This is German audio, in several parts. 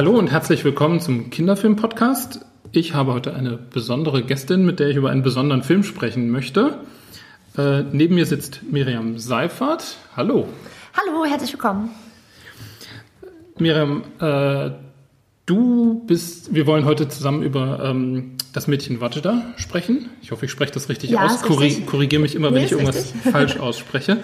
Hallo und herzlich willkommen zum Kinderfilm-Podcast. Ich habe heute eine besondere Gästin, mit der ich über einen besonderen Film sprechen möchte. Äh, neben mir sitzt Miriam Seifert. Hallo. Hallo, herzlich willkommen. Miriam, äh, du bist, wir wollen heute zusammen über ähm, das Mädchen Wajda sprechen. Ich hoffe, ich spreche das richtig Ja, aus. richtig. Korrigiere mich immer, wenn Nee, ich ist irgendwas richtig. falsch ausspreche.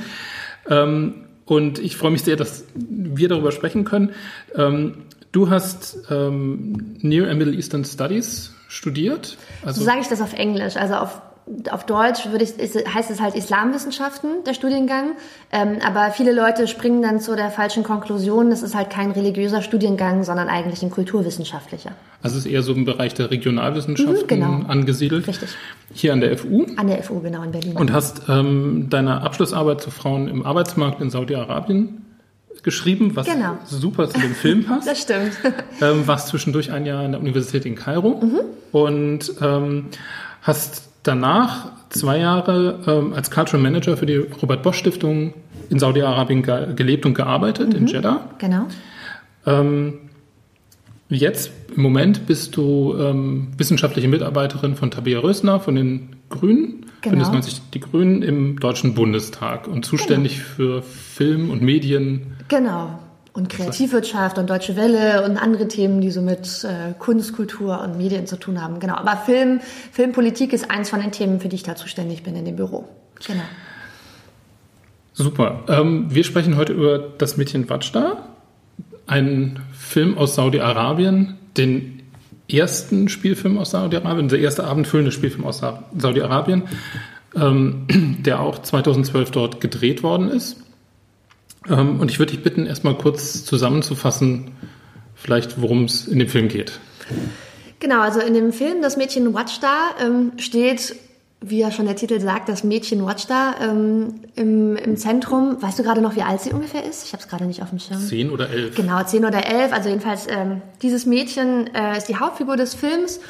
Ähm, und ich freue mich sehr, dass wir darüber sprechen können. Ähm, du hast ähm, Near and Middle Eastern Studies studiert. So Also sage ich das auf Englisch. Also auf, auf Deutsch würde ich, ist, heißt es halt Islamwissenschaften, der Studiengang. Ähm, aber viele Leute springen dann zu der falschen Konklusion, das ist halt kein religiöser Studiengang, sondern eigentlich ein kulturwissenschaftlicher. Also es ist eher so im Bereich der Regionalwissenschaften Mhm, genau. angesiedelt. Richtig. Hier an der FU. An der FU, genau, in Berlin. Und hast ähm, deine Abschlussarbeit zu Frauen im Arbeitsmarkt in Saudi-Arabien geschrieben, was Genau. super zu dem Film passt. das stimmt. ähm, warst zwischendurch ein Jahr an der Universität in Kairo Mhm. und ähm, hast danach zwei Jahre ähm, als Cultural Manager für die Robert Bosch Stiftung in Saudi-Arabien ge gelebt und gearbeitet, Mhm. in Jeddah. Genau. Ähm, jetzt im Moment bist du ähm, wissenschaftliche Mitarbeiterin von Tabea Rösner von den Grünen, Genau. Bündnis 90 Die Grünen im Deutschen Bundestag und zuständig für Film und Medien. Genau. Und Kreativwirtschaft und Deutsche Welle und andere Themen, die so mit äh, Kunst, Kultur und Medien zu tun haben. Genau. Aber Film, Filmpolitik ist eins von den Themen, für die ich da zuständig bin in dem Büro. Genau. Super. Ähm, wir sprechen heute über das Mädchen Wajda, einen Film aus Saudi-Arabien, den ersten Spielfilm aus Saudi-Arabien, der erste abendfüllende Spielfilm aus Sa- Saudi-Arabien, ähm, der auch 2012 dort gedreht worden ist. Ähm, und ich würde dich bitten, erstmal kurz zusammenzufassen, vielleicht worum es in dem Film geht. Genau, also in dem Film Das Mädchen Watchda ähm, steht, wie ja schon der Titel sagt, das Mädchen Watchda ähm, im, im Zentrum. Weißt du gerade noch, wie alt sie ungefähr ist? Ich habe es gerade nicht auf dem Schirm. Zehn oder elf? Genau, zehn oder elf. Also jedenfalls, ähm, dieses Mädchen äh, ist die Hauptfigur des Films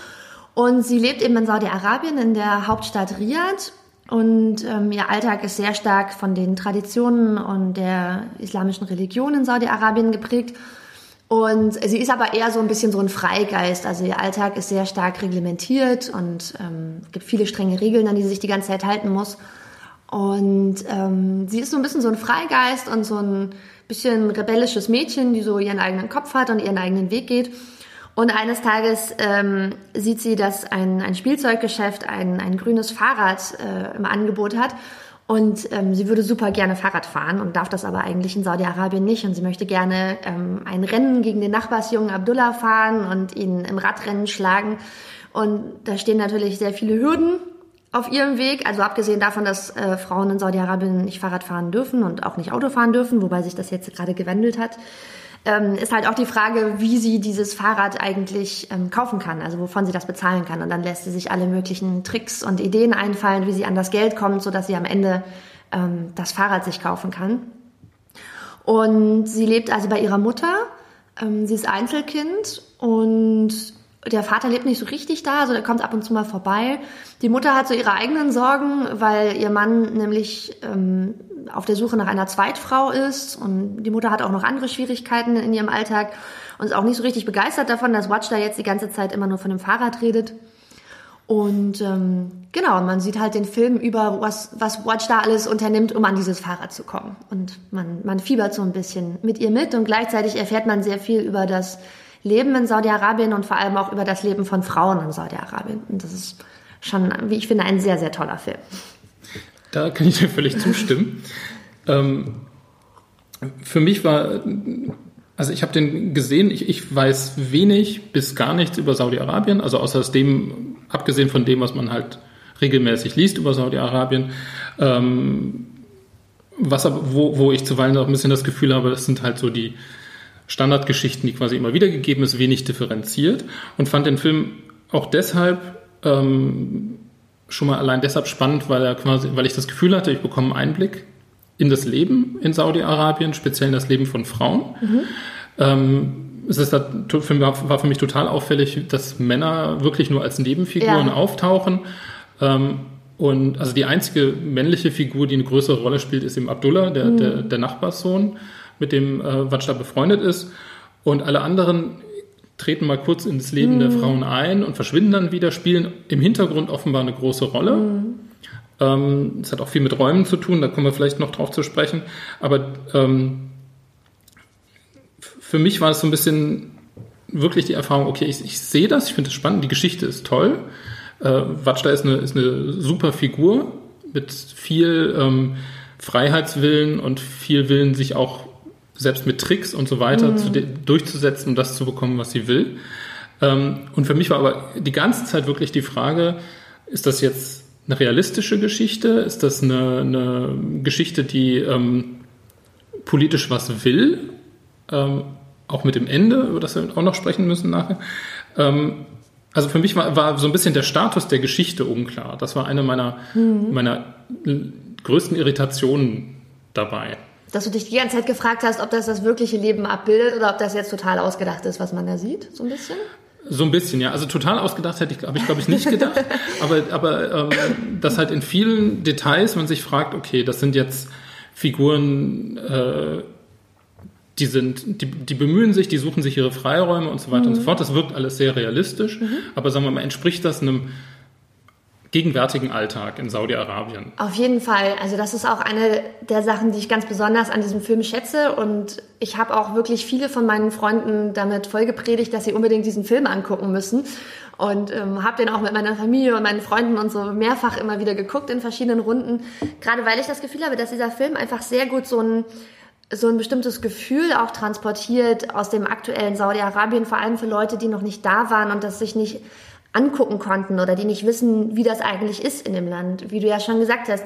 und sie lebt eben in Saudi-Arabien, in der Hauptstadt Riyadh. Und ähm, ihr Alltag ist sehr stark von den Traditionen und der islamischen Religion in Saudi-Arabien geprägt. Und sie ist aber eher so ein bisschen so ein Freigeist. Also ihr Alltag ist sehr stark reglementiert und ähm, gibt viele strenge Regeln, an die sie sich die ganze Zeit halten muss. Und ähm, sie ist so ein bisschen so ein Freigeist und so ein bisschen rebellisches Mädchen, die so ihren eigenen Kopf hat und ihren eigenen Weg geht. Und eines Tages ähm, sieht sie, dass ein, ein Spielzeuggeschäft ein, ein grünes Fahrrad äh, im Angebot hat. Und ähm, sie würde super gerne Fahrrad fahren und darf das aber eigentlich in Saudi-Arabien nicht. Und sie möchte gerne ähm, ein Rennen gegen den Nachbarsjungen Abdullah fahren und ihn im Radrennen schlagen. Und da stehen natürlich sehr viele Hürden auf ihrem Weg. Also abgesehen davon, dass äh, Frauen in Saudi-Arabien nicht Fahrrad fahren dürfen und auch nicht Auto fahren dürfen, wobei sich das jetzt gerade gewandelt hat, ähm, ist halt auch die Frage, wie sie dieses Fahrrad eigentlich ähm, kaufen kann, also wovon sie das bezahlen kann. Und dann lässt sie sich alle möglichen Tricks und Ideen einfallen, wie sie an das Geld kommt, sodass sie am Ende ähm, das Fahrrad sich kaufen kann. Und sie lebt also bei ihrer Mutter. Ähm, sie ist Einzelkind und der Vater lebt nicht so richtig da, also der kommt ab und zu mal vorbei. Die Mutter hat so ihre eigenen Sorgen, weil ihr Mann nämlich ähm, auf der Suche nach einer Zweitfrau ist und die Mutter hat auch noch andere Schwierigkeiten in ihrem Alltag und ist auch nicht so richtig begeistert davon, dass Watch da jetzt die ganze Zeit immer nur von dem Fahrrad redet. Und ähm, genau, man sieht halt den Film über, was, was Watch da alles unternimmt, um an dieses Fahrrad zu kommen. Und man, man fiebert so ein bisschen mit ihr mit und gleichzeitig erfährt man sehr viel über das Leben in Saudi-Arabien und vor allem auch über das Leben von Frauen in Saudi-Arabien. Und das ist schon, wie ich finde, ein sehr, sehr toller Film. Da kann ich dir völlig zustimmen. ähm, für mich war, also ich habe den gesehen, ich, ich weiß wenig bis gar nichts über Saudi-Arabien, also außer dem, abgesehen von dem, was man halt regelmäßig liest über Saudi-Arabien. Ähm, was aber, wo, wo ich zuweilen auch ein bisschen das Gefühl habe, das sind halt so die Standardgeschichten, die quasi immer wieder gegeben ist, wenig differenziert und fand den Film auch deshalb ähm, schon mal allein deshalb spannend, weil er quasi, weil ich das Gefühl hatte, ich bekomme einen Einblick in das Leben in Saudi-Arabien, speziell in das Leben von Frauen. Ähm, es ist da, war für mich total auffällig, dass Männer wirklich nur als Nebenfiguren Ja. auftauchen. Ähm, und also die einzige männliche Figur, die eine größere Rolle spielt, ist eben Abdullah, der, der, der Nachbarssohn, mit dem äh, Wajda befreundet ist. Und alle anderen treten mal kurz ins Leben der Frauen ein und verschwinden dann wieder, spielen im Hintergrund offenbar eine große Rolle. Ähm, es hat auch viel mit Räumen zu tun, da kommen wir vielleicht noch drauf zu sprechen. Aber ähm, für mich war es so ein bisschen wirklich die Erfahrung, okay, ich, ich sehe das, ich finde es spannend, die Geschichte ist toll. Äh, Watschda ist eine, ist eine super Figur mit viel ähm, Freiheitswillen und viel Willen, sich auch selbst mit Tricks und so weiter Mhm. zu durchzusetzen, um das zu bekommen, was sie will. Ähm, und für mich war aber die ganze Zeit wirklich die Frage, ist das jetzt eine realistische Geschichte? Ist das eine, eine Geschichte, die ähm, politisch was will? Ähm, auch mit dem Ende, über das wir auch noch sprechen müssen nachher. Ähm, also für mich war, war so ein bisschen der Status der Geschichte unklar. Das war eine meiner, meiner größten Irritationen dabei. Dass du dich die ganze Zeit gefragt hast, ob das das wirkliche Leben abbildet oder ob das jetzt total ausgedacht ist, was man da sieht, so ein bisschen. So ein bisschen, ja. Also total ausgedacht hätte ich, habe ich glaube ich nicht gedacht. aber aber ähm, dass halt in vielen Details man sich fragt, okay, das sind jetzt Figuren, äh, die sind, die, die bemühen sich, die suchen sich ihre Freiräume und so weiter und so fort. Das wirkt alles sehr realistisch. Aber sagen wir mal, entspricht das einem gegenwärtigen Alltag in Saudi-Arabien? Auf jeden Fall. Also das ist auch eine der Sachen, die ich ganz besonders an diesem Film schätze. Und ich habe auch wirklich viele von meinen Freunden damit vollgepredigt, dass sie unbedingt diesen Film angucken müssen. Und ähm, habe den auch mit meiner Familie und meinen Freunden und so mehrfach immer wieder geguckt in verschiedenen Runden. Gerade weil ich das Gefühl habe, dass dieser Film einfach sehr gut so ein so ein bestimmtes Gefühl auch transportiert aus dem aktuellen Saudi-Arabien, vor allem für Leute, die noch nicht da waren und das sich nicht angucken konnten oder die nicht wissen, wie das eigentlich ist in dem Land. Wie du ja schon gesagt hast,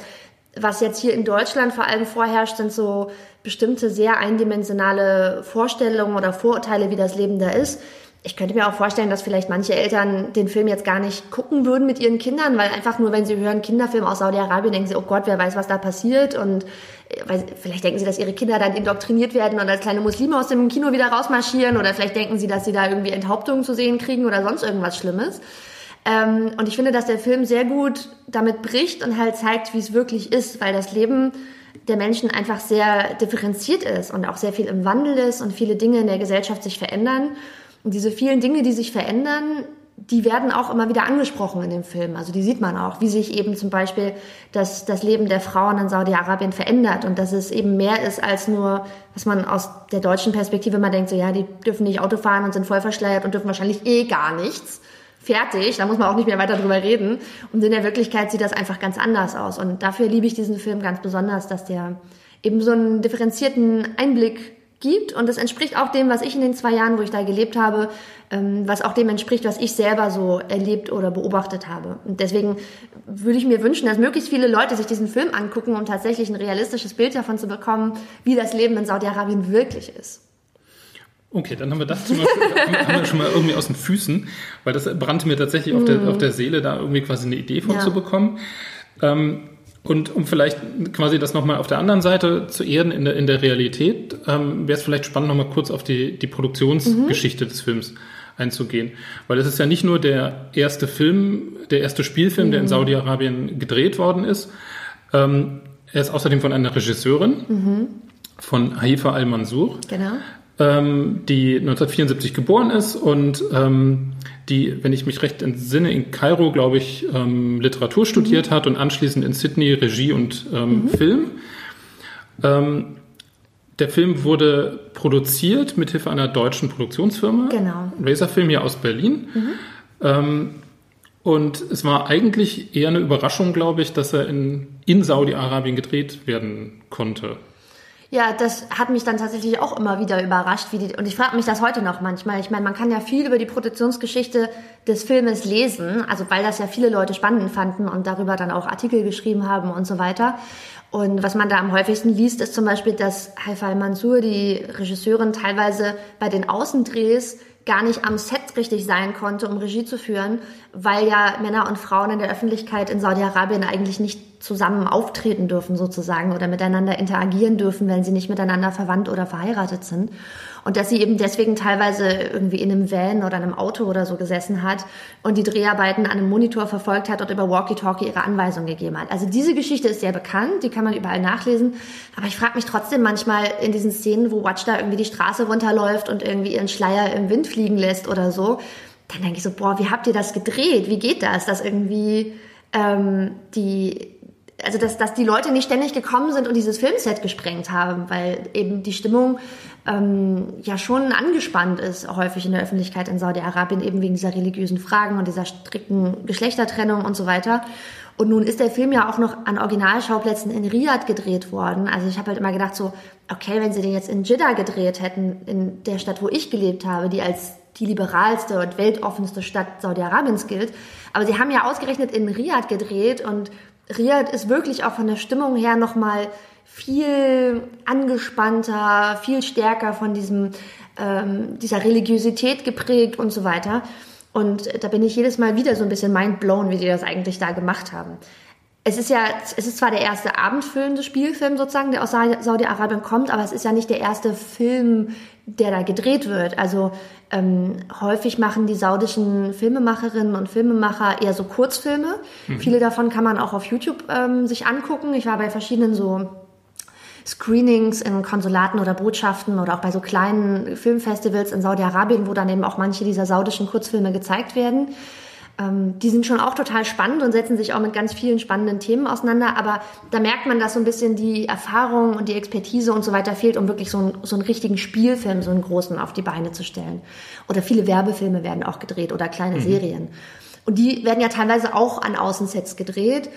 was jetzt hier in Deutschland vor allem vorherrscht, sind so bestimmte sehr eindimensionale Vorstellungen oder Vorurteile, wie das Leben da ist. Ich könnte mir auch vorstellen, dass vielleicht manche Eltern den Film jetzt gar nicht gucken würden mit ihren Kindern, weil einfach nur, wenn sie hören Kinderfilm aus Saudi-Arabien, denken sie, oh Gott, wer weiß, was da passiert und äh, vielleicht denken sie, dass ihre Kinder dann indoktriniert werden und als kleine Muslime aus dem Kino wieder rausmarschieren oder vielleicht denken sie, dass sie da irgendwie Enthauptungen zu sehen kriegen oder sonst irgendwas Schlimmes. Ähm, und ich finde, dass der Film sehr gut damit bricht und halt zeigt, wie es wirklich ist, weil das Leben der Menschen einfach sehr differenziert ist und auch sehr viel im Wandel ist und viele Dinge in der Gesellschaft sich verändern. Und diese vielen Dinge, die sich verändern, die werden auch immer wieder angesprochen in dem Film. Also die sieht man auch, wie sich eben zum Beispiel das, das Leben der Frauen in Saudi-Arabien verändert und dass es eben mehr ist als nur, was man aus der deutschen Perspektive immer denkt, so ja, die dürfen nicht Auto fahren und sind voll verschleiert und dürfen wahrscheinlich eh gar nichts. Fertig, da muss man auch nicht mehr weiter drüber reden. Und in der Wirklichkeit sieht das einfach ganz anders aus. Und dafür liebe ich diesen Film ganz besonders, dass der eben so einen differenzierten Einblick gibt und das entspricht auch dem, was ich in den zwei Jahren, wo ich da gelebt habe, ähm, was auch dem entspricht, was ich selber so erlebt oder beobachtet habe. Und deswegen würde ich mir wünschen, dass möglichst viele Leute sich diesen Film angucken, um tatsächlich ein realistisches Bild davon zu bekommen, wie das Leben in Saudi-Arabien wirklich ist. Okay, dann haben wir das schon mal, haben wir schon mal irgendwie aus den Füßen, weil das brannte mir tatsächlich auf, der, auf der Seele, da irgendwie quasi eine Idee von Ja. zu bekommen. Ähm, und um vielleicht quasi das nochmal auf der anderen Seite zu erden in der, in der Realität, ähm, wäre es vielleicht spannend, nochmal kurz auf die, die Produktionsgeschichte des Films einzugehen. Weil es ist ja nicht nur der erste Film, der erste Spielfilm, der in Saudi-Arabien gedreht worden ist. Ähm, er ist außerdem von einer Regisseurin, von Haifa Al-Mansur Genau. ähm, die 1974 geboren ist und ähm, die, wenn ich mich recht entsinne, in Kairo, glaube ich, ähm, Literatur studiert hat und anschließend in Sydney Regie und ähm, Film. Ähm, der Film wurde produziert mit Hilfe einer deutschen Produktionsfirma. Genau. Razorfilm hier aus Berlin. Ähm, und es war eigentlich eher eine Überraschung, glaube ich, dass er in, in Saudi-Arabien gedreht werden konnte. Ja, das hat mich dann tatsächlich auch immer wieder überrascht, wie die, und ich frage mich das heute noch manchmal. Ich meine, man kann ja viel über die Produktionsgeschichte des Filmes lesen, also weil das ja viele Leute spannend fanden und darüber dann auch Artikel geschrieben haben und so weiter. Und was man da am häufigsten liest, ist zum Beispiel, dass Haifa al-Mansur, die Regisseurin, teilweise bei den Außendrehs gar nicht am Set richtig sein konnte, um Regie zu führen, weil ja Männer und Frauen in der Öffentlichkeit in Saudi-Arabien eigentlich nicht zusammen auftreten dürfen sozusagen oder miteinander interagieren dürfen, wenn sie nicht miteinander verwandt oder verheiratet sind. Und dass sie eben deswegen teilweise irgendwie in einem Van oder einem Auto oder so gesessen hat und die Dreharbeiten an einem Monitor verfolgt hat und über Walkie-Talkie ihre Anweisungen gegeben hat. Also diese Geschichte ist sehr bekannt, die kann man überall nachlesen, aber ich frage mich trotzdem manchmal in diesen Szenen, wo Watch da irgendwie die Straße runterläuft und irgendwie ihren Schleier im Wind fliegen lässt oder so, dann denke ich so, boah, wie habt ihr das gedreht? Wie geht das, dass irgendwie ähm, die also dass, dass die Leute nicht ständig gekommen sind und dieses Filmset gesprengt haben, weil eben die Stimmung ähm, ja schon angespannt ist, häufig in der Öffentlichkeit in Saudi-Arabien, eben wegen dieser religiösen Fragen und dieser strikten Geschlechtertrennung und so weiter. Und nun ist der Film ja auch noch an Originalschauplätzen in Riyadh gedreht worden. Also ich habe halt immer gedacht so, okay, wenn sie den jetzt in Jeddah gedreht hätten, in der Stadt, wo ich gelebt habe, die als die liberalste und weltoffenste Stadt Saudi-Arabiens gilt. Aber sie haben ja ausgerechnet in Riyadh gedreht und Riyadh ist wirklich auch von der Stimmung her nochmal viel angespannter, viel stärker von diesem, ähm, dieser Religiosität geprägt und so weiter. Und da bin ich jedes Mal wieder so ein bisschen mindblown, wie die das eigentlich da gemacht haben es ist ja, es ist zwar der erste abendfüllende Spielfilm sozusagen, der aus Saudi-Arabien kommt, aber es ist ja nicht der erste Film, der da gedreht wird. Also ähm, häufig machen die saudischen Filmemacherinnen und Filmemacher eher so Kurzfilme. Mhm. Viele davon kann man auch auf YouTube ähm, sich angucken. Ich war bei verschiedenen so Screenings in Konsulaten oder Botschaften oder auch bei so kleinen Filmfestivals in Saudi-Arabien, wo dann eben auch manche dieser saudischen Kurzfilme gezeigt werden ähm, die sind schon auch total spannend und setzen sich auch mit ganz vielen spannenden Themen auseinander. Aber da merkt man, dass so ein bisschen die Erfahrung und die Expertise und so weiter fehlt, um wirklich so, ein, so einen richtigen Spielfilm, so einen großen auf die Beine zu stellen. Oder viele Werbefilme werden auch gedreht oder kleine mhm. Serien. Und die werden ja teilweise auch an Außensets gedreht.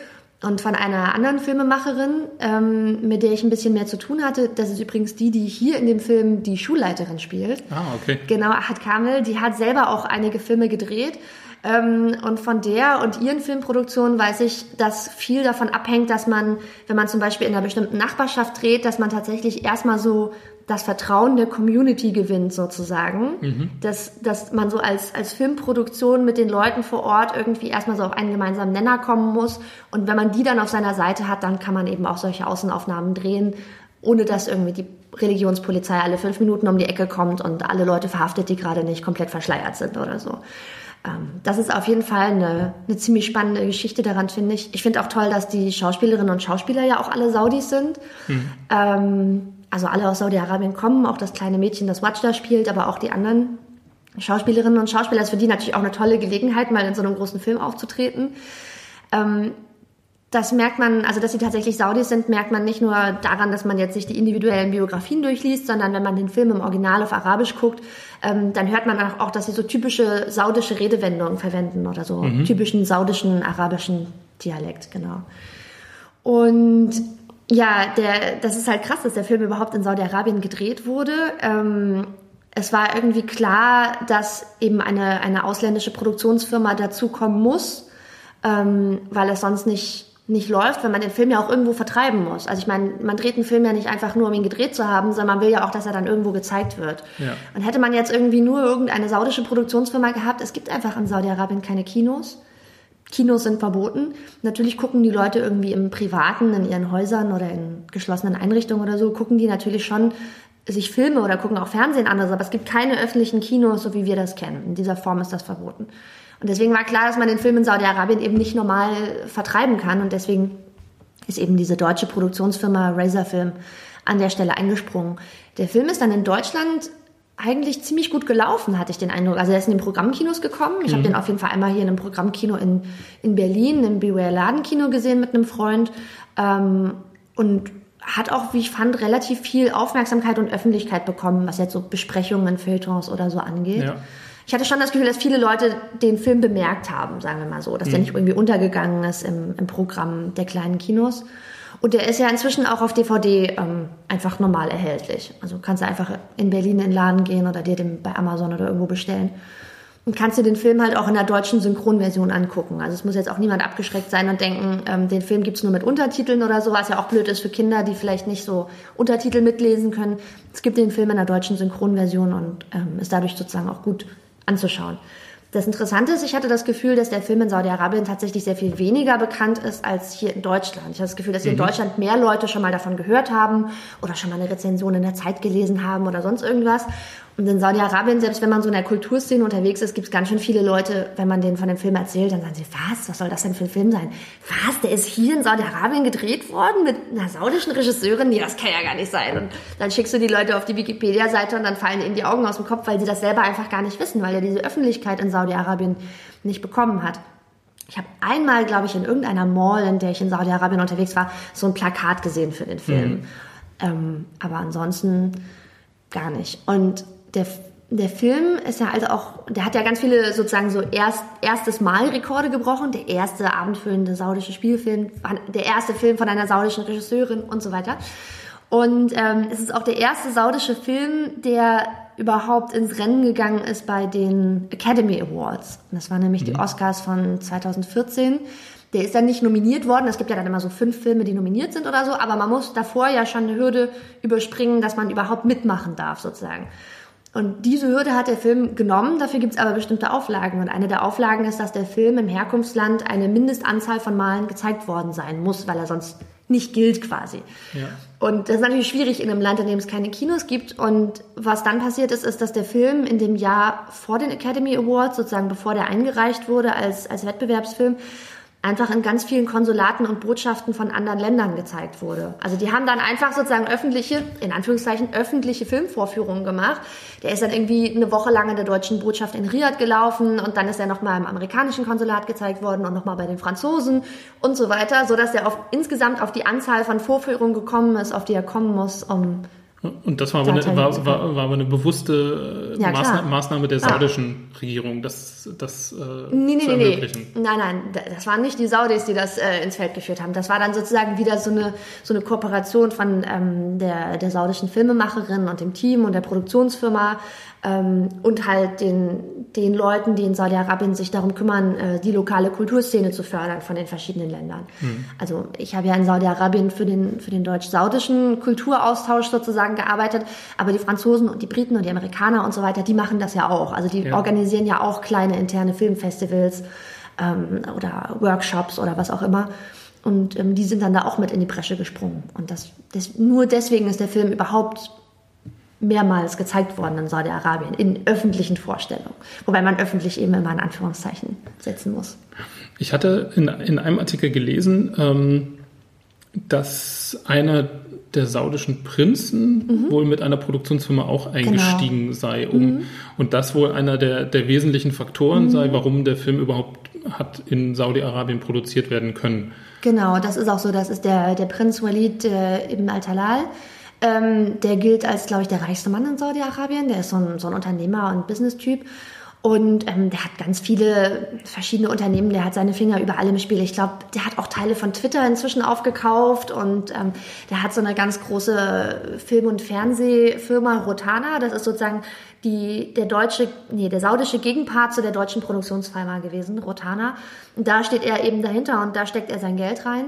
Und von einer anderen Filmemacherin, ähm, mit der ich ein bisschen mehr zu tun hatte, das ist übrigens die, die hier in dem Film die Schulleiterin spielt. Ah, okay. Genau, hat Kamel, die hat selber auch einige Filme gedreht und von der und ihren Filmproduktionen weiß ich, dass viel davon abhängt, dass man, wenn man zum Beispiel in einer bestimmten Nachbarschaft dreht, dass man tatsächlich erstmal so das Vertrauen der Community gewinnt sozusagen, mhm. dass, dass man so als, als Filmproduktion mit den Leuten vor Ort irgendwie erstmal so auf einen gemeinsamen Nenner kommen muss. Und wenn man die dann auf seiner Seite hat, dann kann man eben auch solche Außenaufnahmen drehen, ohne dass irgendwie die Religionspolizei alle fünf Minuten um die Ecke kommt und alle Leute verhaftet, die gerade nicht komplett verschleiert sind oder so. Ähm, das ist auf jeden Fall eine, eine ziemlich spannende Geschichte daran, finde ich. Ich finde auch toll, dass die Schauspielerinnen und Schauspieler ja auch alle Saudis sind. Mhm. Ähm, also alle aus Saudi-Arabien kommen, auch das kleine Mädchen, das Watch da spielt, aber auch die anderen Schauspielerinnen und Schauspieler. Das ist für die natürlich auch eine tolle Gelegenheit, mal in so einem großen Film aufzutreten. Ähm, das merkt man, also dass sie tatsächlich Saudis sind, merkt man nicht nur daran, dass man jetzt sich die individuellen Biografien durchliest, sondern wenn man den Film im Original auf Arabisch guckt, ähm, dann hört man auch, dass sie so typische saudische Redewendungen verwenden oder so mhm. typischen saudischen arabischen Dialekt, genau. Und ja, der, das ist halt krass, dass der Film überhaupt in Saudi-Arabien gedreht wurde. Ähm, es war irgendwie klar, dass eben eine, eine ausländische Produktionsfirma dazukommen muss, ähm, weil es sonst nicht nicht läuft, wenn man den Film ja auch irgendwo vertreiben muss. Also ich meine, man dreht einen Film ja nicht einfach nur, um ihn gedreht zu haben, sondern man will ja auch, dass er dann irgendwo gezeigt wird. Ja. Und hätte man jetzt irgendwie nur irgendeine saudische Produktionsfirma gehabt, es gibt einfach in Saudi-Arabien keine Kinos. Kinos sind verboten. Natürlich gucken die Leute irgendwie im Privaten, in ihren Häusern oder in geschlossenen Einrichtungen oder so, gucken die natürlich schon sich Filme oder gucken auch Fernsehen anders, aber es gibt keine öffentlichen Kinos, so wie wir das kennen. In dieser Form ist das verboten. Und deswegen war klar, dass man den Film in Saudi-Arabien eben nicht normal vertreiben kann. Und deswegen ist eben diese deutsche Produktionsfirma Razor Film an der Stelle eingesprungen. Der Film ist dann in Deutschland eigentlich ziemlich gut gelaufen, hatte ich den Eindruck. Also er ist in den Programmkinos gekommen. Ich mhm. habe den auf jeden Fall einmal hier in einem Programmkino in, in Berlin, im Beware Ladenkino gesehen mit einem Freund. Ähm, und hat auch, wie ich fand, relativ viel Aufmerksamkeit und Öffentlichkeit bekommen, was jetzt so Besprechungen, Feuilletons oder so angeht. Ja ich hatte schon das Gefühl, dass viele Leute den Film bemerkt haben, sagen wir mal so, dass mhm. der nicht irgendwie untergegangen ist im, im, Programm der kleinen Kinos. Und der ist ja inzwischen auch auf DVD ähm, einfach normal erhältlich. Also kannst du einfach in Berlin in den Laden gehen oder dir den bei Amazon oder irgendwo bestellen. Und kannst du den Film halt auch in der deutschen Synchronversion angucken. Also es muss jetzt auch niemand abgeschreckt sein und denken, ähm, den Film gibt's nur mit Untertiteln oder so, was ja auch blöd ist für Kinder, die vielleicht nicht so Untertitel mitlesen können. Es gibt den Film in der deutschen Synchronversion und ähm, ist dadurch sozusagen auch gut anzuschauen. Das Interessante ist, ich hatte das Gefühl, dass der Film in Saudi-Arabien tatsächlich sehr viel weniger bekannt ist als hier in Deutschland. Ich habe das Gefühl, dass hier in Deutschland mehr Leute schon mal davon gehört haben oder schon mal eine Rezension in der Zeit gelesen haben oder sonst irgendwas. Und in Saudi-Arabien, selbst wenn man so in der Kulturszene unterwegs ist, gibt es ganz schön viele Leute, wenn man denen von dem Film erzählt, dann sagen sie, was, was soll das denn für ein Film sein? Was, der ist hier in Saudi-Arabien gedreht worden mit einer saudischen Regisseurin? Nee, das kann ja gar nicht sein. Und dann schickst du die Leute auf die Wikipedia-Seite und dann fallen ihnen die Augen aus dem Kopf, weil sie das selber einfach gar nicht wissen, weil er diese Öffentlichkeit in Saudi-Arabien nicht bekommen hat. Ich habe einmal, glaube ich, in irgendeiner Mall, in der ich in Saudi-Arabien unterwegs war, so ein Plakat gesehen für den Film. Mhm. Ähm, aber ansonsten gar nicht. Und der, der Film ist ja also auch, der hat ja ganz viele sozusagen so erst, erstes Mal Rekorde gebrochen. Der erste abendfüllende saudische Spielfilm, der erste Film von einer saudischen Regisseurin und so weiter. Und ähm, es ist auch der erste saudische Film, der überhaupt ins Rennen gegangen ist bei den Academy Awards. Und das waren nämlich mhm. die Oscars von 2014. Der ist dann nicht nominiert worden. Es gibt ja dann immer so fünf Filme, die nominiert sind oder so. Aber man muss davor ja schon eine Hürde überspringen, dass man überhaupt mitmachen darf, sozusagen. Und diese Hürde hat der Film genommen, dafür gibt es aber bestimmte Auflagen. Und eine der Auflagen ist, dass der Film im Herkunftsland eine Mindestanzahl von Malen gezeigt worden sein muss, weil er sonst nicht gilt quasi. Ja. Und das ist natürlich schwierig in einem Land, in dem es keine Kinos gibt. Und was dann passiert ist, ist, dass der Film in dem Jahr vor den Academy Awards, sozusagen bevor der eingereicht wurde als, als Wettbewerbsfilm, einfach in ganz vielen Konsulaten und Botschaften von anderen Ländern gezeigt wurde. Also die haben dann einfach sozusagen öffentliche, in Anführungszeichen öffentliche Filmvorführungen gemacht. Der ist dann irgendwie eine Woche lang in der deutschen Botschaft in Riyadh gelaufen und dann ist er nochmal im amerikanischen Konsulat gezeigt worden und nochmal bei den Franzosen und so weiter, sodass er auf, insgesamt auf die Anzahl von Vorführungen gekommen ist, auf die er kommen muss, um und das war aber, eine, war, war, war aber eine bewusste ja, Maßnahme, Maßnahme, der ah. saudischen ah. Regierung, das, das äh, nee, nee, zu ermöglichen. Nee. Nein, nein, das waren nicht die Saudis, die das äh, ins Feld geführt haben. Das war dann sozusagen wieder so eine, so eine Kooperation von ähm, der, der saudischen Filmemacherin und dem Team und der Produktionsfirma ähm, und halt den, den Leuten, die in Saudi-Arabien sich darum kümmern, äh, die lokale Kulturszene zu fördern von den verschiedenen Ländern. Mhm. Also ich habe ja in Saudi-Arabien für den, für den deutsch-saudischen Kulturaustausch sozusagen gearbeitet, aber die Franzosen und die Briten und die Amerikaner und so weiter, die machen das ja auch. Also die ja. organisieren ja auch kleine interne Filmfestivals ähm, oder Workshops oder was auch immer. Und ähm, die sind dann da auch mit in die Bresche gesprungen. Und das, das, nur deswegen ist der Film überhaupt mehrmals gezeigt worden in Saudi-Arabien, in öffentlichen Vorstellungen. Wobei man öffentlich eben immer in Anführungszeichen setzen muss. Ich hatte in, in einem Artikel gelesen, ähm, dass einer der saudischen Prinzen mhm. wohl mit einer Produktionsfirma auch eingestiegen genau. sei, um mhm. und das wohl einer der, der wesentlichen Faktoren mhm. sei, warum der Film überhaupt hat in Saudi-Arabien produziert werden können. Genau, das ist auch so. Das ist der, der Prinz Walid äh, ibn al-Talal. Ähm, der gilt als, glaube ich, der reichste Mann in Saudi-Arabien. Der ist so ein, so ein Unternehmer und Business-Typ. Und ähm, der hat ganz viele verschiedene Unternehmen, der hat seine Finger überall im Spiel. Ich glaube, der hat auch Teile von Twitter inzwischen aufgekauft und ähm, der hat so eine ganz große Film- und Fernsehfirma Rotana. Das ist sozusagen die, der deutsche, nee, der saudische Gegenpart zu der deutschen Produktionsfirma gewesen, Rotana. Und da steht er eben dahinter und da steckt er sein Geld rein.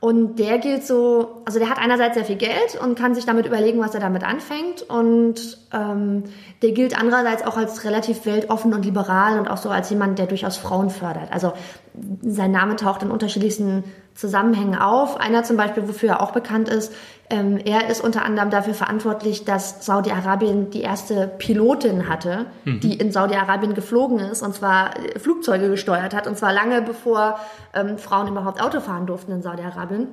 Und der gilt so, also der hat einerseits sehr viel Geld und kann sich damit überlegen, was er damit anfängt. Und ähm, der gilt andererseits auch als relativ weltoffen und liberal und auch so als jemand, der durchaus Frauen fördert. Also sein Name taucht in unterschiedlichsten Zusammenhängen auf. Einer zum Beispiel, wofür er auch bekannt ist, ähm, er ist unter anderem dafür verantwortlich, dass Saudi-Arabien die erste Pilotin hatte, mhm. die in Saudi-Arabien geflogen ist und zwar äh, Flugzeuge gesteuert hat und zwar lange bevor ähm, Frauen überhaupt Auto fahren durften in Saudi-Arabien.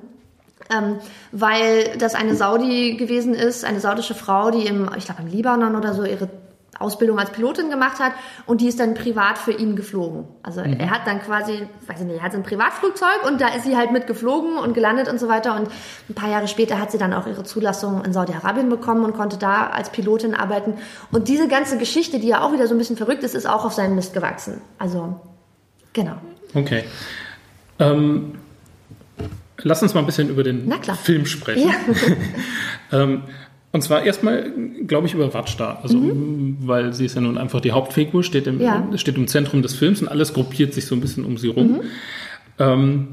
Ähm, weil das eine Saudi gewesen ist, eine saudische Frau, die im, ich glaube im Libanon oder so ihre Ausbildung als Pilotin gemacht hat und die ist dann privat für ihn geflogen. Also mhm. er hat dann quasi, weiß ich nicht, er hat so ein Privatflugzeug und da ist sie halt mitgeflogen und gelandet und so weiter und ein paar Jahre später hat sie dann auch ihre Zulassung in Saudi-Arabien bekommen und konnte da als Pilotin arbeiten und diese ganze Geschichte, die ja auch wieder so ein bisschen verrückt ist, ist auch auf seinen Mist gewachsen. Also, genau. Okay. Ähm, lass uns mal ein bisschen über den Film sprechen. Ja. ähm, und zwar erstmal, glaube ich, über Watschda. Also, mhm. weil sie ist ja nun einfach die Hauptfigur, steht im, ja. steht im Zentrum des Films und alles gruppiert sich so ein bisschen um sie rum. Mhm. Ähm,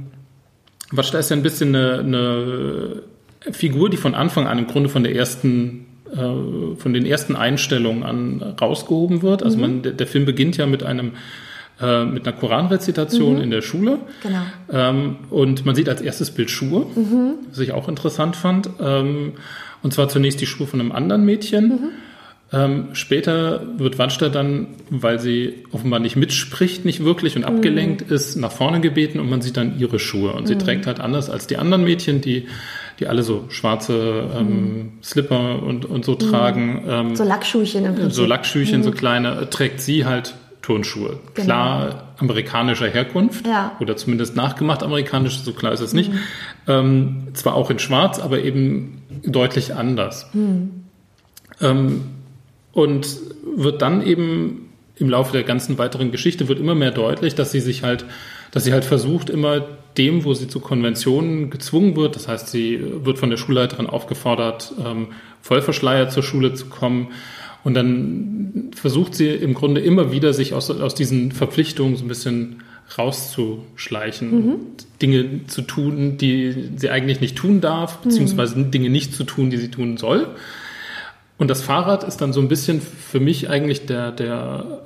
Watschda ist ja ein bisschen eine, eine, Figur, die von Anfang an im Grunde von der ersten äh, von den ersten Einstellungen an rausgehoben wird. Also mhm. man, der, der, Film beginnt ja mit einem äh, mit einer Koranrezitation Mhm. in der Schule. Genau. Ähm, und man sieht als erstes Bild Schuhe, Mhm. was ich auch interessant fand. Ähm, und zwar zunächst die Schuhe von einem anderen Mädchen. Mhm. Ähm, später wird Wanster dann, weil sie offenbar nicht mitspricht, nicht wirklich und abgelenkt Mhm. ist, nach vorne gebeten und man sieht dann ihre Schuhe. Und sie trägt halt anders als die anderen Mädchen, die, die alle so schwarze ähm, Slipper und, und so tragen. Ähm, Mhm. So Lackschuhchen im Prinzip. so Lackschüchen, so kleine, äh, trägt sie halt Turnschuhe. Genau. Klar amerikanischer Herkunft Ja. oder zumindest nachgemacht amerikanisch, so klar ist es nicht. Ähm, zwar auch in schwarz, aber eben deutlich anders. Ähm, und wird dann eben im Laufe der ganzen weiteren Geschichte wird immer mehr deutlich, dass sie sich halt, dass sie halt versucht, immer dem, wo sie zu Konventionen gezwungen wird, das heißt, sie wird von der Schulleiterin aufgefordert, ähm, vollverschleiert zur Schule zu kommen. Und dann versucht sie im Grunde immer wieder, sich aus, aus diesen Verpflichtungen so ein bisschen rauszuschleichen, Dinge zu tun, die sie eigentlich nicht tun darf, beziehungsweise Dinge nicht zu tun, die sie tun soll. Und das Fahrrad ist dann so ein bisschen für mich eigentlich der, der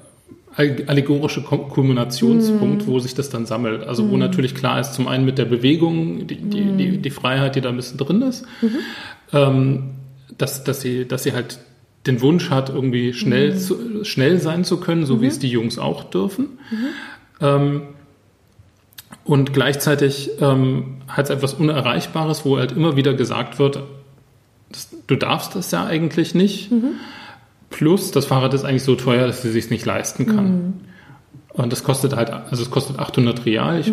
allegorische Kulminationspunkt, wo sich das dann sammelt. Also wo natürlich klar ist, zum einen mit der Bewegung, die, die, die, die Freiheit, die da ein bisschen drin ist, ähm, dass, dass, sie, dass sie halt den Wunsch hat, irgendwie schnell, zu, schnell sein zu können, so wie es die Jungs auch dürfen. Ähm, und gleichzeitig ähm, hat es etwas Unerreichbares, wo halt immer wieder gesagt wird, das, du darfst das ja eigentlich nicht. Plus, das Fahrrad ist eigentlich so teuer, dass sie sich nicht leisten kann. Und das kostet halt, also es kostet 800 Real. Ich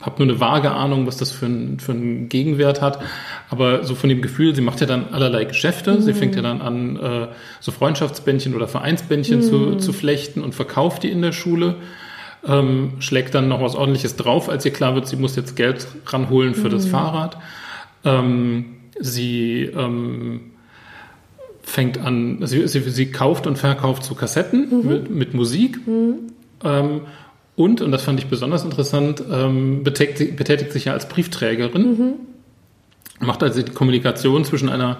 habe nur eine vage Ahnung, was das für, ein, für einen Gegenwert hat. Aber so von dem Gefühl, sie macht ja dann allerlei Geschäfte. Sie fängt ja dann an, äh, so Freundschaftsbändchen oder Vereinsbändchen zu, zu flechten und verkauft die in der Schule. Ähm, schlägt dann noch was ordentliches drauf, als ihr klar wird, sie muss jetzt Geld ranholen für das Fahrrad. Ähm, sie ähm, fängt an, sie, sie, sie kauft und verkauft so Kassetten mit, mit Musik. Ähm, und, und das fand ich besonders interessant, ähm, betätigt, betätigt sich ja als Briefträgerin. Macht also die Kommunikation zwischen einer,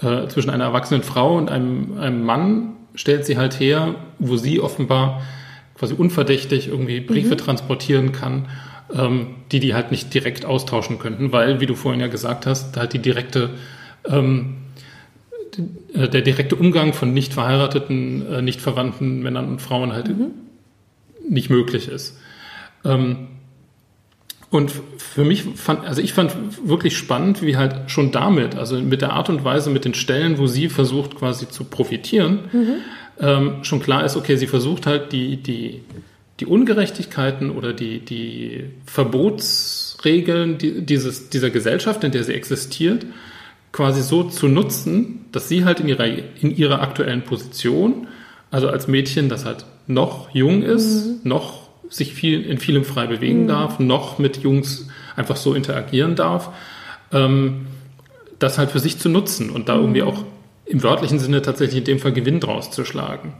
äh, zwischen einer erwachsenen Frau und einem, einem Mann, stellt sie halt her, wo sie offenbar quasi unverdächtig irgendwie Briefe transportieren kann, ähm, die die halt nicht direkt austauschen könnten, weil, wie du vorhin ja gesagt hast, halt die direkte ähm, äh, der direkte Umgang von nicht verheirateten, äh, nicht verwandten Männern und Frauen halt nicht möglich ist. Ähm, und für mich fand, also ich fand wirklich spannend, wie halt schon damit, also mit der Art und Weise, mit den Stellen, wo sie versucht quasi zu profitieren, ähm, schon klar ist, okay, sie versucht halt die, die, die Ungerechtigkeiten oder die, die Verbotsregeln die, dieses, dieser Gesellschaft, in der sie existiert, quasi so zu nutzen, dass sie halt in ihrer, in ihrer aktuellen Position, also als Mädchen, das halt noch jung ist, noch sich viel, in vielem frei bewegen darf, noch mit Jungs einfach so interagieren darf, ähm, das halt für sich zu nutzen und da irgendwie auch im wörtlichen Sinne tatsächlich in dem Fall Gewinn draus zu schlagen.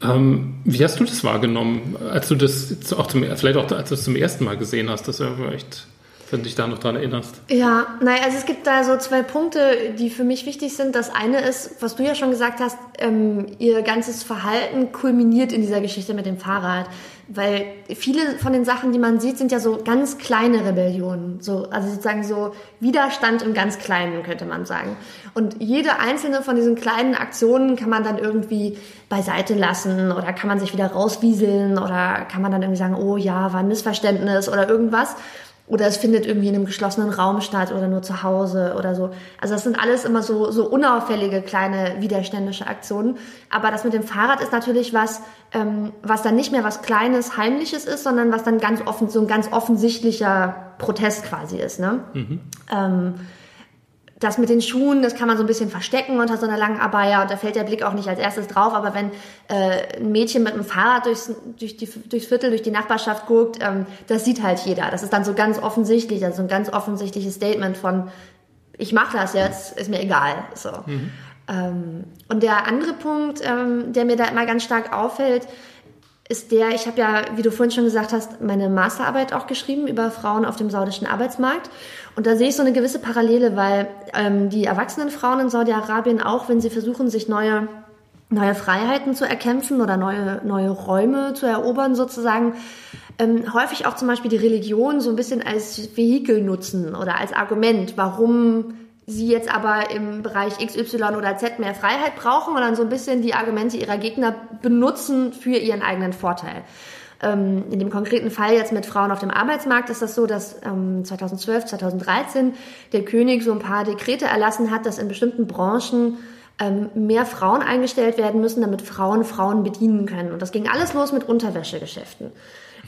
Ähm, wie hast du das wahrgenommen, als du das auch zum, vielleicht auch als du es zum ersten Mal gesehen hast? Das wäre echt, wenn du dich da noch dran erinnerst. Ja, naja, also es gibt da so zwei Punkte, die für mich wichtig sind. Das eine ist, was du ja schon gesagt hast, ähm, ihr ganzes Verhalten kulminiert in dieser Geschichte mit dem Fahrrad. Weil viele von den Sachen, die man sieht, sind ja so ganz kleine Rebellionen. So, also sozusagen so Widerstand im ganz Kleinen, könnte man sagen. Und jede einzelne von diesen kleinen Aktionen kann man dann irgendwie beiseite lassen oder kann man sich wieder rauswieseln oder kann man dann irgendwie sagen, oh ja, war ein Missverständnis oder irgendwas. Oder es findet irgendwie in einem geschlossenen Raum statt oder nur zu Hause oder so. Also das sind alles immer so, so unauffällige kleine widerständische Aktionen. Aber das mit dem Fahrrad ist natürlich was, ähm, was dann nicht mehr was Kleines, Heimliches ist, sondern was dann ganz offen, so ein ganz offensichtlicher Protest quasi ist. Ne? Ähm, das mit den Schuhen, das kann man so ein bisschen verstecken unter so einer langen Abaya und da fällt der Blick auch nicht als erstes drauf. Aber wenn äh, ein Mädchen mit einem Fahrrad durchs, durch die, durchs Viertel, durch die Nachbarschaft guckt, ähm, das sieht halt jeder. Das ist dann so ganz offensichtlich, also ein ganz offensichtliches Statement von, ich mache das jetzt, ist mir egal. So. Ähm, und der andere Punkt, ähm, der mir da immer ganz stark auffällt, ist der, ich habe ja, wie du vorhin schon gesagt hast, meine Masterarbeit auch geschrieben über Frauen auf dem saudischen Arbeitsmarkt. Und da sehe ich so eine gewisse Parallele, weil ähm, die erwachsenen Frauen in Saudi-Arabien, auch wenn sie versuchen, sich neue neue Freiheiten zu erkämpfen oder neue, neue Räume zu erobern sozusagen, ähm, häufig auch zum Beispiel die Religion so ein bisschen als Vehikel nutzen oder als Argument, warum sie jetzt aber im Bereich XY oder Z mehr Freiheit brauchen und dann so ein bisschen die Argumente ihrer Gegner benutzen für ihren eigenen Vorteil. Ähm, in dem konkreten Fall jetzt mit Frauen auf dem Arbeitsmarkt ist das so, dass ähm, 2012, 2013 der König so ein paar Dekrete erlassen hat, dass in bestimmten Branchen ähm, mehr Frauen eingestellt werden müssen, damit Frauen Frauen bedienen können. Und das ging alles los mit Unterwäschegeschäften.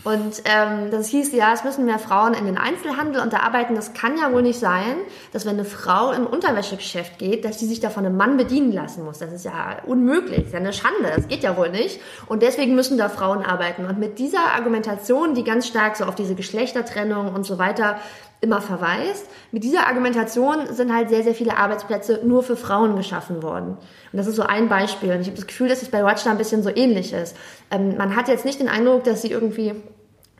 Und ähm, das hieß, ja, es müssen mehr Frauen in den Einzelhandel und da arbeiten. Das kann ja wohl nicht sein, dass wenn eine Frau im Unterwäschegeschäft geht, dass sie sich da von einem Mann bedienen lassen muss. Das ist ja unmöglich, das ist ja eine Schande, das geht ja wohl nicht. Und deswegen müssen da Frauen arbeiten. Und mit dieser Argumentation, die ganz stark so auf diese Geschlechtertrennung und so weiter immer verweist. Mit dieser Argumentation sind halt sehr, sehr viele Arbeitsplätze nur für Frauen geschaffen worden. Und das ist so ein Beispiel. Und ich habe das Gefühl, dass es bei da ein bisschen so ähnlich ist. Ähm, man hat jetzt nicht den Eindruck, dass sie irgendwie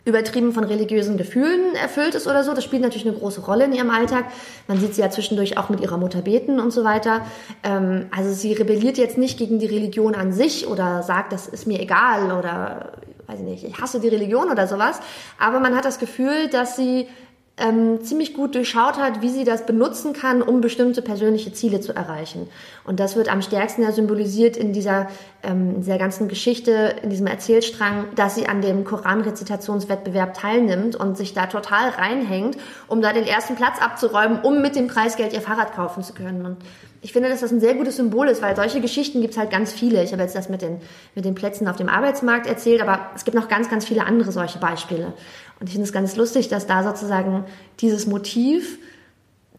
übertrieben von religiösen Gefühlen erfüllt ist oder so. Das spielt natürlich eine große Rolle in ihrem Alltag. Man sieht sie ja zwischendurch auch mit ihrer Mutter beten und so weiter. Ähm, also sie rebelliert jetzt nicht gegen die Religion an sich oder sagt, das ist mir egal oder weiß ich nicht, ich hasse die Religion oder sowas. Aber man hat das Gefühl, dass sie ähm, ziemlich gut durchschaut hat, wie sie das benutzen kann, um bestimmte persönliche Ziele zu erreichen. Und das wird am stärksten ja symbolisiert in dieser, ähm, in dieser ganzen Geschichte, in diesem Erzählstrang, dass sie an dem Koranrezitationswettbewerb teilnimmt und sich da total reinhängt, um da den ersten Platz abzuräumen, um mit dem Preisgeld ihr Fahrrad kaufen zu können. Und ich finde, dass das ein sehr gutes Symbol ist, weil solche Geschichten gibt es halt ganz viele. Ich habe jetzt das mit den, mit den Plätzen auf dem Arbeitsmarkt erzählt, aber es gibt noch ganz, ganz viele andere solche Beispiele. Und ich finde es ganz lustig, dass da sozusagen dieses Motiv,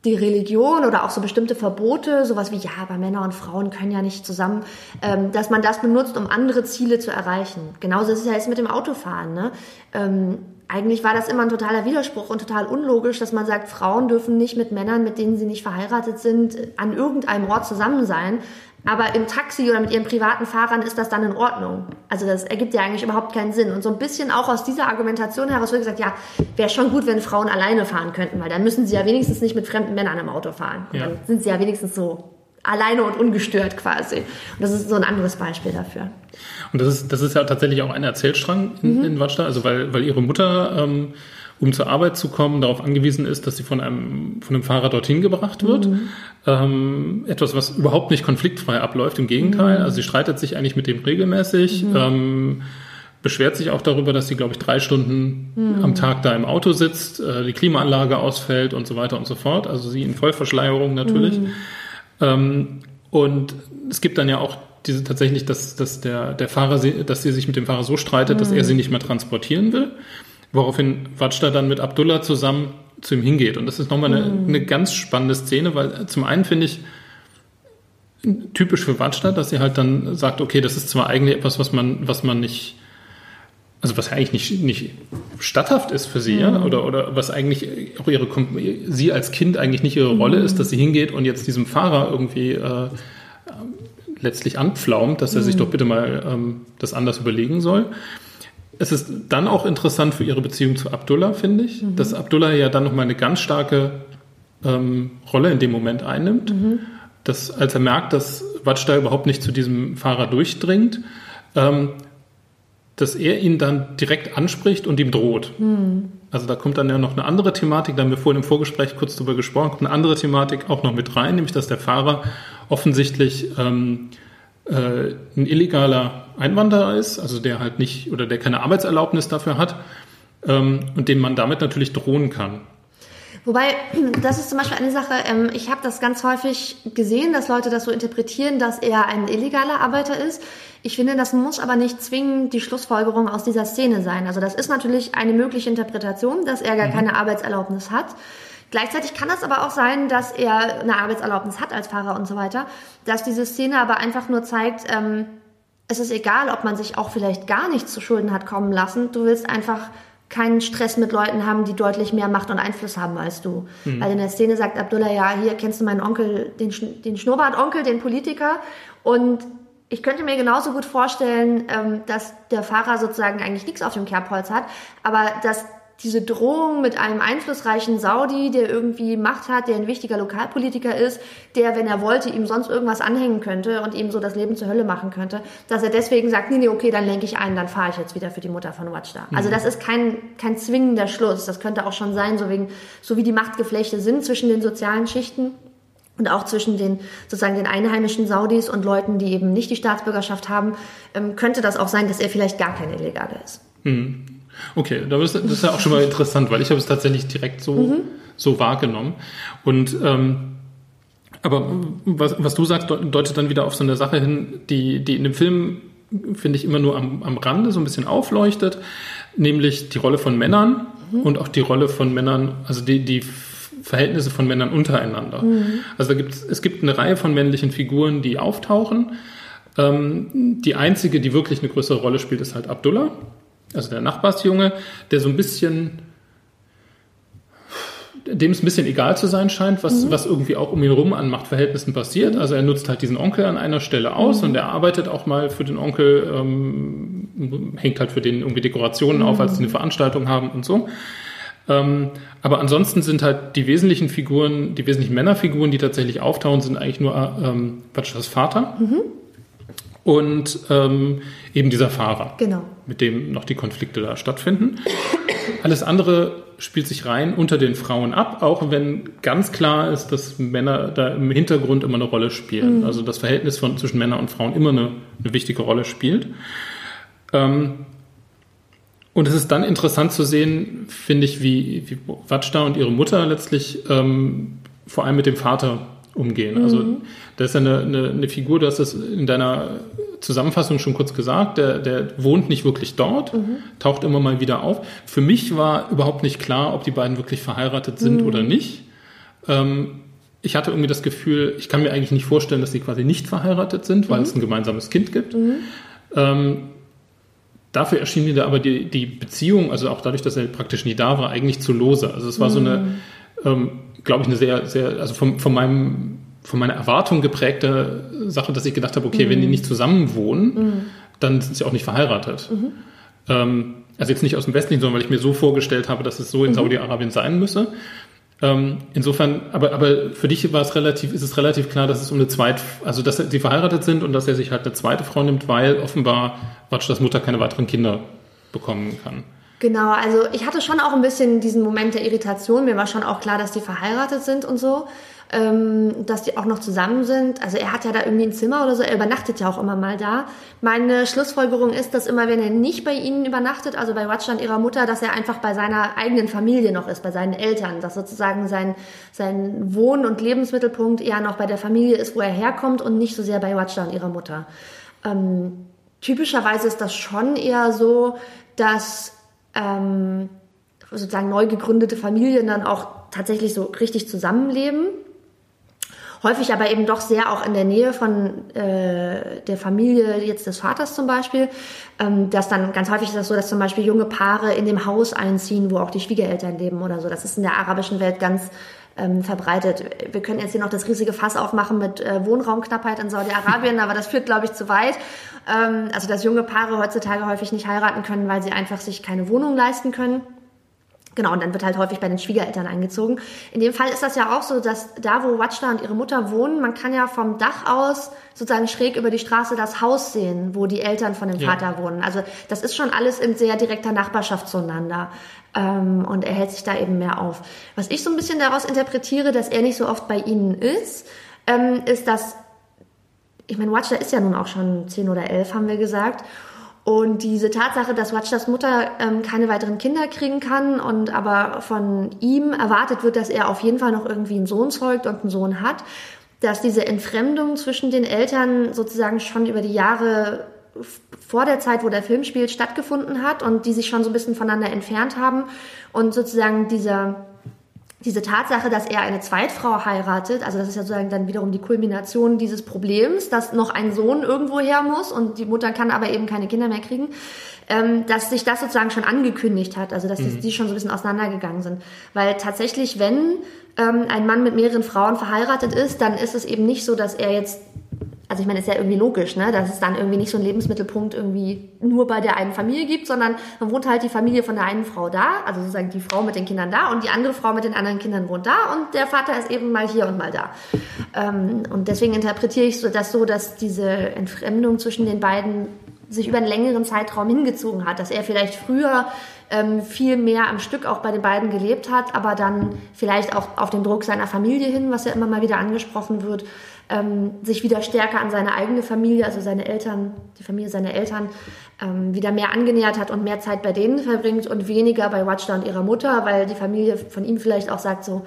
die Religion oder auch so bestimmte Verbote, sowas wie, ja, aber Männer und Frauen können ja nicht zusammen, ähm, dass man das benutzt, um andere Ziele zu erreichen. Genauso ist es ja jetzt mit dem Autofahren. Ne? Ähm, eigentlich war das immer ein totaler Widerspruch und total unlogisch, dass man sagt, Frauen dürfen nicht mit Männern, mit denen sie nicht verheiratet sind, an irgendeinem Ort zusammen sein. Aber im Taxi oder mit ihren privaten Fahrern ist das dann in Ordnung. Also das ergibt ja eigentlich überhaupt keinen Sinn. Und so ein bisschen auch aus dieser Argumentation heraus wird gesagt, ja, wäre schon gut, wenn Frauen alleine fahren könnten, weil dann müssen sie ja wenigstens nicht mit fremden Männern im Auto fahren. Ja. Dann sind sie ja wenigstens so alleine und ungestört quasi. Und das ist so ein anderes Beispiel dafür. Und das ist, das ist ja tatsächlich auch ein Erzählstrang in, mhm. in Watschda, also weil, weil ihre Mutter, ähm, um zur Arbeit zu kommen, darauf angewiesen ist, dass sie von einem, von einem Fahrer dorthin gebracht wird. Mhm. Ähm, etwas, was überhaupt nicht konfliktfrei abläuft, im Gegenteil. Mhm. Also sie streitet sich eigentlich mit dem regelmäßig. Mhm. Ähm, beschwert sich auch darüber, dass sie, glaube ich, drei Stunden mhm. am Tag da im Auto sitzt, äh, die Klimaanlage ausfällt und so weiter und so fort. Also sie in Vollverschleierung natürlich. Mhm. Ähm, und es gibt dann ja auch diese tatsächlich, dass, dass der, der Fahrer, sie, dass sie sich mit dem Fahrer so streitet, mhm. dass er sie nicht mehr transportieren will. Woraufhin Watschda dann mit Abdullah zusammen zu ihm hingeht. Und das ist nochmal eine, mhm. eine ganz spannende Szene, weil zum einen finde ich typisch für Watschda, dass sie halt dann sagt, okay, das ist zwar eigentlich etwas, was man, was man nicht, also was eigentlich nicht, nicht statthaft ist für sie, mhm. ja, oder, oder was eigentlich auch ihre, sie als Kind eigentlich nicht ihre Rolle mhm. ist, dass sie hingeht und jetzt diesem Fahrer irgendwie äh, letztlich anpflaumt, dass er sich mhm. doch bitte mal ähm, das anders überlegen soll. Es ist dann auch interessant für ihre Beziehung zu Abdullah, finde ich, mhm. dass Abdullah ja dann nochmal eine ganz starke ähm, Rolle in dem Moment einnimmt. Mhm. Dass, als er merkt, dass Watschda überhaupt nicht zu diesem Fahrer durchdringt, ähm, dass er ihn dann direkt anspricht und ihm droht. Mhm. Also da kommt dann ja noch eine andere Thematik, da haben wir vorhin im Vorgespräch kurz drüber gesprochen, kommt eine andere Thematik auch noch mit rein, nämlich dass der Fahrer offensichtlich ähm, äh, ein illegaler Einwanderer ist, also der halt nicht oder der keine Arbeitserlaubnis dafür hat ähm, und den man damit natürlich drohen kann. Wobei, das ist zum Beispiel eine Sache, ähm, ich habe das ganz häufig gesehen, dass Leute das so interpretieren, dass er ein illegaler Arbeiter ist. Ich finde, das muss aber nicht zwingend die Schlussfolgerung aus dieser Szene sein. Also das ist natürlich eine mögliche Interpretation, dass er gar mhm. keine Arbeitserlaubnis hat. Gleichzeitig kann es aber auch sein, dass er eine Arbeitserlaubnis hat als Fahrer und so weiter, dass diese Szene aber einfach nur zeigt, ähm, es ist egal, ob man sich auch vielleicht gar nichts zu Schulden hat kommen lassen. Du willst einfach keinen Stress mit Leuten haben, die deutlich mehr Macht und Einfluss haben als du. Mhm. Weil in der Szene sagt Abdullah, ja, hier kennst du meinen Onkel, den, den Schnurrbart-Onkel, den Politiker. Und ich könnte mir genauso gut vorstellen, ähm, dass der Fahrer sozusagen eigentlich nichts auf dem Kerbholz hat, aber dass diese Drohung mit einem einflussreichen Saudi, der irgendwie Macht hat, der ein wichtiger Lokalpolitiker ist, der, wenn er wollte, ihm sonst irgendwas anhängen könnte und ihm so das Leben zur Hölle machen könnte, dass er deswegen sagt, nee, nee, okay, dann lenke ich ein, dann fahre ich jetzt wieder für die Mutter von Watchda. Also mhm. das ist kein, kein zwingender Schluss. Das könnte auch schon sein, so, wegen, so wie die Machtgeflechte sind zwischen den sozialen Schichten und auch zwischen den sozusagen den einheimischen Saudis und Leuten, die eben nicht die Staatsbürgerschaft haben, ähm, könnte das auch sein, dass er vielleicht gar kein Illegaler ist. Mhm. Okay, das ist ja auch schon mal interessant, weil ich habe es tatsächlich direkt so, mhm. so wahrgenommen. Und ähm, aber was, was du sagst, deutet dann wieder auf so eine Sache hin, die, die in dem Film, finde ich, immer nur am, am Rande so ein bisschen aufleuchtet, nämlich die Rolle von Männern mhm. und auch die Rolle von Männern, also die, die Verhältnisse von Männern untereinander. Mhm. Also da gibt, es gibt eine Reihe von männlichen Figuren, die auftauchen. Ähm, die einzige, die wirklich eine größere Rolle spielt, ist halt Abdullah also der Nachbarsjunge, der so ein bisschen, dem es ein bisschen egal zu sein scheint, was, mhm. was irgendwie auch um ihn rum an Machtverhältnissen passiert. Also er nutzt halt diesen Onkel an einer Stelle aus mhm. und er arbeitet auch mal für den Onkel, ähm, hängt halt für den irgendwie Dekorationen mhm. auf, als sie eine Veranstaltung haben und so. Ähm, aber ansonsten sind halt die wesentlichen Figuren, die wesentlichen Männerfiguren, die tatsächlich auftauchen, sind eigentlich nur ähm, Batschas Vater. Mhm und ähm, eben dieser Fahrer, genau. mit dem noch die Konflikte da stattfinden. Alles andere spielt sich rein unter den Frauen ab, auch wenn ganz klar ist, dass Männer da im Hintergrund immer eine Rolle spielen. Mhm. Also das Verhältnis von, zwischen Männern und Frauen immer eine, eine wichtige Rolle spielt. Ähm, und es ist dann interessant zu sehen, finde ich, wie, wie Watschda und ihre Mutter letztlich ähm, vor allem mit dem Vater umgehen. Also mhm. das ist eine, eine, eine Figur, du hast das in deiner Zusammenfassung schon kurz gesagt, der, der wohnt nicht wirklich dort, mhm. taucht immer mal wieder auf. Für mich war überhaupt nicht klar, ob die beiden wirklich verheiratet sind mhm. oder nicht. Ähm, ich hatte irgendwie das Gefühl, ich kann mir eigentlich nicht vorstellen, dass sie quasi nicht verheiratet sind, weil mhm. es ein gemeinsames Kind gibt. Mhm. Ähm, dafür erschien mir da aber die, die Beziehung, also auch dadurch, dass er praktisch nie da war, eigentlich zu lose. Also es war so eine mhm. ähm, glaube ich, eine sehr, sehr, also von, von meinem, von meiner Erwartung geprägte Sache, dass ich gedacht habe, okay, mhm. wenn die mhm. nicht zusammen wohnen, mhm. dann sind sie auch nicht verheiratet. Mhm. Ähm, also jetzt nicht aus dem Westlichen, sondern weil ich mir so vorgestellt habe, dass es so in mhm. Saudi-Arabien sein müsse. Ähm, insofern, aber, aber für dich war es relativ, ist es relativ klar, dass es um eine zweite, also dass sie verheiratet sind und dass er sich halt eine zweite Frau nimmt, weil offenbar Watschdas Mutter keine weiteren Kinder bekommen kann. Genau, also ich hatte schon auch ein bisschen diesen Moment der Irritation. Mir war schon auch klar, dass die verheiratet sind und so, ähm, dass die auch noch zusammen sind. Also er hat ja da irgendwie ein Zimmer oder so, er übernachtet ja auch immer mal da. Meine Schlussfolgerung ist, dass immer, wenn er nicht bei ihnen übernachtet, also bei Watchland ihrer Mutter, dass er einfach bei seiner eigenen Familie noch ist, bei seinen Eltern, dass sozusagen sein, sein Wohn- und Lebensmittelpunkt eher noch bei der Familie ist, wo er herkommt und nicht so sehr bei Watchland ihrer Mutter. Ähm, typischerweise ist das schon eher so, dass ähm, sozusagen neu gegründete Familien dann auch tatsächlich so richtig zusammenleben. Häufig aber eben doch sehr auch in der Nähe von äh, der Familie jetzt des Vaters zum Beispiel. Ähm, dass dann ganz häufig ist das so, dass zum Beispiel junge Paare in dem Haus einziehen, wo auch die Schwiegereltern leben oder so. Das ist in der arabischen Welt ganz ähm, verbreitet. Wir können jetzt hier noch das riesige Fass aufmachen mit äh, Wohnraumknappheit in Saudi-Arabien, aber das führt, glaube ich, zu weit. Ähm, also dass junge Paare heutzutage häufig nicht heiraten können, weil sie einfach sich keine Wohnung leisten können. Genau, und dann wird halt häufig bei den Schwiegereltern eingezogen. In dem Fall ist das ja auch so, dass da, wo Watchda und ihre Mutter wohnen, man kann ja vom Dach aus sozusagen schräg über die Straße das Haus sehen, wo die Eltern von dem ja. Vater wohnen. Also das ist schon alles in sehr direkter Nachbarschaft zueinander. Ähm, und er hält sich da eben mehr auf. Was ich so ein bisschen daraus interpretiere, dass er nicht so oft bei ihnen ist, ähm, ist, dass, ich meine, Watchda ist ja nun auch schon zehn oder elf, haben wir gesagt. Und diese Tatsache, dass Watchdas Mutter ähm, keine weiteren Kinder kriegen kann und aber von ihm erwartet wird, dass er auf jeden Fall noch irgendwie einen Sohn zeugt und einen Sohn hat, dass diese Entfremdung zwischen den Eltern sozusagen schon über die Jahre vor der Zeit, wo der Film spielt, stattgefunden hat und die sich schon so ein bisschen voneinander entfernt haben und sozusagen dieser diese Tatsache, dass er eine Zweitfrau heiratet, also das ist ja sozusagen dann wiederum die Kulmination dieses Problems, dass noch ein Sohn irgendwo her muss und die Mutter kann aber eben keine Kinder mehr kriegen, ähm, dass sich das sozusagen schon angekündigt hat, also dass mhm. die, schon so ein bisschen auseinandergegangen sind. Weil tatsächlich, wenn ähm, ein Mann mit mehreren Frauen verheiratet ist, dann ist es eben nicht so, dass er jetzt also ich meine, ist ja irgendwie logisch, ne, dass es dann irgendwie nicht so einen Lebensmittelpunkt irgendwie nur bei der einen Familie gibt, sondern dann wohnt halt die Familie von der einen Frau da, also sozusagen die Frau mit den Kindern da und die andere Frau mit den anderen Kindern wohnt da und der Vater ist eben mal hier und mal da. Ähm, und deswegen interpretiere ich das so, dass diese Entfremdung zwischen den beiden sich über einen längeren Zeitraum hingezogen hat, dass er vielleicht früher ähm, viel mehr am Stück auch bei den beiden gelebt hat, aber dann vielleicht auch auf den Druck seiner Familie hin, was ja immer mal wieder angesprochen wird, ähm, sich wieder stärker an seine eigene Familie, also seine Eltern, die Familie seiner Eltern, ähm, wieder mehr angenähert hat und mehr Zeit bei denen verbringt und weniger bei Watchda und ihrer Mutter, weil die Familie von ihm vielleicht auch sagt so,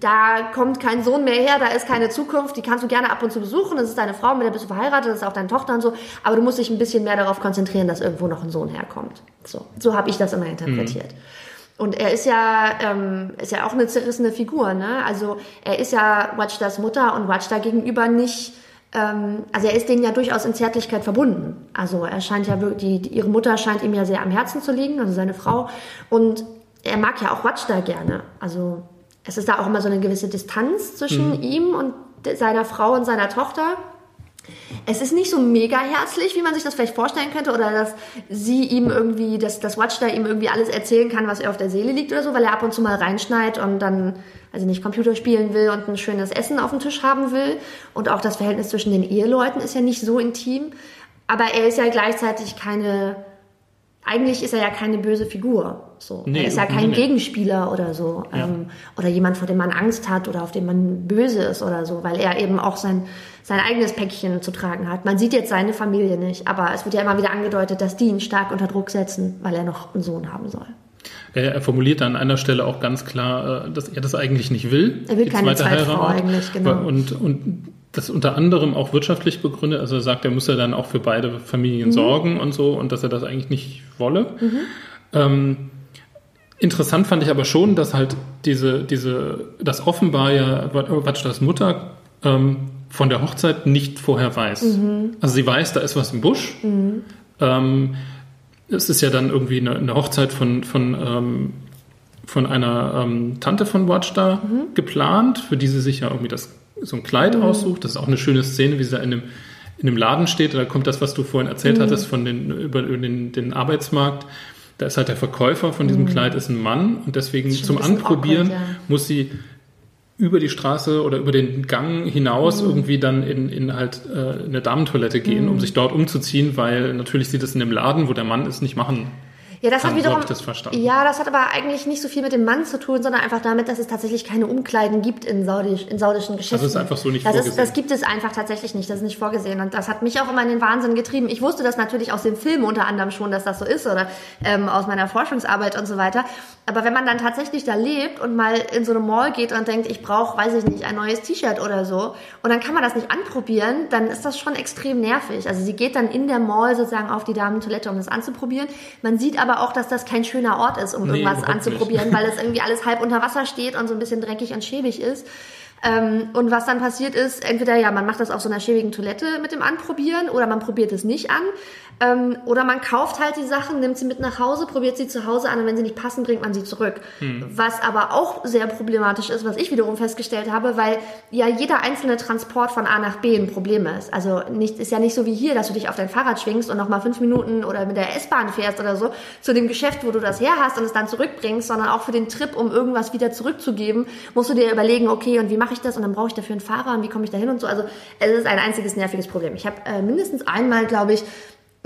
da kommt kein Sohn mehr her, da ist keine Zukunft, die kannst du gerne ab und zu besuchen, das ist deine Frau, mit der bist du verheiratet, das ist auch deine Tochter und so, aber du musst dich ein bisschen mehr darauf konzentrieren, dass irgendwo noch ein Sohn herkommt. So, so habe ich das immer interpretiert. Mhm. Und er ist ja, ähm, ist ja auch eine zerrissene Figur, ne? Also er ist ja Watchdas Mutter und Watchda gegenüber nicht, ähm, also er ist denen ja durchaus in Zärtlichkeit verbunden. Also er scheint ja wirklich, die, ihre Mutter scheint ihm ja sehr am Herzen zu liegen, also seine Frau. Und er mag ja auch Watchda gerne. Also es ist da auch immer so eine gewisse Distanz zwischen mhm. ihm und seiner Frau und seiner Tochter. Es ist nicht so mega herzlich, wie man sich das vielleicht vorstellen könnte, oder dass sie ihm irgendwie, dass das Watch da ihm irgendwie alles erzählen kann, was ihr auf der Seele liegt oder so, weil er ab und zu mal reinschneit und dann, also nicht Computer spielen will und ein schönes Essen auf dem Tisch haben will. Und auch das Verhältnis zwischen den Eheleuten ist ja nicht so intim. Aber er ist ja gleichzeitig keine eigentlich ist er ja keine böse Figur. So. Nee, er ist ja kein nee. Gegenspieler oder so. Ja. Ähm, oder jemand, vor dem man Angst hat oder auf dem man böse ist oder so, weil er eben auch sein, sein eigenes Päckchen zu tragen hat. Man sieht jetzt seine Familie nicht, aber es wird ja immer wieder angedeutet, dass die ihn stark unter Druck setzen, weil er noch einen Sohn haben soll. Er formuliert an einer Stelle auch ganz klar, äh, dass er das eigentlich nicht will. Er will keine zweite Zweitfrau Heirat. eigentlich, genau. Und, und das unter anderem auch wirtschaftlich begründet. Also er sagt, er muss ja dann auch für beide Familien mhm. sorgen und so und dass er das eigentlich nicht wolle. Mhm. Ähm, interessant fand ich aber schon, dass halt diese, diese, das offenbar ja Watschdas Mutter ähm, von der Hochzeit nicht vorher weiß. Mhm. Also sie weiß, da ist was im Busch. Mhm. Ähm, es ist ja dann irgendwie eine, eine Hochzeit von, von, ähm, von einer ähm, Tante von Watchda mhm. geplant, für die sie sich ja irgendwie das so ein Kleid mhm. aussucht. Das ist auch eine schöne Szene, wie sie da in einem, in einem Laden steht. Da kommt das, was du vorhin erzählt mhm. hattest, von den, über, über den, den Arbeitsmarkt. Da ist halt der Verkäufer von diesem mhm. Kleid ist ein Mann und deswegen zum Anprobieren awkward, ja. muss sie über die Straße oder über den Gang hinaus mhm. irgendwie dann in, in halt äh, eine Damentoilette gehen, mhm. um sich dort umzuziehen, weil natürlich sie das in dem Laden, wo der Mann ist, nicht machen ja, das hat wiederum. Das ja, das hat aber eigentlich nicht so viel mit dem Mann zu tun, sondern einfach damit, dass es tatsächlich keine Umkleiden gibt in, Saudisch, in saudischen Geschäften. Das ist einfach so nicht das vorgesehen. Ist, das gibt es einfach tatsächlich nicht. Das ist nicht vorgesehen. Und das hat mich auch immer in den Wahnsinn getrieben. Ich wusste das natürlich aus dem Film unter anderem schon, dass das so ist oder ähm, aus meiner Forschungsarbeit und so weiter. Aber wenn man dann tatsächlich da lebt und mal in so eine Mall geht und denkt, ich brauche, weiß ich nicht, ein neues T-Shirt oder so, und dann kann man das nicht anprobieren, dann ist das schon extrem nervig. Also sie geht dann in der Mall sozusagen auf die Damentoilette, um das anzuprobieren. Man sieht aber auch, dass das kein schöner Ort ist, um nee, irgendwas anzuprobieren, weil es irgendwie alles halb unter Wasser steht und so ein bisschen dreckig und schäbig ist. Ähm, und was dann passiert ist, entweder ja, man macht das auf so einer schäbigen Toilette mit dem Anprobieren oder man probiert es nicht an. Ähm, oder man kauft halt die Sachen, nimmt sie mit nach Hause, probiert sie zu Hause an und wenn sie nicht passen, bringt man sie zurück. Hm. Was aber auch sehr problematisch ist, was ich wiederum festgestellt habe, weil ja jeder einzelne Transport von A nach B ein Problem ist. Also nicht, ist ja nicht so wie hier, dass du dich auf dein Fahrrad schwingst und nochmal fünf Minuten oder mit der S-Bahn fährst oder so zu dem Geschäft, wo du das her hast und es dann zurückbringst, sondern auch für den Trip, um irgendwas wieder zurückzugeben, musst du dir überlegen, okay, und wie mache ich das und dann brauche ich dafür einen Fahrer und wie komme ich da hin und so. Also es ist ein einziges nerviges Problem. Ich habe äh, mindestens einmal, glaube ich,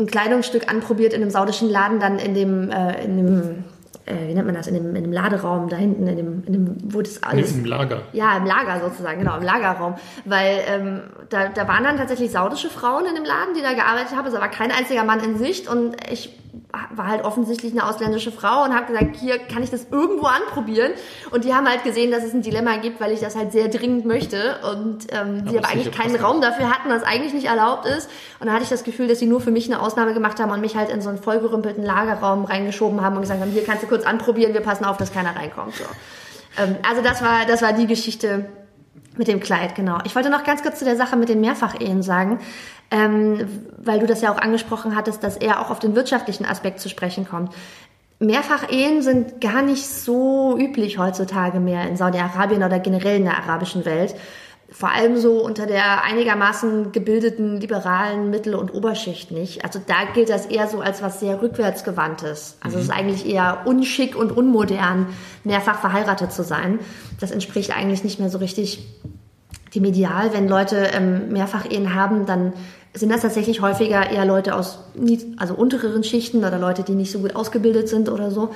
ein Kleidungsstück anprobiert in einem saudischen Laden, dann in dem, äh, in dem äh, wie nennt man das, in dem, in dem Laderaum da hinten, in dem, in dem wo das alles... Im Lager. Ja, im Lager sozusagen, genau, im Lagerraum. Weil ähm, da, da waren dann tatsächlich saudische Frauen in dem Laden, die da gearbeitet haben. Es war kein einziger Mann in Sicht und ich war halt offensichtlich eine ausländische Frau und habe gesagt, hier kann ich das irgendwo anprobieren. Und die haben halt gesehen, dass es ein Dilemma gibt, weil ich das halt sehr dringend möchte und ähm, die aber eigentlich keinen Raum dafür hatten, was eigentlich nicht erlaubt ist. Und da hatte ich das Gefühl, dass sie nur für mich eine Ausnahme gemacht haben und mich halt in so einen vollgerümpelten Lagerraum reingeschoben haben und gesagt haben, hier kannst du kurz anprobieren, wir passen auf, dass keiner reinkommt. So. Ähm, also das war, das war die Geschichte mit dem Kleid, genau. Ich wollte noch ganz kurz zu der Sache mit den Mehrfachehen sagen ähm, weil du das ja auch angesprochen hattest, dass er auch auf den wirtschaftlichen Aspekt zu sprechen kommt. Mehrfachehen sind gar nicht so üblich heutzutage mehr in Saudi-Arabien oder generell in der arabischen Welt. vor allem so unter der einigermaßen gebildeten liberalen Mittel- und Oberschicht nicht. Also da gilt das eher so als was sehr rückwärtsgewandtes. Also mhm. es ist eigentlich eher unschick und unmodern, mehrfach verheiratet zu sein. Das entspricht eigentlich nicht mehr so richtig dem Ideal. Wenn Leute ähm, Mehrfach-Ehen haben, dann sind das tatsächlich häufiger eher Leute aus also untereren Schichten oder Leute, die nicht so gut ausgebildet sind oder so.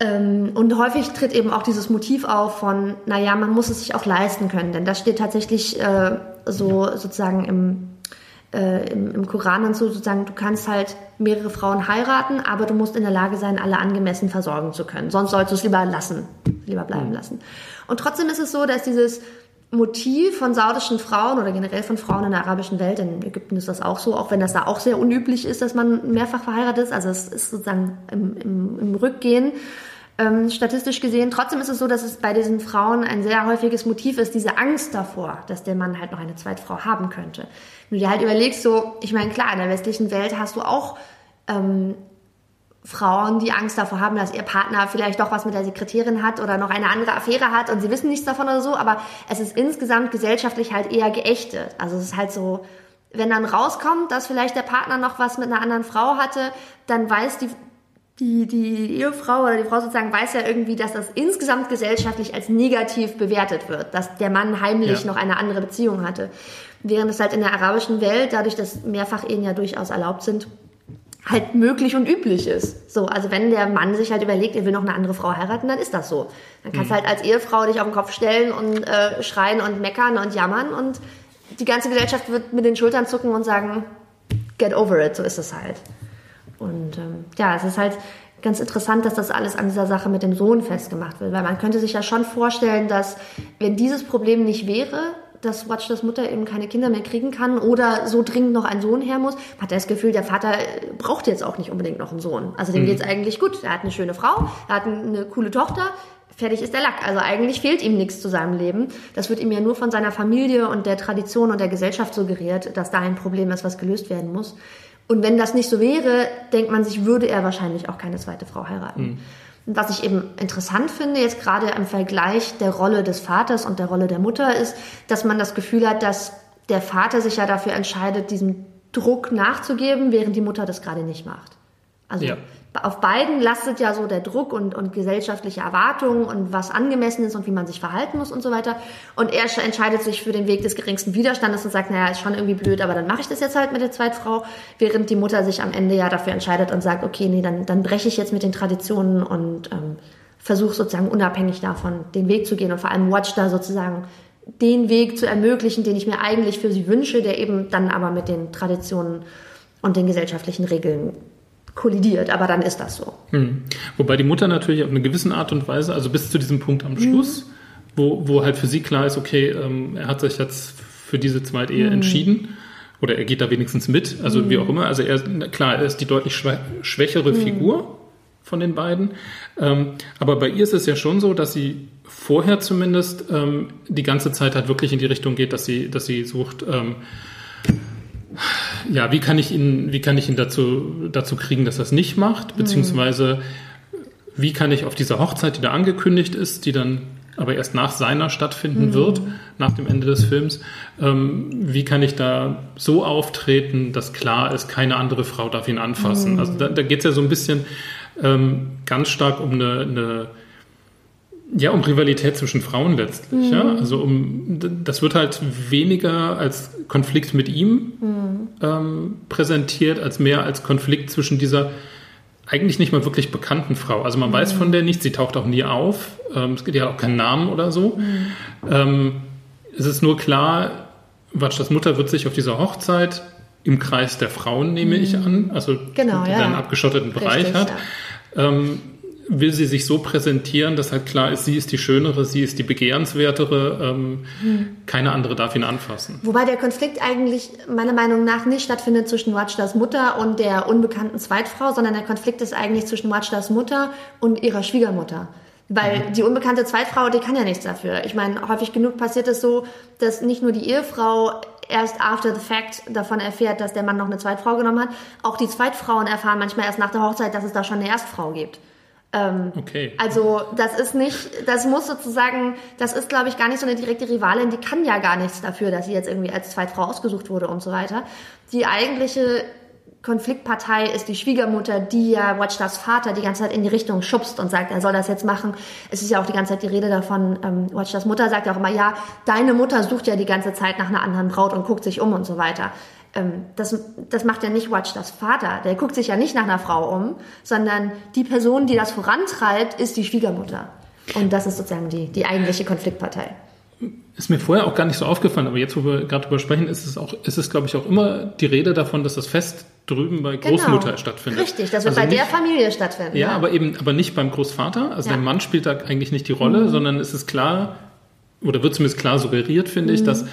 Ähm, und häufig tritt eben auch dieses Motiv auf von, naja, man muss es sich auch leisten können, denn das steht tatsächlich äh, so sozusagen im, äh, im, im Koran und so, sozusagen, du kannst halt mehrere Frauen heiraten, aber du musst in der Lage sein, alle angemessen versorgen zu können. Sonst sollst du es lieber lassen, lieber bleiben mhm. lassen. Und trotzdem ist es so, dass dieses Motiv von saudischen Frauen oder generell von Frauen in der arabischen Welt, in Ägypten ist das auch so, auch wenn das da auch sehr unüblich ist, dass man mehrfach verheiratet ist, also es ist sozusagen im, im, im Rückgehen ähm, statistisch gesehen. Trotzdem ist es so, dass es bei diesen Frauen ein sehr häufiges Motiv ist, diese Angst davor, dass der Mann halt noch eine zweite Frau haben könnte. Wenn du dir halt überlegst, so, ich meine, klar, in der westlichen Welt hast du auch ähm, Frauen, die Angst davor haben, dass ihr Partner vielleicht doch was mit der Sekretärin hat oder noch eine andere Affäre hat und sie wissen nichts davon oder so, aber es ist insgesamt gesellschaftlich halt eher geächtet. Also es ist halt so, wenn dann rauskommt, dass vielleicht der Partner noch was mit einer anderen Frau hatte, dann weiß die, die, die Ehefrau oder die Frau sozusagen weiß ja irgendwie, dass das insgesamt gesellschaftlich als negativ bewertet wird, dass der Mann heimlich ja. noch eine andere Beziehung hatte. Während es halt in der arabischen Welt, dadurch, dass Mehrfachehen ja durchaus erlaubt sind, halt möglich und üblich ist. So, also wenn der Mann sich halt überlegt, er will noch eine andere Frau heiraten, dann ist das so. Dann kannst du mhm. halt als Ehefrau dich auf den Kopf stellen und äh, schreien und meckern und jammern und die ganze Gesellschaft wird mit den Schultern zucken und sagen, get over it, so ist es halt. Und ähm, ja, es ist halt ganz interessant, dass das alles an dieser Sache mit dem Sohn festgemacht wird, weil man könnte sich ja schon vorstellen, dass wenn dieses Problem nicht wäre, dass Watch das Mutter eben keine Kinder mehr kriegen kann oder so dringend noch ein Sohn her muss, hat er das Gefühl, der Vater braucht jetzt auch nicht unbedingt noch einen Sohn. Also dem mhm. geht's eigentlich gut. Er hat eine schöne Frau, er hat eine coole Tochter, fertig ist der Lack. Also eigentlich fehlt ihm nichts zu seinem Leben. Das wird ihm ja nur von seiner Familie und der Tradition und der Gesellschaft suggeriert, dass da ein Problem ist, was gelöst werden muss. Und wenn das nicht so wäre, denkt man sich, würde er wahrscheinlich auch keine zweite Frau heiraten. Mhm. Was ich eben interessant finde, jetzt gerade im Vergleich der Rolle des Vaters und der Rolle der Mutter, ist, dass man das Gefühl hat, dass der Vater sich ja dafür entscheidet, diesem Druck nachzugeben, während die Mutter das gerade nicht macht. Also ja auf beiden lastet ja so der Druck und, und gesellschaftliche Erwartungen und was angemessen ist und wie man sich verhalten muss und so weiter. Und er entscheidet sich für den Weg des geringsten Widerstandes und sagt, naja, ist schon irgendwie blöd, aber dann mache ich das jetzt halt mit der Zweitfrau, während die Mutter sich am Ende ja dafür entscheidet und sagt, okay, nee, dann, dann breche ich jetzt mit den Traditionen und ähm, versuche sozusagen unabhängig davon den Weg zu gehen und vor allem Watch da sozusagen den Weg zu ermöglichen, den ich mir eigentlich für sie wünsche, der eben dann aber mit den Traditionen und den gesellschaftlichen Regeln kollidiert, aber dann ist das so. Hm. Wobei die Mutter natürlich auf eine gewisse Art und Weise, also bis zu diesem Punkt am Schluss, mhm. wo, wo halt für sie klar ist, okay, ähm, er hat sich jetzt für diese Zweitehe mhm. entschieden oder er geht da wenigstens mit, also mhm. wie auch immer. Also er, klar, er ist die deutlich schwächere mhm. Figur von den beiden. Ähm, aber bei ihr ist es ja schon so, dass sie vorher zumindest ähm, die ganze Zeit halt wirklich in die Richtung geht, dass sie, dass sie sucht, ähm, ja, wie kann ich ihn, wie kann ich ihn dazu, dazu kriegen, dass er es nicht macht? Beziehungsweise, wie kann ich auf dieser Hochzeit, die da angekündigt ist, die dann aber erst nach seiner stattfinden mhm. wird, nach dem Ende des Films, ähm, wie kann ich da so auftreten, dass klar ist, keine andere Frau darf ihn anfassen? Mhm. Also da, da geht es ja so ein bisschen ähm, ganz stark um eine, eine ja, um Rivalität zwischen Frauen letztlich. Mhm. Ja? Also um das wird halt weniger als Konflikt mit ihm mhm. ähm, präsentiert, als mehr als Konflikt zwischen dieser eigentlich nicht mal wirklich bekannten Frau. Also man mhm. weiß von der nichts, sie taucht auch nie auf. Ähm, es gibt ja auch keinen Namen oder so. Mhm. Ähm, es ist nur klar, Watschas Mutter wird sich auf dieser Hochzeit im Kreis der Frauen, nehme ich mhm. an, also genau, ja. einen abgeschotteten Bereich Richtig, hat. Ja. Will sie sich so präsentieren, dass halt klar ist, sie ist die Schönere, sie ist die Begehrenswertere, ähm, hm. keine andere darf ihn anfassen. Wobei der Konflikt eigentlich meiner Meinung nach nicht stattfindet zwischen Wajdas Mutter und der unbekannten Zweitfrau, sondern der Konflikt ist eigentlich zwischen Wajdas Mutter und ihrer Schwiegermutter. Weil mhm. die unbekannte Zweitfrau, die kann ja nichts dafür. Ich meine, häufig genug passiert es so, dass nicht nur die Ehefrau erst after the fact davon erfährt, dass der Mann noch eine Zweitfrau genommen hat, auch die Zweitfrauen erfahren manchmal erst nach der Hochzeit, dass es da schon eine Erstfrau gibt. Ähm, Okay. Also das ist nicht, das muss sozusagen, das ist glaube ich gar nicht so eine direkte Rivalin, die kann ja gar nichts dafür, dass sie jetzt irgendwie als Zweitfrau ausgesucht wurde und so weiter. Die eigentliche Konfliktpartei ist die Schwiegermutter, die ja Watchstars Vater die ganze Zeit in die Richtung schubst und sagt, er soll das jetzt machen. Es ist ja auch die ganze Zeit die Rede davon, ähm, Watchstars Mutter sagt ja auch immer, ja, deine Mutter sucht ja die ganze Zeit nach einer anderen Braut und guckt sich um und so weiter. Ähm, das, das macht ja nicht Watchstars Vater. Der guckt sich ja nicht nach einer Frau um, sondern die Person, die das vorantreibt, ist die Schwiegermutter. Und das ist sozusagen die, die eigentliche Konfliktpartei. Ist mir vorher auch gar nicht so aufgefallen, aber jetzt, wo wir gerade drüber sprechen, ist es auch, ist es, glaube ich, auch immer die Rede davon, dass das Fest drüben bei Großmutter Genau. stattfindet. Richtig, das wird Also bei der nicht- Familie stattfinden. Ja, aber eben, aber nicht beim Großvater. Also Ja. Mhm. der Mann spielt da eigentlich nicht die Rolle, sondern es ist klar, oder wird zumindest klar suggeriert, finde Mhm. ich, dass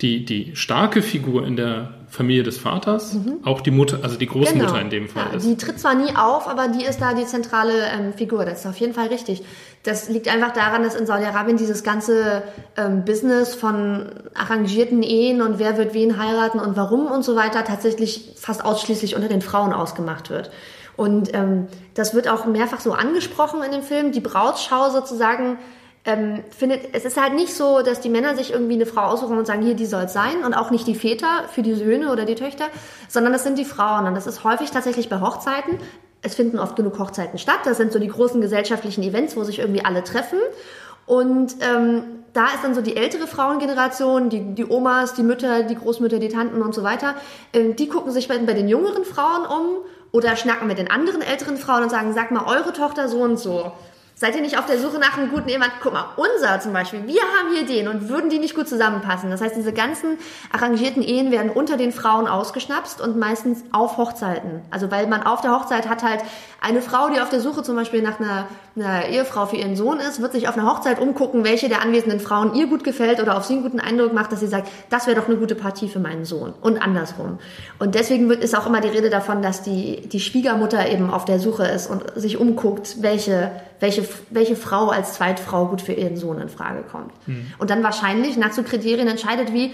die, die starke Figur in der Familie des Vaters auch die Mutter, also die Großmutter Genau. in dem Fall ja, ist. Die tritt zwar nie auf, aber die ist da die zentrale ähm, Figur. Das ist auf jeden Fall richtig. Das liegt einfach daran, dass in Saudi-Arabien dieses ganze ähm, Business von arrangierten Ehen und wer wird wen heiraten und warum und so weiter tatsächlich fast ausschließlich unter den Frauen ausgemacht wird. Und ähm, das wird auch mehrfach so angesprochen in dem Film. Die Brautschau sozusagen ähm, findet, es ist halt nicht so, dass die Männer sich irgendwie eine Frau aussuchen und sagen, hier, die soll es sein und auch nicht die Väter für die Söhne oder die Töchter, sondern das sind die Frauen und das ist häufig tatsächlich bei Hochzeiten. Es finden oft genug Hochzeiten statt. Das sind so die großen gesellschaftlichen Events, wo sich irgendwie alle treffen. Und ähm, da ist dann so die ältere Frauengeneration, die, die Omas, die Mütter, die Großmütter, die Tanten und so weiter, ähm, die gucken sich bei, bei den jüngeren Frauen um oder schnacken mit den anderen älteren Frauen und sagen, sag mal, eure Tochter so und so. Seid ihr nicht auf der Suche nach einem guten Ehemann? Guck mal, unser zum Beispiel, wir haben hier den und würden die nicht gut zusammenpassen. Das heißt, diese ganzen arrangierten Ehen werden unter den Frauen ausgeschnapst und meistens auf Hochzeiten. Also weil man auf der Hochzeit hat halt eine Frau, die auf der Suche zum Beispiel nach einer, einer Ehefrau für ihren Sohn ist, wird sich auf einer Hochzeit umgucken, welche der anwesenden Frauen ihr gut gefällt oder auf sie einen guten Eindruck macht, dass sie sagt, das wäre doch eine gute Partie für meinen Sohn und andersrum. Und deswegen wird, ist auch immer die Rede davon, dass die, die Schwiegermutter eben auf der Suche ist und sich umguckt, welche, welche, welche Frau als Zweitfrau gut für ihren Sohn in Frage kommt. Und dann wahrscheinlich nach so Kriterien entscheidet, wie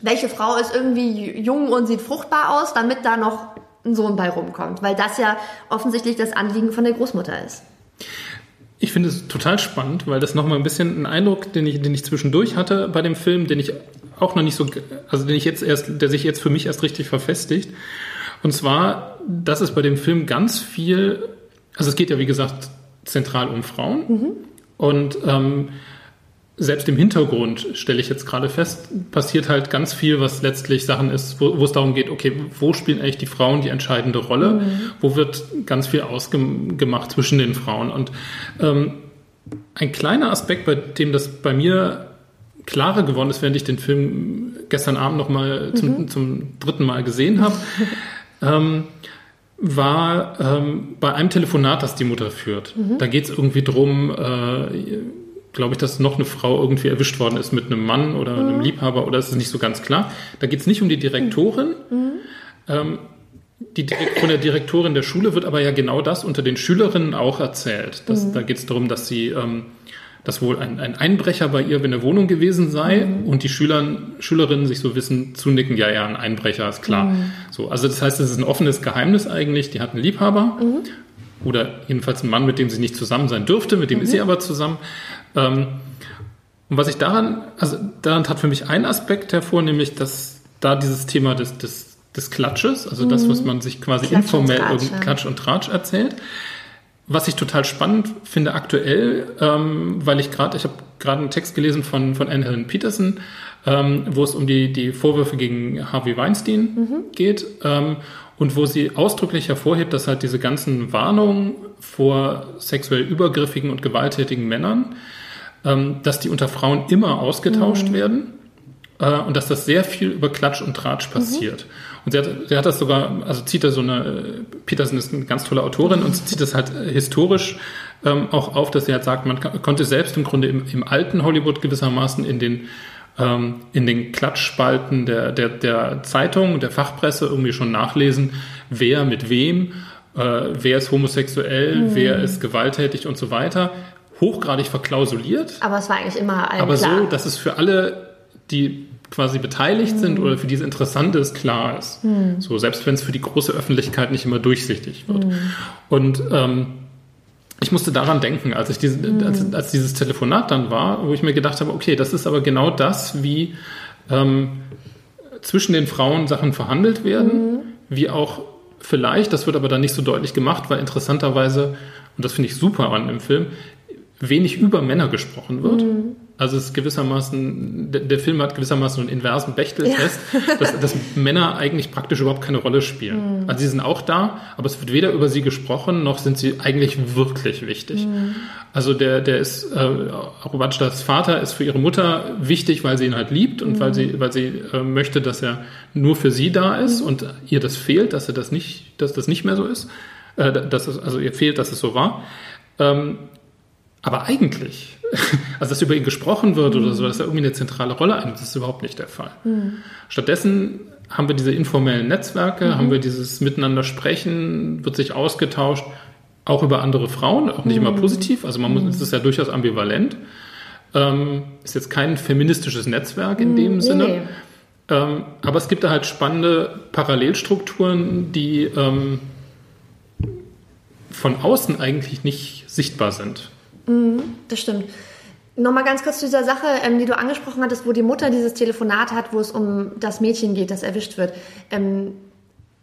welche Frau ist irgendwie jung und sieht fruchtbar aus, damit da noch ein Sohn bei rumkommt, weil das ja offensichtlich das Anliegen von der Großmutter ist. Ich finde es total spannend, weil das nochmal ein bisschen ein Eindruck, den ich, den ich zwischendurch hatte bei dem Film, den ich auch noch nicht so, also den ich jetzt erst, der sich jetzt für mich erst richtig verfestigt. Und zwar, dass es bei dem Film ganz viel, also es geht ja wie gesagt zentral um Frauen und ähm, selbst im Hintergrund stelle ich jetzt gerade fest, passiert halt ganz viel, was letztlich Sachen ist, wo, wo es darum geht, okay, wo spielen eigentlich die Frauen die entscheidende Rolle? Wo wird ganz viel ausgemacht zwischen den Frauen? Und ähm, ein kleiner Aspekt, bei dem das bei mir klarer geworden ist, während ich den Film gestern Abend nochmal zum, zum dritten Mal gesehen habe, ähm, war ähm, bei einem Telefonat, das die Mutter führt. Da geht es irgendwie drum, äh, glaube ich, dass noch eine Frau irgendwie erwischt worden ist mit einem Mann oder einem Liebhaber oder ist es nicht so ganz klar. Da geht es nicht um die Direktorin. Ähm, die von der Direktorin der Schule wird aber ja genau das unter den Schülerinnen auch erzählt. Das, Da geht es darum, dass sie, ähm, dass wohl ein, ein Einbrecher bei ihr in der Wohnung gewesen sei und die Schülern, Schülerinnen sich so wissen, zunicken, ja, ja, ein Einbrecher, ist klar. So, also das heißt, es ist ein offenes Geheimnis eigentlich. Die hat einen Liebhaber oder jedenfalls einen Mann, mit dem sie nicht zusammen sein dürfte, mit dem ist sie aber zusammen. Ähm, und was ich daran, also daran tat für mich ein Aspekt hervor, nämlich, dass da dieses Thema des, des, des Klatsches, also das, was man sich quasi Klatsch und informell ja. Klatsch und Tratsch erzählt. Was ich total spannend finde aktuell, ähm, weil ich gerade, ich habe gerade einen Text gelesen von, von Anne Helen Peterson, ähm, wo es um die, die Vorwürfe gegen Harvey Weinstein geht ähm, und wo sie ausdrücklich hervorhebt, dass halt diese ganzen Warnungen vor sexuell übergriffigen und gewalttätigen Männern, ähm, dass die unter Frauen immer ausgetauscht werden äh, und dass das sehr viel über Klatsch und Tratsch passiert. Und sie hat, sie hat das sogar, also zieht da so eine, äh, Peterson ist eine ganz tolle Autorin und sie zieht das halt äh, historisch ähm, auch auf, dass sie halt sagt, man konnte selbst im Grunde im, im alten Hollywood gewissermaßen in den ähm, in den Klatschspalten der, der, der Zeitung, der Fachpresse irgendwie schon nachlesen, wer mit wem, äh, wer ist homosexuell, wer ist gewalttätig und so weiter. Hochgradig verklausuliert, Aber es war eigentlich immer allen aber klar. so, dass es für alle, die quasi beteiligt sind oder für die es interessant ist, klar ist. So, selbst wenn es für die große Öffentlichkeit nicht immer durchsichtig wird. Und ähm, ich musste daran denken, als ich diese, mhm. als, als, dieses Telefonat dann war, wo ich mir gedacht habe, okay, das ist aber genau das, wie ähm, zwischen den Frauen Sachen verhandelt werden, mhm. wie auch vielleicht, das wird aber dann nicht so deutlich gemacht, weil interessanterweise, und das finde ich super an dem Film, wenig über Männer gesprochen wird. Mhm. Also es ist gewissermaßen, der, Film hat gewissermaßen einen inversen Bechteltest, ja. dass, dass, Männer eigentlich praktisch überhaupt keine Rolle spielen. Mhm. Also sie sind auch da, aber es wird weder über sie gesprochen, noch sind sie eigentlich wirklich wichtig. Mhm. Also der, der ist, äh, Arubadschtas Vater ist für ihre Mutter wichtig, weil sie ihn halt liebt und mhm. weil sie, weil sie äh, möchte, dass er nur für sie da ist mhm. und ihr das fehlt, dass er das nicht, dass das nicht mehr so ist. Äh, dass es, also ihr fehlt, dass es so war. Ähm, aber eigentlich, also dass über ihn gesprochen wird mhm. oder so, dass er irgendwie eine zentrale Rolle einnimmt, das ist überhaupt nicht der Fall. Mhm. Stattdessen haben wir diese informellen Netzwerke, mhm. haben wir dieses Miteinander sprechen, wird sich ausgetauscht, auch über andere Frauen, auch nicht immer mhm. positiv, also man muss, mhm. es ist ja durchaus ambivalent. Ähm, ist jetzt kein feministisches Netzwerk in dem Sinne. Nee. Ähm, aber es gibt da halt spannende Parallelstrukturen, die ähm, von außen eigentlich nicht sichtbar sind. Mhm, das stimmt. Nochmal ganz kurz zu dieser Sache, ähm, die du angesprochen hattest, wo die Mutter dieses Telefonat hat, wo es um das Mädchen geht, das erwischt wird. Ähm,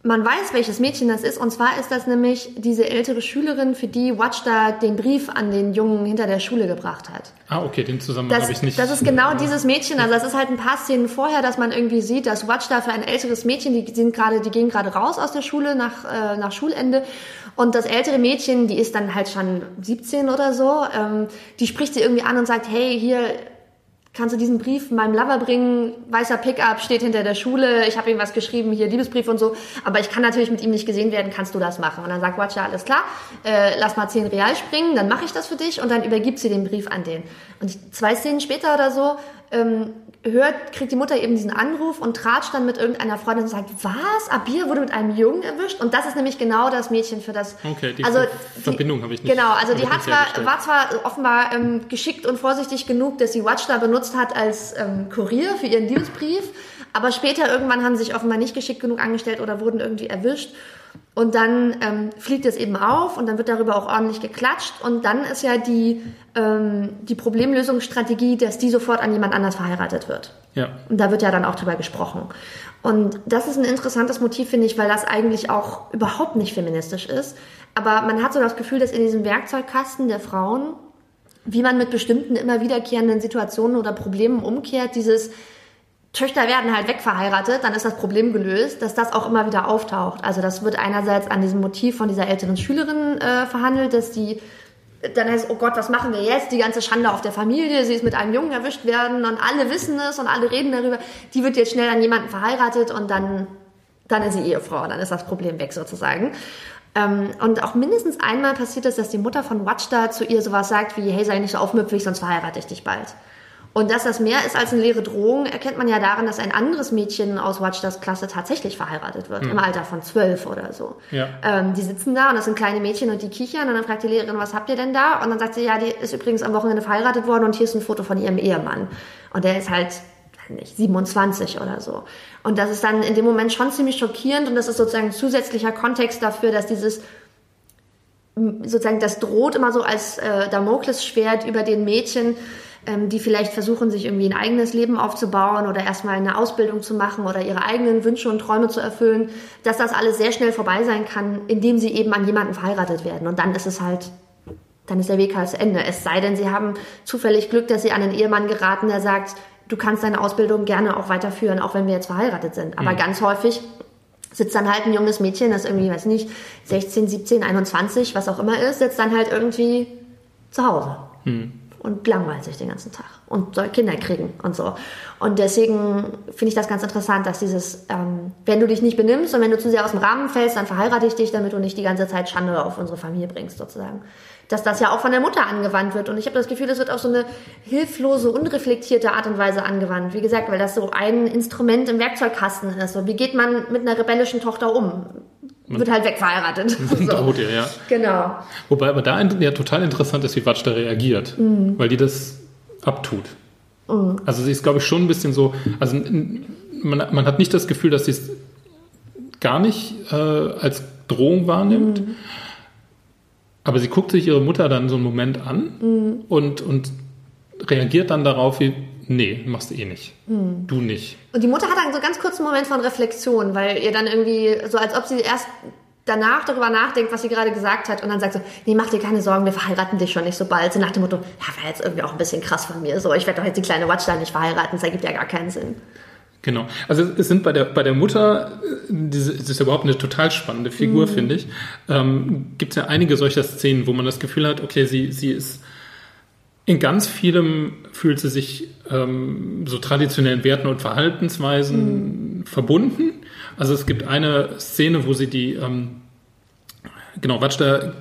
man weiß, welches Mädchen das ist. Und zwar ist das nämlich diese ältere Schülerin, für die Watchda den Brief an den Jungen hinter der Schule gebracht hat. Ah, okay, den Zusammenhang habe ich nicht. Das ist genau dieses Mädchen. Also es ist halt ein paar Szenen vorher, dass man irgendwie sieht, dass Watchda für ein älteres Mädchen, die sind gerade, die gehen gerade raus aus der Schule nach, äh, nach Schulende. Und das ältere Mädchen, die ist dann halt schon 17 oder so, ähm, die spricht sie irgendwie an und sagt, hey, hier, kannst du diesen Brief meinem Lover bringen? Weißer Pickup steht hinter der Schule. Ich habe ihm was geschrieben, hier Liebesbrief und so. Aber ich kann natürlich mit ihm nicht gesehen werden. Kannst du das machen? Und dann sagt Watcher, alles klar, äh, lass mal 10 Real springen, dann mache ich das für dich. Und dann übergibt sie den Brief an den. Und zwei Szenen später oder so ähm, hört, kriegt die Mutter eben diesen Anruf und tratscht dann mit irgendeiner Freundin und sagt, was? Abir wurde mit einem Jungen erwischt? Und das ist nämlich genau das Mädchen für das. Okay, die also, Verbindung habe ich nicht. Genau, also die hat zwar, war zwar offenbar ähm, geschickt und vorsichtig genug, dass sie Watchstar benutzt hat als ähm, Kurier für ihren Liebesbrief, aber später irgendwann haben sie sich offenbar nicht geschickt genug angestellt oder wurden irgendwie erwischt. Und dann ähm, fliegt es eben auf und dann wird darüber auch ordentlich geklatscht. Und dann ist ja die, ähm, die Problemlösungsstrategie, dass die sofort an jemand anders verheiratet wird. Ja. Und da wird ja dann auch drüber gesprochen. Und das ist ein interessantes Motiv, finde ich, weil das eigentlich auch überhaupt nicht feministisch ist. Aber man hat so das Gefühl, dass in diesem Werkzeugkasten der Frauen, wie man mit bestimmten immer wiederkehrenden Situationen oder Problemen umkehrt, dieses Töchter werden halt wegverheiratet, dann ist das Problem gelöst, dass das auch immer wieder auftaucht. Also das wird einerseits an diesem Motiv von dieser älteren Schülerin äh, verhandelt, dass die dann heißt, oh Gott, was machen wir jetzt? Die ganze Schande auf der Familie, sie ist mit einem Jungen erwischt werden und alle wissen es und alle reden darüber. Die wird jetzt schnell an jemanden verheiratet und dann, dann ist sie Ehefrau, dann ist das Problem weg sozusagen. Ähm, und auch mindestens einmal passiert es, dass die Mutter von Watchda zu ihr sowas sagt wie, hey, sei nicht so aufmüpfig, sonst verheirate ich dich bald. Und dass das mehr ist als eine leere Drohung, erkennt man ja daran, dass ein anderes Mädchen aus Watchdas Klasse tatsächlich verheiratet wird, mhm. im Alter von zwölf oder so. Ja. Ähm, die sitzen da und das sind kleine Mädchen und die kichern und dann fragt die Lehrerin, was habt ihr denn da? Und dann sagt sie, ja, die ist übrigens am Wochenende verheiratet worden und hier ist ein Foto von ihrem Ehemann. Und der ist halt, nicht, 27 oder so. Und das ist dann in dem Moment schon ziemlich schockierend und das ist sozusagen ein zusätzlicher Kontext dafür, dass dieses sozusagen das droht immer so als äh, Damoklesschwert über den Mädchen, ähm, die vielleicht versuchen, sich irgendwie ein eigenes Leben aufzubauen oder erstmal eine Ausbildung zu machen oder ihre eigenen Wünsche und Träume zu erfüllen, dass das alles sehr schnell vorbei sein kann, indem sie eben an jemanden verheiratet werden. Und dann ist es halt, dann ist der Weg halt zu Ende. Es sei denn, sie haben zufällig Glück, dass sie an einen Ehemann geraten, der sagt, du kannst deine Ausbildung gerne auch weiterführen, auch wenn wir jetzt verheiratet sind. Aber mhm. ganz häufig sitzt dann halt ein junges Mädchen, das irgendwie, weiß nicht, 16, 17, 21, was auch immer ist, sitzt dann halt irgendwie zu Hause. Mhm und langweilt sich den ganzen Tag und soll Kinder kriegen und so. Und deswegen finde ich das ganz interessant, dass dieses, ähm, wenn du dich nicht benimmst und wenn du zu sehr aus dem Rahmen fällst, dann verheirate ich dich, damit du nicht die ganze Zeit Schande auf unsere Familie bringst, sozusagen. Dass das ja auch von der Mutter angewandt wird. Und ich habe das Gefühl, das wird auf so eine hilflose, unreflektierte Art und Weise angewandt. Wie gesagt, weil das so ein Instrument im Werkzeugkasten ist. So, wie geht man mit einer rebellischen Tochter um? Wird halt wegverheiratet. so. Droht ihr, ja. Genau. Wobei aber da ja total interessant ist, wie Watsch da reagiert, mhm. weil die das abtut. Mhm. Also sie ist, glaube ich, schon ein bisschen so, also man, man hat nicht das Gefühl, dass sie es gar nicht äh, als Drohung wahrnimmt. Mhm. Aber sie guckt sich ihre Mutter dann so einen Moment an mhm. und, und reagiert dann darauf wie, nee, machst du eh nicht. Mhm. Du nicht. Und die Mutter hat dann so ganz kurzen Moment von Reflexion, weil ihr dann irgendwie, so als ob sie erst danach darüber nachdenkt, was sie gerade gesagt hat und dann sagt so, nee, mach dir keine Sorgen, wir verheiraten dich schon nicht so bald. So nach dem Motto, ja, wäre jetzt irgendwie auch ein bisschen krass von mir. So, ich werde doch jetzt die kleine Watch da nicht verheiraten, das ergibt ja gar keinen Sinn. Genau. Also es sind bei der, bei der Mutter, diese, das ist überhaupt eine total spannende Figur, mhm. finde ich. Ähm, Gibt es ja einige solcher Szenen, wo man das Gefühl hat, okay, sie, sie ist in ganz vielem fühlt sie sich ähm, so traditionellen Werten und Verhaltensweisen mhm. verbunden. Also es gibt eine Szene, wo sie die ähm, Genau, Watschda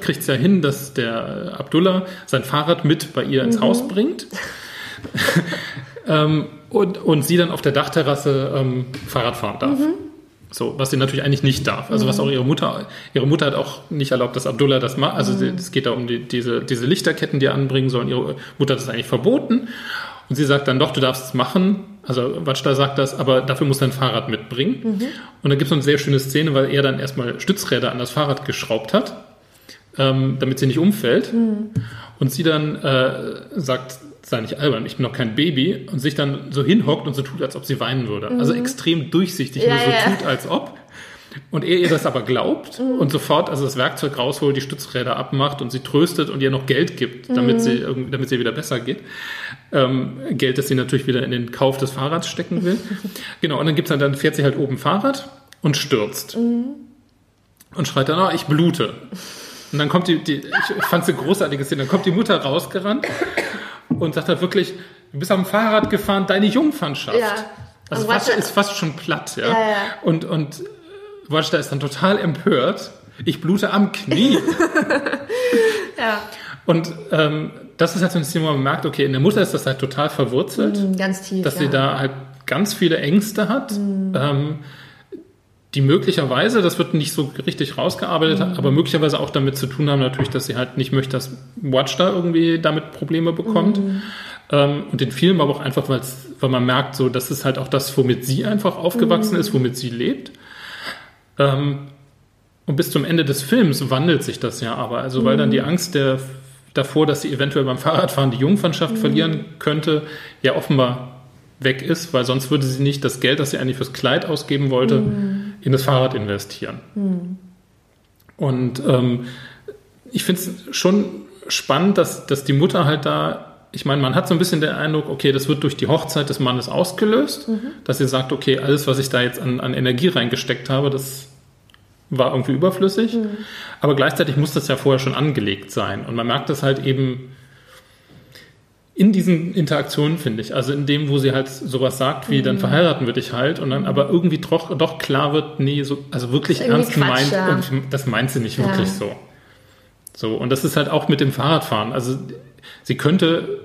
kriegt es ja hin, dass der Abdullah sein Fahrrad mit bei ihr ins mhm. Haus bringt. ähm, und, und sie dann auf der Dachterrasse ähm, Fahrrad fahren darf. Mhm. So, was sie natürlich eigentlich nicht darf. Also mhm. was auch ihre Mutter, ihre Mutter hat auch nicht erlaubt, dass Abdullah das macht. Also mhm. es geht da um die, diese, diese Lichterketten, die er anbringen sollen. Ihre Mutter hat das eigentlich verboten. Und sie sagt dann doch, du darfst es machen. Also Watschda sagt das, aber dafür muss dein Fahrrad mitbringen. Mhm. Und dann gibt es eine sehr schöne Szene, weil er dann erstmal Stützräder an das Fahrrad geschraubt hat, ähm, damit sie nicht umfällt. Mhm. Und sie dann äh, sagt, sei nicht albern, ich bin noch kein Baby und sich dann so hinhockt und so tut, als ob sie weinen würde. Also mhm. Also extrem durchsichtig, ja, nur so ja. tut, als ob. Und er ihr das aber glaubt mhm. und sofort also das Werkzeug rausholt, die Stützräder abmacht und sie tröstet und ihr noch Geld gibt, damit, mhm. sie, damit sie wieder besser geht. Ähm, Geld, das sie natürlich wieder in den Kauf des Fahrrads stecken will. genau, und dann gibt's dann, dann fährt sie halt oben Fahrrad und stürzt. Mhm. Und schreit dann, oh, ich blute. Und dann kommt die, die ich fand sie großartige Szene, dann kommt die Mutter rausgerannt und sagt halt wirklich, du bist am Fahrrad gefahren, deine Jungfernschaft. Ja. Also fast, ist fast schon platt, ja. ja, ja. Und, und Wajda ist dann total empört. Ich blute am Knie. ja. Und ähm, das ist halt so ein Thema, wo man merkt, okay, in der Mutter ist das halt total verwurzelt. Mm, ganz tief. Dass ja. sie da halt ganz viele Ängste hat. Mm. Ähm, die möglicherweise, das wird nicht so richtig rausgearbeitet, mhm. aber möglicherweise auch damit zu tun haben, natürlich, dass sie halt nicht möchte, dass Watch da irgendwie damit Probleme bekommt. Mhm. Ähm, und den Film aber auch einfach, weil man merkt, so, das ist halt auch das, womit sie einfach aufgewachsen mhm. ist, womit sie lebt. Ähm, und bis zum Ende des Films wandelt sich das ja aber. Also, weil dann die mhm. Angst der, davor, dass sie eventuell beim Fahrradfahren die Jungfernschaft mhm. verlieren könnte, ja offenbar weg ist, weil sonst würde sie nicht das Geld, das sie eigentlich fürs Kleid ausgeben wollte, mhm. In das Fahrrad investieren. Mhm. Und ähm, ich finde es schon spannend, dass, dass die Mutter halt da, ich meine, man hat so ein bisschen den Eindruck, okay, das wird durch die Hochzeit des Mannes ausgelöst, mhm. dass sie sagt, okay, alles, was ich da jetzt an, an Energie reingesteckt habe, das war irgendwie überflüssig. Mhm. Aber gleichzeitig muss das ja vorher schon angelegt sein. Und man merkt das halt eben in diesen Interaktionen, finde ich. Also in dem, wo sie halt sowas sagt, wie mhm. dann verheiraten wir dich halt und dann aber irgendwie doch, doch klar wird, nee, so, also wirklich ernst gemeint, ja. das meint sie nicht ja. wirklich so. So, und das ist halt auch mit dem Fahrradfahren. Also sie könnte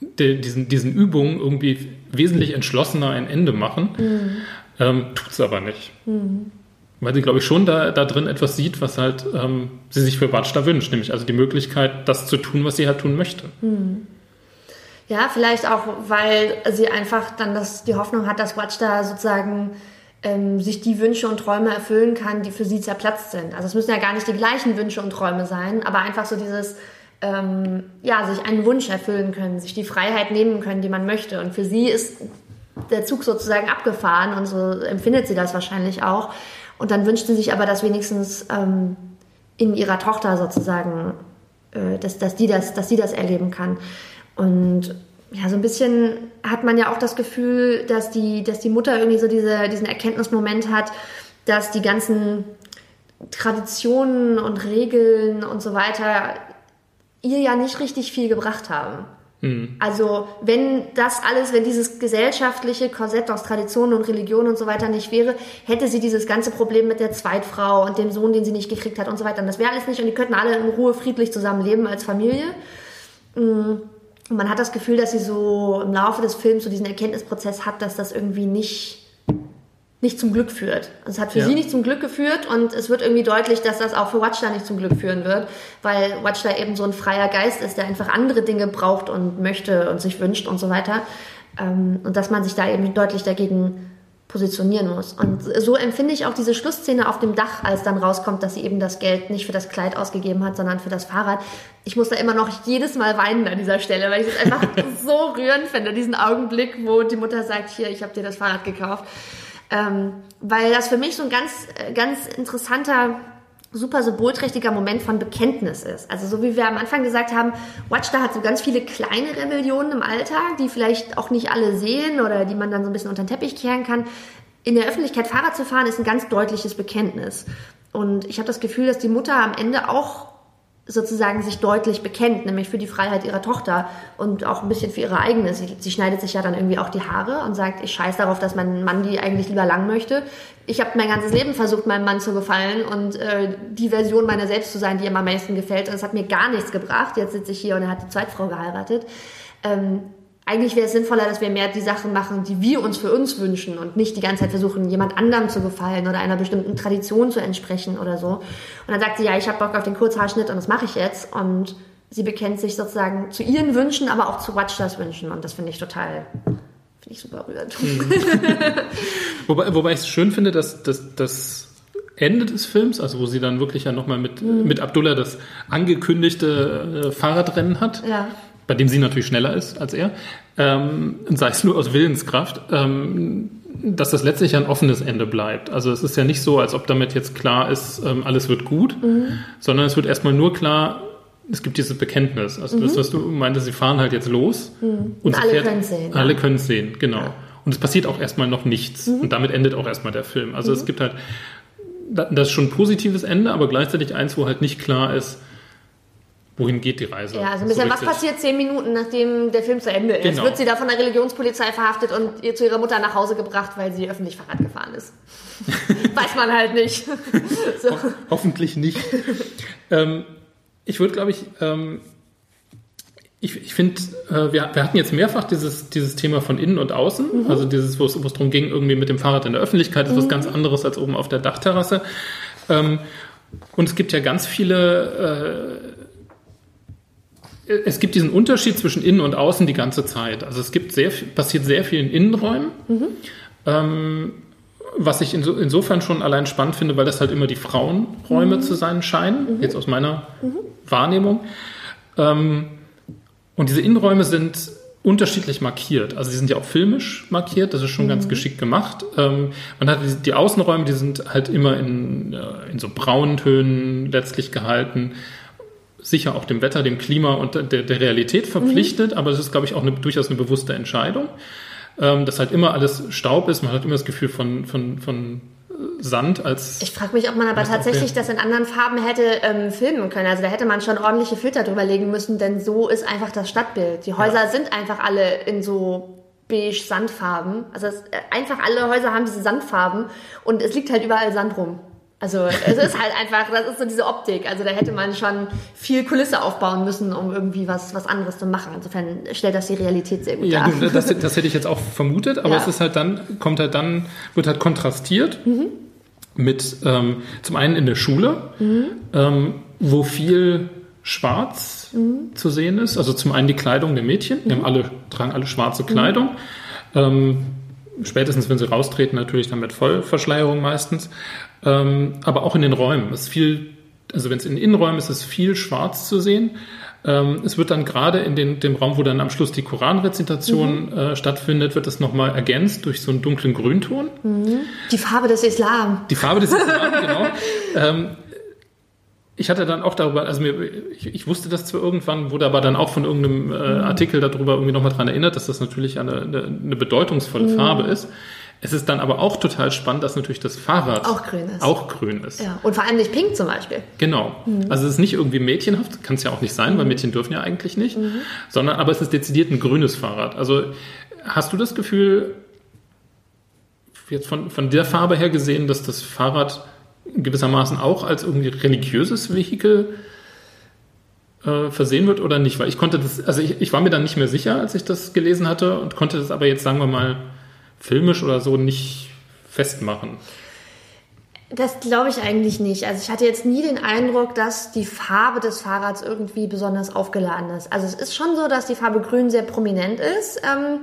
de, diesen, diesen Übungen irgendwie wesentlich entschlossener ein Ende machen, mhm. ähm, tut es aber nicht. Mhm. Weil sie, glaube ich, schon da, da drin etwas sieht, was halt ähm, sie sich für Batsch da wünscht, nämlich also die Möglichkeit, das zu tun, was sie halt tun möchte. Mhm. Ja, vielleicht auch, weil sie einfach dann das, die Hoffnung hat, dass Watch da sozusagen ähm, sich die Wünsche und Träume erfüllen kann, die für sie zerplatzt sind. Also es müssen ja gar nicht die gleichen Wünsche und Träume sein, aber einfach so dieses, ähm, ja, sich einen Wunsch erfüllen können, sich die Freiheit nehmen können, die man möchte. Und für sie ist der Zug sozusagen abgefahren und so empfindet sie das wahrscheinlich auch. Und dann wünscht sie sich aber, dass wenigstens ähm, in ihrer Tochter sozusagen, äh, dass, dass, die das, dass die das erleben kann. Und ja, so ein bisschen hat man ja auch das Gefühl, dass die, dass die Mutter irgendwie so diese, diesen Erkenntnismoment hat, dass die ganzen Traditionen und Regeln und so weiter ihr ja nicht richtig viel gebracht haben. Mhm. Also wenn das alles, wenn dieses gesellschaftliche Korsett aus Traditionen und Religion und so weiter nicht wäre, hätte sie dieses ganze Problem mit der Zweitfrau und dem Sohn, den sie nicht gekriegt hat und so weiter. Und das wäre alles nicht und die könnten alle in Ruhe friedlich zusammenleben als Familie. Mhm. Und man hat das Gefühl, dass sie so im Laufe des Films so diesen Erkenntnisprozess hat, dass das irgendwie nicht, nicht zum Glück führt. Also es hat für ja. sie nicht zum Glück geführt und es wird irgendwie deutlich, dass das auch für Watchda nicht zum Glück führen wird, weil Watchda eben so ein freier Geist ist, der einfach andere Dinge braucht und möchte und sich wünscht und so weiter. Ähm, und dass man sich da eben deutlich dagegen positionieren muss. Und so empfinde ich auch diese Schlussszene auf dem Dach, als dann rauskommt, dass sie eben das Geld nicht für das Kleid ausgegeben hat, sondern für das Fahrrad. Ich muss da immer noch jedes Mal weinen an dieser Stelle, weil ich es einfach so rührend finde, diesen Augenblick, wo die Mutter sagt, hier, ich habe dir das Fahrrad gekauft. Ähm, weil das für mich so ein ganz, äh, ganz interessanter super symbolträchtiger Moment von Bekenntnis ist. Also so wie wir am Anfang gesagt haben, Watchda hat so ganz viele kleine Rebellionen im Alltag, die vielleicht auch nicht alle sehen oder die man dann so ein bisschen unter den Teppich kehren kann. In der Öffentlichkeit Fahrrad zu fahren ist ein ganz deutliches Bekenntnis. Und ich habe das Gefühl, dass die Mutter am Ende auch sozusagen sich deutlich bekennt, nämlich für die Freiheit ihrer Tochter und auch ein bisschen für ihre eigene. Sie, sie schneidet sich ja dann irgendwie auch die Haare und sagt, ich scheiß darauf, dass mein Mann die eigentlich lieber lang möchte. Ich habe mein ganzes Leben versucht, meinem Mann zu gefallen und äh, die Version meiner selbst zu sein, die ihm am meisten gefällt. Und es hat mir gar nichts gebracht. Jetzt sitze ich hier und er hat die Zweitfrau geheiratet. Ähm, eigentlich wäre es sinnvoller, dass wir mehr die Sachen machen, die wir uns für uns wünschen und nicht die ganze Zeit versuchen, jemand anderem zu gefallen oder einer bestimmten Tradition zu entsprechen oder so. Und dann sagt sie, ja, ich habe Bock auf den Kurzhaarschnitt und das mache ich jetzt. Und sie bekennt sich sozusagen zu ihren Wünschen, aber auch zu Watchers Wünschen. Und das finde ich total, finde ich super rührend. Mhm. wobei, wobei ich es schön finde, dass, dass, dass Ende des Films, also wo sie dann wirklich ja nochmal mit, mhm. mit Abdullah das angekündigte äh, Fahrradrennen hat. Ja bei dem sie natürlich schneller ist als er, ähm, sei es nur aus Willenskraft, ähm, dass das letztlich ein offenes Ende bleibt. Also es ist ja nicht so, als ob damit jetzt klar ist, ähm, alles wird gut, mhm. sondern es wird erstmal nur klar, es gibt dieses Bekenntnis. Also mhm. das, was du meintest, sie fahren halt jetzt los. Mhm. Und, alle können es sehen. Alle ja. können es sehen, genau. Ja. Und es passiert auch erstmal noch nichts. Mhm. Und damit endet auch erstmal der Film. Also es mhm. gibt halt, das ist schon ein positives Ende, aber gleichzeitig eins, wo halt nicht klar ist, wohin geht die Reise. Ja, also ein bisschen, so was passiert zehn Minuten, nachdem der Film zu Ende ist? Genau. Wird sie da von der Religionspolizei verhaftet und ihr zu ihrer Mutter nach Hause gebracht, weil sie öffentlich Fahrrad gefahren ist? Weiß man halt nicht. so. Ho hoffentlich nicht. ähm, ich würde, glaube ich, ähm, ich, ich finde, äh, wir, wir hatten jetzt mehrfach dieses, dieses Thema von innen und außen, mhm. also dieses, wo es darum ging, irgendwie mit dem Fahrrad in der Öffentlichkeit, ist mhm. was ganz anderes als oben auf der Dachterrasse. Ähm, und es gibt ja ganz viele äh, es gibt diesen Unterschied zwischen innen und außen die ganze Zeit. Also es gibt sehr, passiert sehr viel in Innenräumen, mhm. ähm, was ich inso, insofern schon allein spannend finde, weil das halt immer die Frauenräume mhm. zu sein scheinen, mhm. jetzt aus meiner mhm. Wahrnehmung. Ähm, und diese Innenräume sind unterschiedlich markiert. Also sie sind ja auch filmisch markiert, das ist schon ganz mhm. geschickt gemacht. Ähm, man hat die, die, Außenräume, die sind halt immer in, äh, in so braunen Tönen letztlich gehalten sicher auch dem Wetter, dem Klima und der, der Realität verpflichtet, mhm. aber es ist, glaube ich, auch eine, durchaus eine bewusste Entscheidung, ähm, dass halt immer alles Staub ist. Man hat immer das Gefühl von, von, von Sand als. Ich frage mich, ob man aber tatsächlich das in anderen Farben hätte ähm, filmen können. Also da hätte man schon ordentliche Filter drüber legen müssen, denn so ist einfach das Stadtbild. Die Häuser ja. sind einfach alle in so beige Sandfarben. Also es, äh, einfach alle Häuser haben diese Sandfarben und es liegt halt überall Sand rum. Also es ist halt einfach, das ist so diese Optik. Also da hätte man schon viel Kulisse aufbauen müssen, um irgendwie was, was anderes zu machen. Insofern stellt das die Realität sehr gut ja, dar. Ja, das, das, hätte ich jetzt auch vermutet, aber ja. es ist halt dann, kommt halt dann, wird halt kontrastiert mhm. mit ähm, zum einen in der Schule, mhm. ähm, wo viel Schwarz mhm. zu sehen ist. Also zum einen die Kleidung der Mädchen, die haben alle, tragen alle schwarze Kleidung. Mhm. Ähm, spätestens wenn sie raustreten, natürlich dann mit Vollverschleierung meistens. Ähm, aber auch in den Räumen. Es ist viel, also wenn es in Innenräumen ist, ist viel schwarz zu sehen. Ähm, es wird dann gerade in den, dem Raum, wo dann am Schluss die Koranrezitation mhm. äh, stattfindet, wird das nochmal ergänzt durch so einen dunklen Grünton. Mhm. Die Farbe des Islam. Die Farbe des Islam, genau. Ähm, ich hatte dann auch darüber, also mir, ich, ich, wusste das zwar irgendwann, wurde aber dann auch von irgendeinem äh, mhm. Artikel darüber irgendwie nochmal dran erinnert, dass das natürlich eine, eine, eine bedeutungsvolle mhm. Farbe ist. Es ist dann aber auch total spannend, dass natürlich das Fahrrad auch grün ist. Auch grün ist. Ja. Und vor allem nicht pink zum Beispiel. Genau. Mhm. Also es ist nicht irgendwie mädchenhaft, kann es ja auch nicht sein, mhm. weil Mädchen dürfen ja eigentlich nicht, mhm. sondern aber es ist dezidiert ein grünes Fahrrad. Also hast du das Gefühl, jetzt von, von der Farbe her gesehen, dass das Fahrrad gewissermaßen auch als irgendwie religiöses Vehikel äh, versehen wird oder nicht? Weil ich konnte das, also ich, ich war mir dann nicht mehr sicher, als ich das gelesen hatte und konnte das aber jetzt, sagen wir mal, filmisch oder so nicht festmachen. Das glaube ich eigentlich nicht. Also ich hatte jetzt nie den Eindruck, dass die Farbe des Fahrrads irgendwie besonders aufgeladen ist. Also es ist schon so, dass die Farbe Grün sehr prominent ist. Ähm,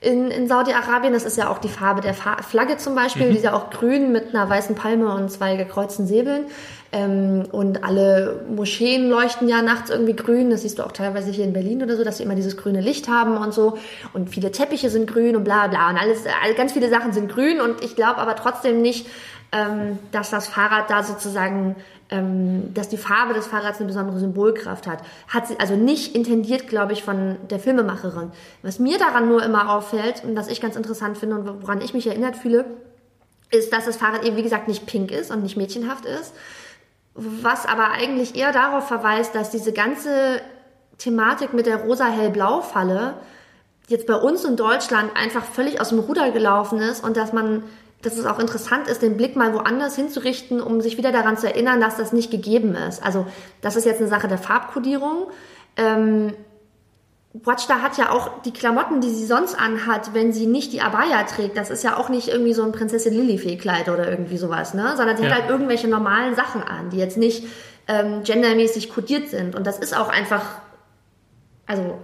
in, in Saudi-Arabien. Das ist ja auch die Farbe der Fa Flagge zum Beispiel. Mhm. Die ist ja auch grün mit einer weißen Palme und zwei gekreuzten Säbeln. Ähm, und alle Moscheen leuchten ja nachts irgendwie grün. Das siehst du auch teilweise hier in Berlin oder so, dass sie immer dieses grüne Licht haben und so. Und viele Teppiche sind grün und bla bla. Und alles, ganz viele Sachen sind grün. Und ich glaube aber trotzdem nicht, ähm, dass das Fahrrad da sozusagen ähm, dass die Farbe des Fahrrads eine besondere Symbolkraft hat. Hat sie also nicht intendiert, glaube ich, von der Filmemacherin. Was mir daran nur immer auffällt und was ich ganz interessant finde und woran ich mich erinnert fühle, ist, dass das Fahrrad eben, wie gesagt, nicht pink ist und nicht mädchenhaft ist, was aber eigentlich eher darauf verweist, dass diese ganze Thematik mit der rosa-hell-blau-Falle jetzt bei uns in Deutschland einfach völlig aus dem Ruder gelaufen ist und dass man, dass es auch interessant ist, den Blick mal woanders hinzurichten, um sich wieder daran zu erinnern, dass das nicht gegeben ist. Also das ist jetzt eine Sache der Farbkodierung. Ähm, Watchda hat ja auch die Klamotten, die sie sonst anhat, wenn sie nicht die Abaya trägt. Das ist ja auch nicht irgendwie so ein Prinzessin Lilifee-Kleid oder irgendwie sowas, ne? Sondern sie ja. hat halt irgendwelche normalen Sachen an, die jetzt nicht ähm, gendermäßig kodiert sind. Und das ist auch einfach, also,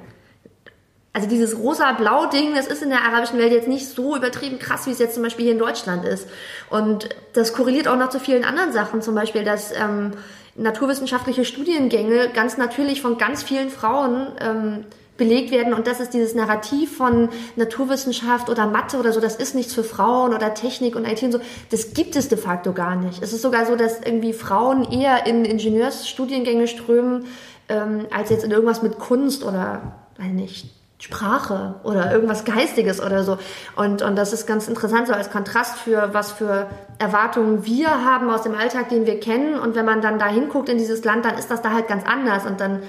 also dieses rosa-blau-Ding, das ist in der arabischen Welt jetzt nicht so übertrieben krass, wie es jetzt zum Beispiel hier in Deutschland ist. Und das korreliert auch noch zu vielen anderen Sachen, zum Beispiel, dass ähm, naturwissenschaftliche Studiengänge ganz natürlich von ganz vielen Frauen ähm, belegt werden und das ist dieses Narrativ von Naturwissenschaft oder Mathe oder so, das ist nichts für Frauen oder Technik und IT und so, das gibt es de facto gar nicht. Es ist sogar so, dass irgendwie Frauen eher in Ingenieursstudiengänge strömen, ähm, als jetzt in irgendwas mit Kunst oder, weiß nicht, Sprache oder irgendwas Geistiges oder so. Und, und das ist ganz interessant, so als Kontrast für was für Erwartungen wir haben aus dem Alltag, den wir kennen. Und wenn man dann da hinguckt in dieses Land, dann ist das da halt ganz anders. Und dann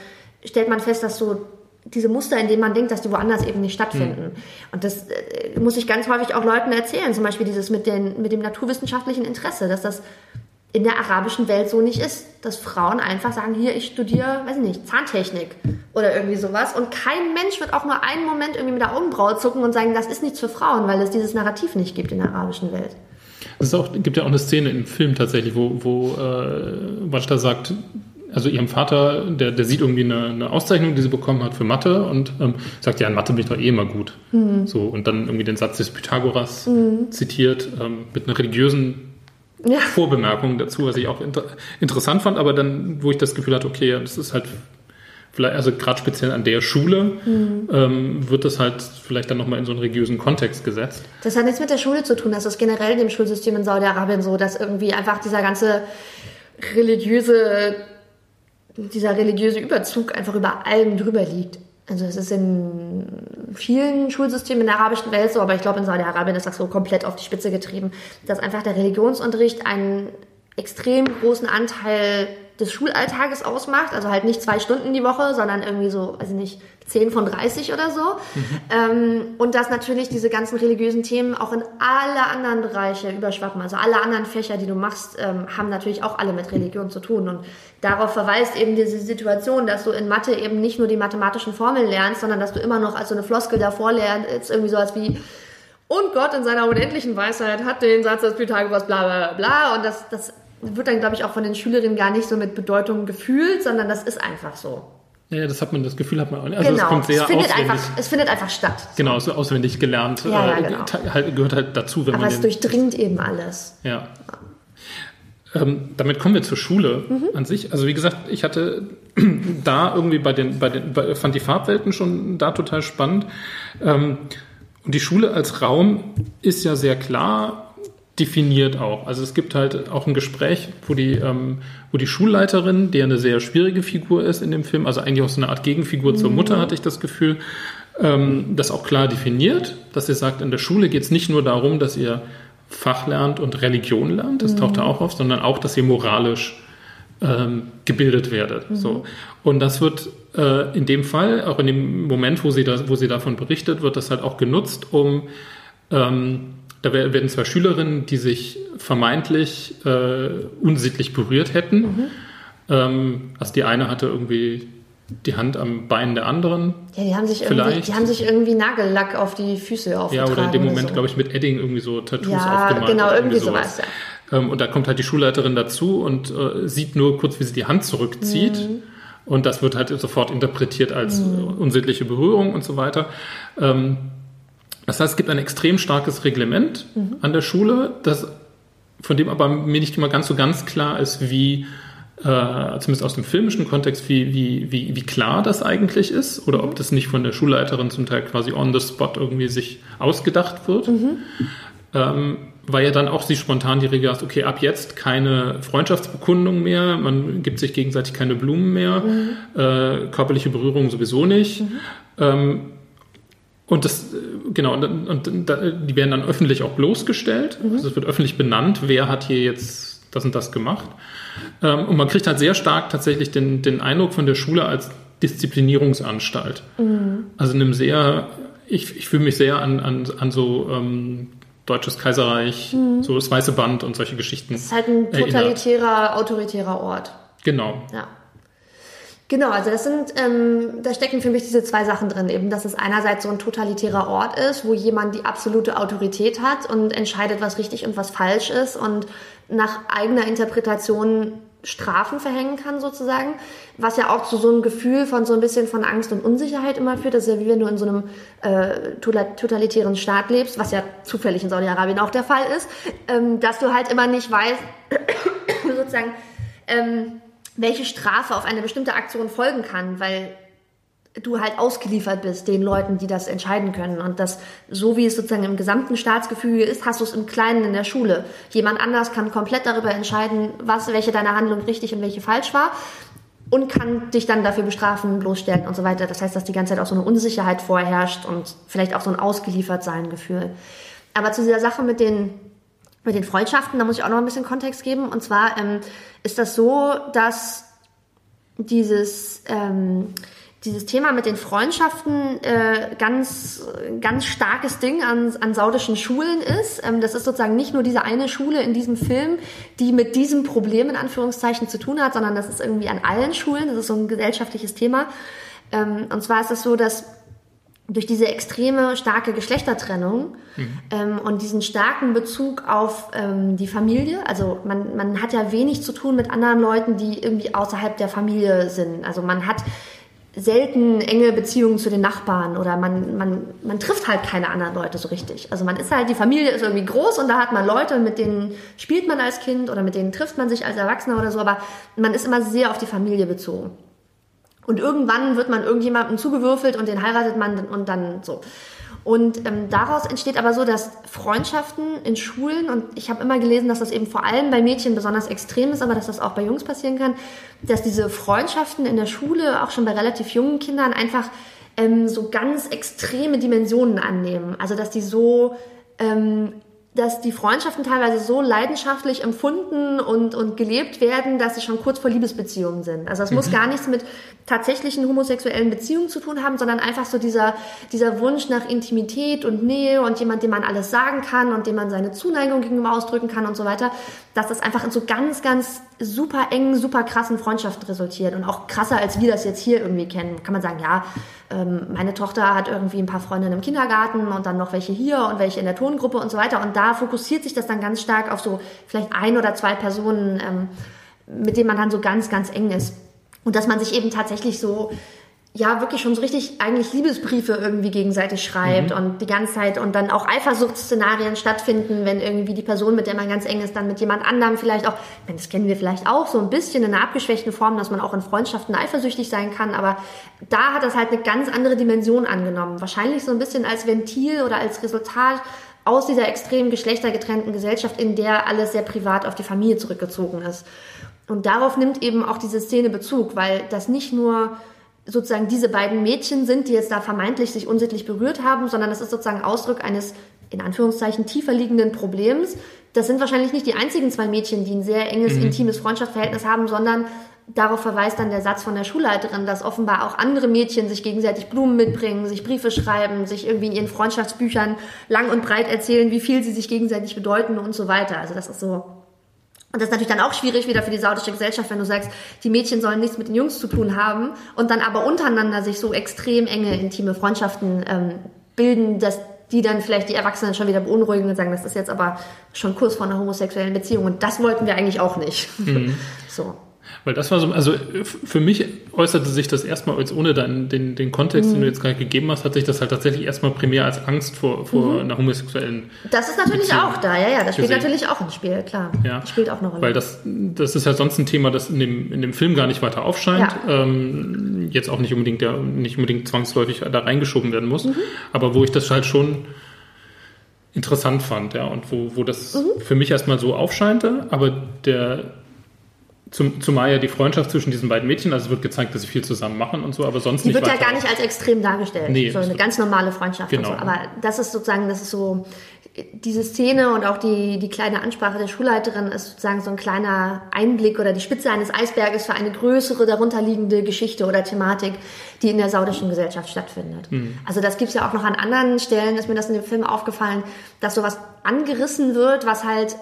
stellt man fest, dass so diese Muster, in denen man denkt, dass die woanders eben nicht stattfinden. Mhm. Und das äh, muss ich ganz häufig auch Leuten erzählen, zum Beispiel dieses mit, den, mit dem naturwissenschaftlichen Interesse, dass das in der arabischen Welt so nicht ist, dass Frauen einfach sagen, hier, ich studiere, weiß ich nicht, Zahntechnik oder irgendwie sowas. Und kein Mensch wird auch nur einen Moment irgendwie mit der Augenbraue zucken und sagen, das ist nichts für Frauen, weil es dieses Narrativ nicht gibt in der arabischen Welt. Es gibt ja auch eine Szene im Film tatsächlich, wo, wo äh, Wajda sagt, also ihrem Vater, der, der sieht irgendwie eine, eine Auszeichnung, die sie bekommen hat für Mathe und ähm, sagt, ja, in Mathe bin ich doch eh immer gut. Mhm. So, und dann irgendwie den Satz des Pythagoras mhm. zitiert, ähm, mit einer religiösen ja. Vorbemerkung dazu, was ich auch inter interessant fand, aber dann, wo ich das Gefühl hatte, okay, das ist halt vielleicht, also gerade speziell an der Schule, mhm. ähm, wird das halt vielleicht dann nochmal in so einen religiösen Kontext gesetzt. Das hat nichts mit der Schule zu tun, das ist generell in dem Schulsystem in Saudi-Arabien so, dass irgendwie einfach dieser ganze religiöse dieser religiöse Überzug einfach über allem drüber liegt. Also es ist in vielen Schulsystemen in der arabischen Welt so, aber ich glaube in Saudi-Arabien ist das so komplett auf die Spitze getrieben, dass einfach der Religionsunterricht einen extrem großen Anteil des Schulalltages ausmacht. Also halt nicht zwei Stunden die Woche, sondern irgendwie so, also nicht 10 von 30 oder so. Mhm. Ähm, und dass natürlich diese ganzen religiösen Themen auch in alle anderen Bereiche überschwappen. Also alle anderen Fächer, die du machst, ähm, haben natürlich auch alle mit Religion zu tun. Und darauf verweist eben diese Situation, dass du in Mathe eben nicht nur die mathematischen Formeln lernst, sondern dass du immer noch als so eine Floskel davor lernst, irgendwie sowas wie und Gott in seiner unendlichen Weisheit hat den Satz des Pythagoras bla bla bla. Und das, das wird dann, glaube ich, auch von den Schülerinnen gar nicht so mit Bedeutung gefühlt, sondern das ist einfach so. Ja, das hat man, das Gefühl hat man auch nicht. Also genau. es kommt sehr es findet auswendig. Einfach, es findet einfach statt. Genau, so auswendig gelernt. Ja, ja, äh, genau. halt, gehört halt dazu, wenn Aber man. Aber es durchdringt eben alles. Ja. Ähm, damit kommen wir zur Schule mhm. an sich. Also wie gesagt, ich hatte da irgendwie bei den, bei den, bei, fand die Farbwelten schon da total spannend. Ähm, und die Schule als Raum ist ja sehr klar definiert auch. Also es gibt halt auch ein Gespräch, wo die, ähm, wo die Schulleiterin, die eine sehr schwierige Figur ist in dem Film, also eigentlich auch so eine Art Gegenfigur mhm. zur Mutter, hatte ich das Gefühl, ähm, das auch klar definiert, dass sie sagt, in der Schule geht es nicht nur darum, dass ihr Fach lernt und Religion lernt, das mhm. taucht da auch auf, sondern auch, dass ihr moralisch ähm, gebildet werdet. Mhm. So. Und das wird äh, in dem Fall, auch in dem Moment, wo sie, da, wo sie davon berichtet, wird das halt auch genutzt, um ähm, da werden zwei Schülerinnen, die sich vermeintlich äh, unsittlich berührt hätten. Mhm. Ähm, also die eine hatte irgendwie die Hand am Bein der anderen. Ja, die haben sich, irgendwie, die haben sich irgendwie Nagellack auf die Füße aufgetragen. Ja, oder in dem Moment, so. glaube ich, mit Edding irgendwie so Tattoos ja, aufgemalt. genau, irgendwie sowas, ja. Ähm, und da kommt halt die Schulleiterin dazu und äh, sieht nur kurz, wie sie die Hand zurückzieht. Mhm. Und das wird halt sofort interpretiert als mhm. unsittliche Berührung und so weiter. Ähm, Das heißt, es gibt ein extrem starkes Reglement mhm. an der Schule, das, von dem aber mir nicht immer ganz so ganz klar ist, wie, äh, zumindest aus dem filmischen Kontext, wie, wie, wie, wie klar das eigentlich ist oder ob das nicht von der Schulleiterin zum Teil quasi on the spot irgendwie sich ausgedacht wird. Mhm. Ähm, weil ja dann auch sie spontan die Regel hast, okay, ab jetzt keine Freundschaftsbekundung mehr, man gibt sich gegenseitig keine Blumen mehr, mhm. äh, körperliche Berührung sowieso nicht. Mhm. Ähm, und das, genau, und, und, und, die werden dann öffentlich auch bloßgestellt. Mhm. Also es wird öffentlich benannt, wer hat hier jetzt das und das gemacht. Ähm, und man kriegt halt sehr stark tatsächlich den, den Eindruck von der Schule als Disziplinierungsanstalt. Mhm. Also in einem sehr, ich, ich fühle mich sehr an, an, an so ähm, Deutsches Kaiserreich, mhm. so das Weiße Band und solche Geschichten. Es ist halt ein totalitärer, erinnert. autoritärer Ort. Genau. Ja. Genau, also das sind, ähm, da stecken für mich diese zwei Sachen drin, eben, dass es einerseits so ein totalitärer Ort ist, wo jemand die absolute Autorität hat und entscheidet, was richtig und was falsch ist und nach eigener Interpretation Strafen verhängen kann sozusagen, was ja auch zu so einem Gefühl von so ein bisschen von Angst und Unsicherheit immer führt. Das ist ja wie wenn du in so einem äh, totalitären Staat lebst, was ja zufällig in Saudi-Arabien auch der Fall ist, ähm, dass du halt immer nicht weißt, sozusagen, ähm, welche Strafe auf eine bestimmte Aktion folgen kann, weil du halt ausgeliefert bist den Leuten, die das entscheiden können. Und das, so wie es sozusagen im gesamten Staatsgefüge ist, hast du es im Kleinen in der Schule. Jemand anders kann komplett darüber entscheiden, was, welche deiner Handlung richtig und welche falsch war und kann dich dann dafür bestrafen, bloßstellen und so weiter. Das heißt, dass die ganze Zeit auch so eine Unsicherheit vorherrscht und vielleicht auch so ein Ausgeliefertsein-Gefühl. Aber zu dieser Sache mit den, mit den Freundschaften, da muss ich auch noch ein bisschen Kontext geben. Und zwar ähm, ist das so, dass dieses, ähm, dieses Thema mit den Freundschaften äh, ganz, ganz starkes Ding an, an saudischen Schulen ist. Ähm, das ist sozusagen nicht nur diese eine Schule in diesem Film, die mit diesem Problem in Anführungszeichen zu tun hat, sondern das ist irgendwie an allen Schulen. Das ist so ein gesellschaftliches Thema. Ähm, und zwar ist es so, dass durch diese extreme starke Geschlechtertrennung mhm. ähm, und diesen starken Bezug auf ähm, die Familie, also man, man hat ja wenig zu tun mit anderen Leuten, die irgendwie außerhalb der Familie sind. Also man hat selten enge Beziehungen zu den Nachbarn oder man, man, man trifft halt keine anderen Leute so richtig. Also man ist halt, die Familie ist irgendwie groß und da hat man Leute, mit denen spielt man als Kind oder mit denen trifft man sich als Erwachsener oder so, aber man ist immer sehr auf die Familie bezogen. Und irgendwann wird man irgendjemandem zugewürfelt und den heiratet man und dann so. Und ähm, daraus entsteht aber so, dass Freundschaften in Schulen, und ich habe immer gelesen, dass das eben vor allem bei Mädchen besonders extrem ist, aber dass das auch bei Jungs passieren kann, dass diese Freundschaften in der Schule, auch schon bei relativ jungen Kindern, einfach ähm, so ganz extreme Dimensionen annehmen. Also dass die so ähm, dass die Freundschaften teilweise so leidenschaftlich empfunden und, und gelebt werden, dass sie schon kurz vor Liebesbeziehungen sind. Also es mhm. muss gar nichts mit tatsächlichen homosexuellen Beziehungen zu tun haben, sondern einfach so dieser, dieser Wunsch nach Intimität und Nähe und jemand, dem man alles sagen kann und dem man seine Zuneigung gegenüber ausdrücken kann und so weiter, dass das einfach in so ganz, ganz super engen, super krassen Freundschaften resultiert und auch krasser, als wir das jetzt hier irgendwie kennen. Kann man sagen, ja, ähm, meine Tochter hat irgendwie ein paar Freundinnen im Kindergarten und dann noch welche hier und welche in der Tongruppe und so weiter. Und da fokussiert sich das dann ganz stark auf so vielleicht ein oder zwei Personen, ähm, mit denen man dann so ganz, ganz eng ist. Und dass man sich eben tatsächlich so ja wirklich schon so richtig eigentlich Liebesbriefe irgendwie gegenseitig schreibt mhm. und die ganze Zeit und dann auch Eifersuchtsszenarien stattfinden, wenn irgendwie die Person, mit der man ganz eng ist, dann mit jemand anderem vielleicht auch, das kennen wir vielleicht auch so ein bisschen in einer abgeschwächten Form, dass man auch in Freundschaften eifersüchtig sein kann, aber da hat das halt eine ganz andere Dimension angenommen. Wahrscheinlich so ein bisschen als Ventil oder als Resultat aus dieser extrem geschlechtergetrennten Gesellschaft, in der alles sehr privat auf die Familie zurückgezogen ist. Und darauf nimmt eben auch diese Szene Bezug, weil das nicht nur sozusagen diese beiden Mädchen sind, die jetzt da vermeintlich sich unsittlich berührt haben, sondern das ist sozusagen Ausdruck eines in Anführungszeichen tiefer liegenden Problems. Das sind wahrscheinlich nicht die einzigen zwei Mädchen, die ein sehr enges, mhm. intimes Freundschaftsverhältnis haben, sondern darauf verweist dann der Satz von der Schulleiterin, dass offenbar auch andere Mädchen sich gegenseitig Blumen mitbringen, sich Briefe schreiben, sich irgendwie in ihren Freundschaftsbüchern lang und breit erzählen, wie viel sie sich gegenseitig bedeuten und so weiter. Also das ist so und das ist natürlich dann auch schwierig wieder für die saudische Gesellschaft, wenn du sagst, die Mädchen sollen nichts mit den Jungs zu tun haben und dann aber untereinander sich so extrem enge, intime Freundschaften ähm, bilden, dass die dann vielleicht die Erwachsenen schon wieder beunruhigen und sagen, das ist jetzt aber schon kurz vor einer homosexuellen Beziehung und das wollten wir eigentlich auch nicht. Mhm. so. Weil das war so, also für mich äußerte sich das erstmal, als ohne dann den, den Kontext, mhm. den du jetzt gerade gegeben hast, hat sich das halt tatsächlich erstmal primär als Angst vor, vor mhm. einer homosexuellen. Das ist natürlich Beziehung auch da, ja, ja, das spielt gesehen. natürlich auch ins Spiel, klar. Ja. Das spielt auch eine Rolle. Weil das, das ist ja sonst ein Thema, das in dem, in dem Film gar nicht weiter aufscheint. Ja. Ähm, jetzt auch nicht unbedingt, der, nicht unbedingt zwangsläufig da reingeschoben werden muss. Mhm. Aber wo ich das halt schon interessant fand, ja, und wo, wo das mhm. für mich erstmal so aufscheinte, aber der zum, zumal ja die Freundschaft zwischen diesen beiden Mädchen, also es wird gezeigt, dass sie viel zusammen machen und so, aber sonst die nicht. Die wird ja gar nicht als extrem dargestellt. Nee, so eine ganz normale Freundschaft. Genau. So. Aber das ist sozusagen, das ist so, diese Szene und auch die, die kleine Ansprache der Schulleiterin ist sozusagen so ein kleiner Einblick oder die Spitze eines Eisberges für eine größere darunterliegende Geschichte oder Thematik, die in der saudischen Gesellschaft stattfindet. Mhm. Also das gibt's ja auch noch an anderen Stellen, ist mir das in dem Film aufgefallen, dass sowas angerissen wird, was halt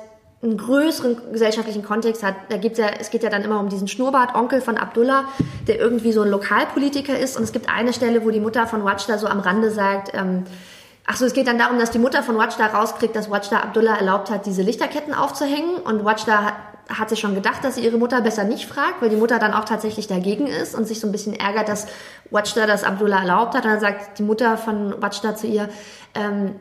einen größeren gesellschaftlichen Kontext hat. Da gibt's ja, es geht ja dann immer um diesen Schnurrbart, Onkel von Abdullah, der irgendwie so ein Lokalpolitiker ist. Und es gibt eine Stelle, wo die Mutter von Wajda so am Rande sagt, ähm, ach so, es geht dann darum, dass die Mutter von Wajda rauskriegt, dass Wajda Abdullah erlaubt hat, diese Lichterketten aufzuhängen. Und Wajda hat, hat sich schon gedacht, dass sie ihre Mutter besser nicht fragt, weil die Mutter dann auch tatsächlich dagegen ist und sich so ein bisschen ärgert, dass Wajda das Abdullah erlaubt hat. Und dann sagt die Mutter von Wajda zu ihr, ähm,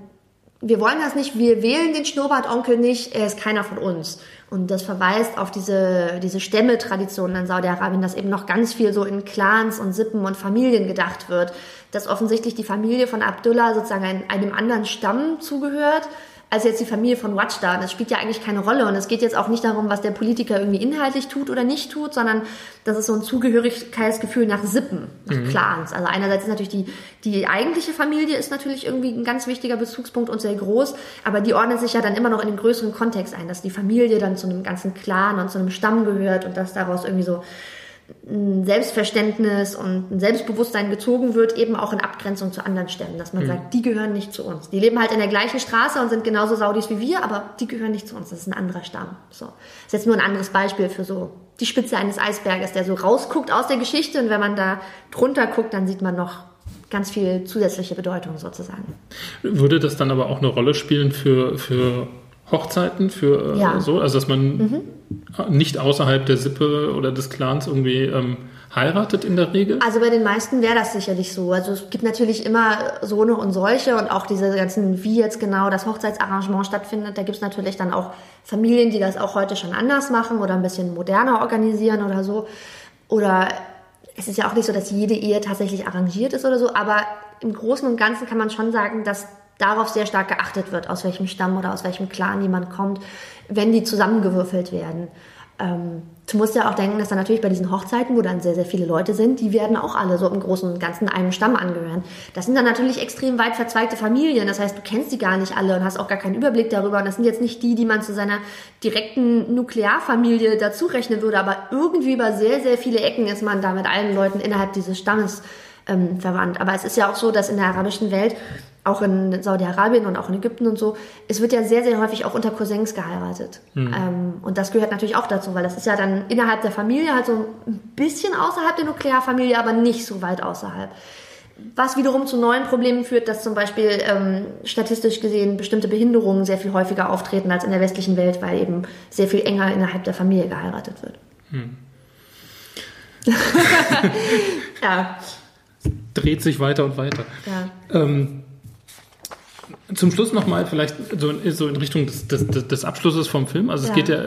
wir wollen das nicht, wir wählen den Schnurrbartonkel nicht, er ist keiner von uns. Und das verweist auf diese, diese Stämme-Tradition in Saudi-Arabien, dass eben noch ganz viel so in Clans und Sippen und Familien gedacht wird. Dass offensichtlich die Familie von Abdullah sozusagen einem anderen Stamm zugehört als jetzt die Familie von Watchda. Das spielt ja eigentlich keine Rolle. Und es geht jetzt auch nicht darum, was der Politiker irgendwie inhaltlich tut oder nicht tut, sondern das ist so ein Zugehörigkeitsgefühl nach Sippen, nach mhm. Clans. Also einerseits ist natürlich die, die eigentliche Familie ist natürlich irgendwie ein ganz wichtiger Bezugspunkt und sehr groß, aber die ordnet sich ja dann immer noch in den größeren Kontext ein, dass die Familie dann zu einem ganzen Clan und zu einem Stamm gehört und dass daraus irgendwie so ein Selbstverständnis und ein Selbstbewusstsein gezogen wird, eben auch in Abgrenzung zu anderen Stämmen, dass man mhm. sagt, die gehören nicht zu uns. Die leben halt in der gleichen Straße und sind genauso Saudis wie wir, aber die gehören nicht zu uns. Das ist ein anderer Stamm. So. Das ist jetzt nur ein anderes Beispiel für so die Spitze eines Eisberges, der so rausguckt aus der Geschichte und wenn man da drunter guckt, dann sieht man noch ganz viel zusätzliche Bedeutung sozusagen. Würde das dann aber auch eine Rolle spielen für, für Hochzeiten für äh, ja. so, also dass man mhm. nicht außerhalb der Sippe oder des Clans irgendwie ähm, heiratet in der Regel? Also bei den meisten wäre das sicherlich so. Also es gibt natürlich immer so eine und solche und auch diese ganzen, wie jetzt genau das Hochzeitsarrangement stattfindet, da gibt es natürlich dann auch Familien, die das auch heute schon anders machen oder ein bisschen moderner organisieren oder so. Oder es ist ja auch nicht so, dass jede Ehe tatsächlich arrangiert ist oder so, aber im Großen und Ganzen kann man schon sagen, dass darauf sehr stark geachtet wird, aus welchem Stamm oder aus welchem Clan jemand kommt, wenn die zusammengewürfelt werden. Ähm, du musst ja auch denken, dass dann natürlich bei diesen Hochzeiten, wo dann sehr, sehr viele Leute sind, die werden auch alle so im Großen und Ganzen einem Stamm angehören. Das sind dann natürlich extrem weit verzweigte Familien. Das heißt, du kennst die gar nicht alle und hast auch gar keinen Überblick darüber. Und das sind jetzt nicht die, die man zu seiner direkten Nuklearfamilie dazu rechnen würde. Aber irgendwie über sehr, sehr viele Ecken ist man da mit allen Leuten innerhalb dieses Stammes ähm, verwandt. Aber es ist ja auch so, dass in der arabischen Welt auch in Saudi-Arabien und auch in Ägypten und so, es wird ja sehr, sehr häufig auch unter Cousins geheiratet. Mhm. Ähm, und das gehört natürlich auch dazu, weil das ist ja dann innerhalb der Familie halt so ein bisschen außerhalb der Nuklearfamilie, aber nicht so weit außerhalb. Was wiederum zu neuen Problemen führt, dass zum Beispiel ähm, statistisch gesehen bestimmte Behinderungen sehr viel häufiger auftreten als in der westlichen Welt, weil eben sehr viel enger innerhalb der Familie geheiratet wird. Hm. ja. Dreht sich weiter und weiter. Ja. Ähm, zum Schluss nochmal vielleicht so in, so in Richtung des, des, des, Abschlusses vom Film. Also es ja. geht ja.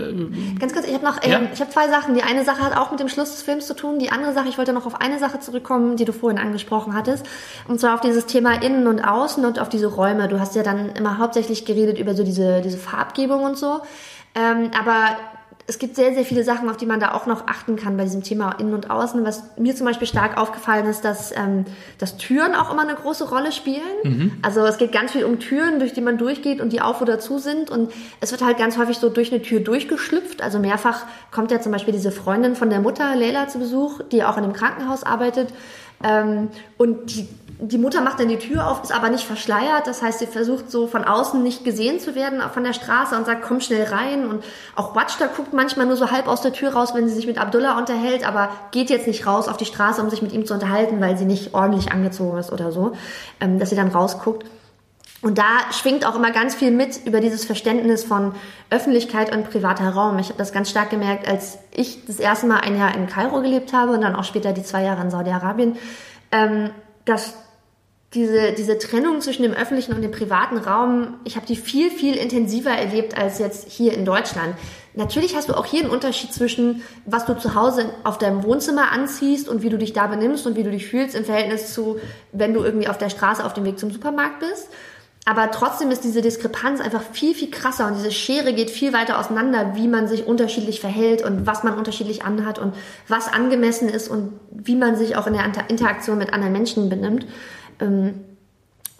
Ganz kurz, ich habe noch, ja? ich habe zwei Sachen. Die eine Sache hat auch mit dem Schluss des Films zu tun. Die andere Sache, ich wollte noch auf eine Sache zurückkommen, die du vorhin angesprochen hattest. Und zwar auf dieses Thema Innen und Außen und auf diese Räume. Du hast ja dann immer hauptsächlich geredet über so diese, diese Farbgebung und so. Ähm, aber es gibt sehr, sehr viele Sachen, auf die man da auch noch achten kann bei diesem Thema Innen und Außen. Was mir zum Beispiel stark aufgefallen ist, dass, ähm, dass Türen auch immer eine große Rolle spielen. Mhm. Also es geht ganz viel um Türen, durch die man durchgeht und die auf oder zu sind. Und es wird halt ganz häufig so durch eine Tür durchgeschlüpft. Also mehrfach kommt ja zum Beispiel diese Freundin von der Mutter, Leila, zu Besuch, die auch in einem Krankenhaus arbeitet. Ähm, und die die Mutter macht dann die Tür auf, ist aber nicht verschleiert. Das heißt, sie versucht so von außen nicht gesehen zu werden von der Straße und sagt, komm schnell rein. Und auch Watchda guckt manchmal nur so halb aus der Tür raus, wenn sie sich mit Abdullah unterhält, aber geht jetzt nicht raus auf die Straße, um sich mit ihm zu unterhalten, weil sie nicht ordentlich angezogen ist oder so, ähm, dass sie dann rausguckt. Und da schwingt auch immer ganz viel mit über dieses Verständnis von Öffentlichkeit und privater Raum. Ich habe das ganz stark gemerkt, als ich das erste Mal ein Jahr in Kairo gelebt habe und dann auch später die zwei Jahre in Saudi-Arabien, ähm, dass diese, diese Trennung zwischen dem öffentlichen und dem privaten Raum, ich habe die viel, viel intensiver erlebt als jetzt hier in Deutschland. Natürlich hast du auch hier einen Unterschied zwischen, was du zu Hause auf deinem Wohnzimmer anziehst und wie du dich da benimmst und wie du dich fühlst im Verhältnis zu, wenn du irgendwie auf der Straße auf dem Weg zum Supermarkt bist. Aber trotzdem ist diese Diskrepanz einfach viel, viel krasser und diese Schere geht viel weiter auseinander, wie man sich unterschiedlich verhält und was man unterschiedlich anhat und was angemessen ist und wie man sich auch in der Interaktion mit anderen Menschen benimmt. Ähm,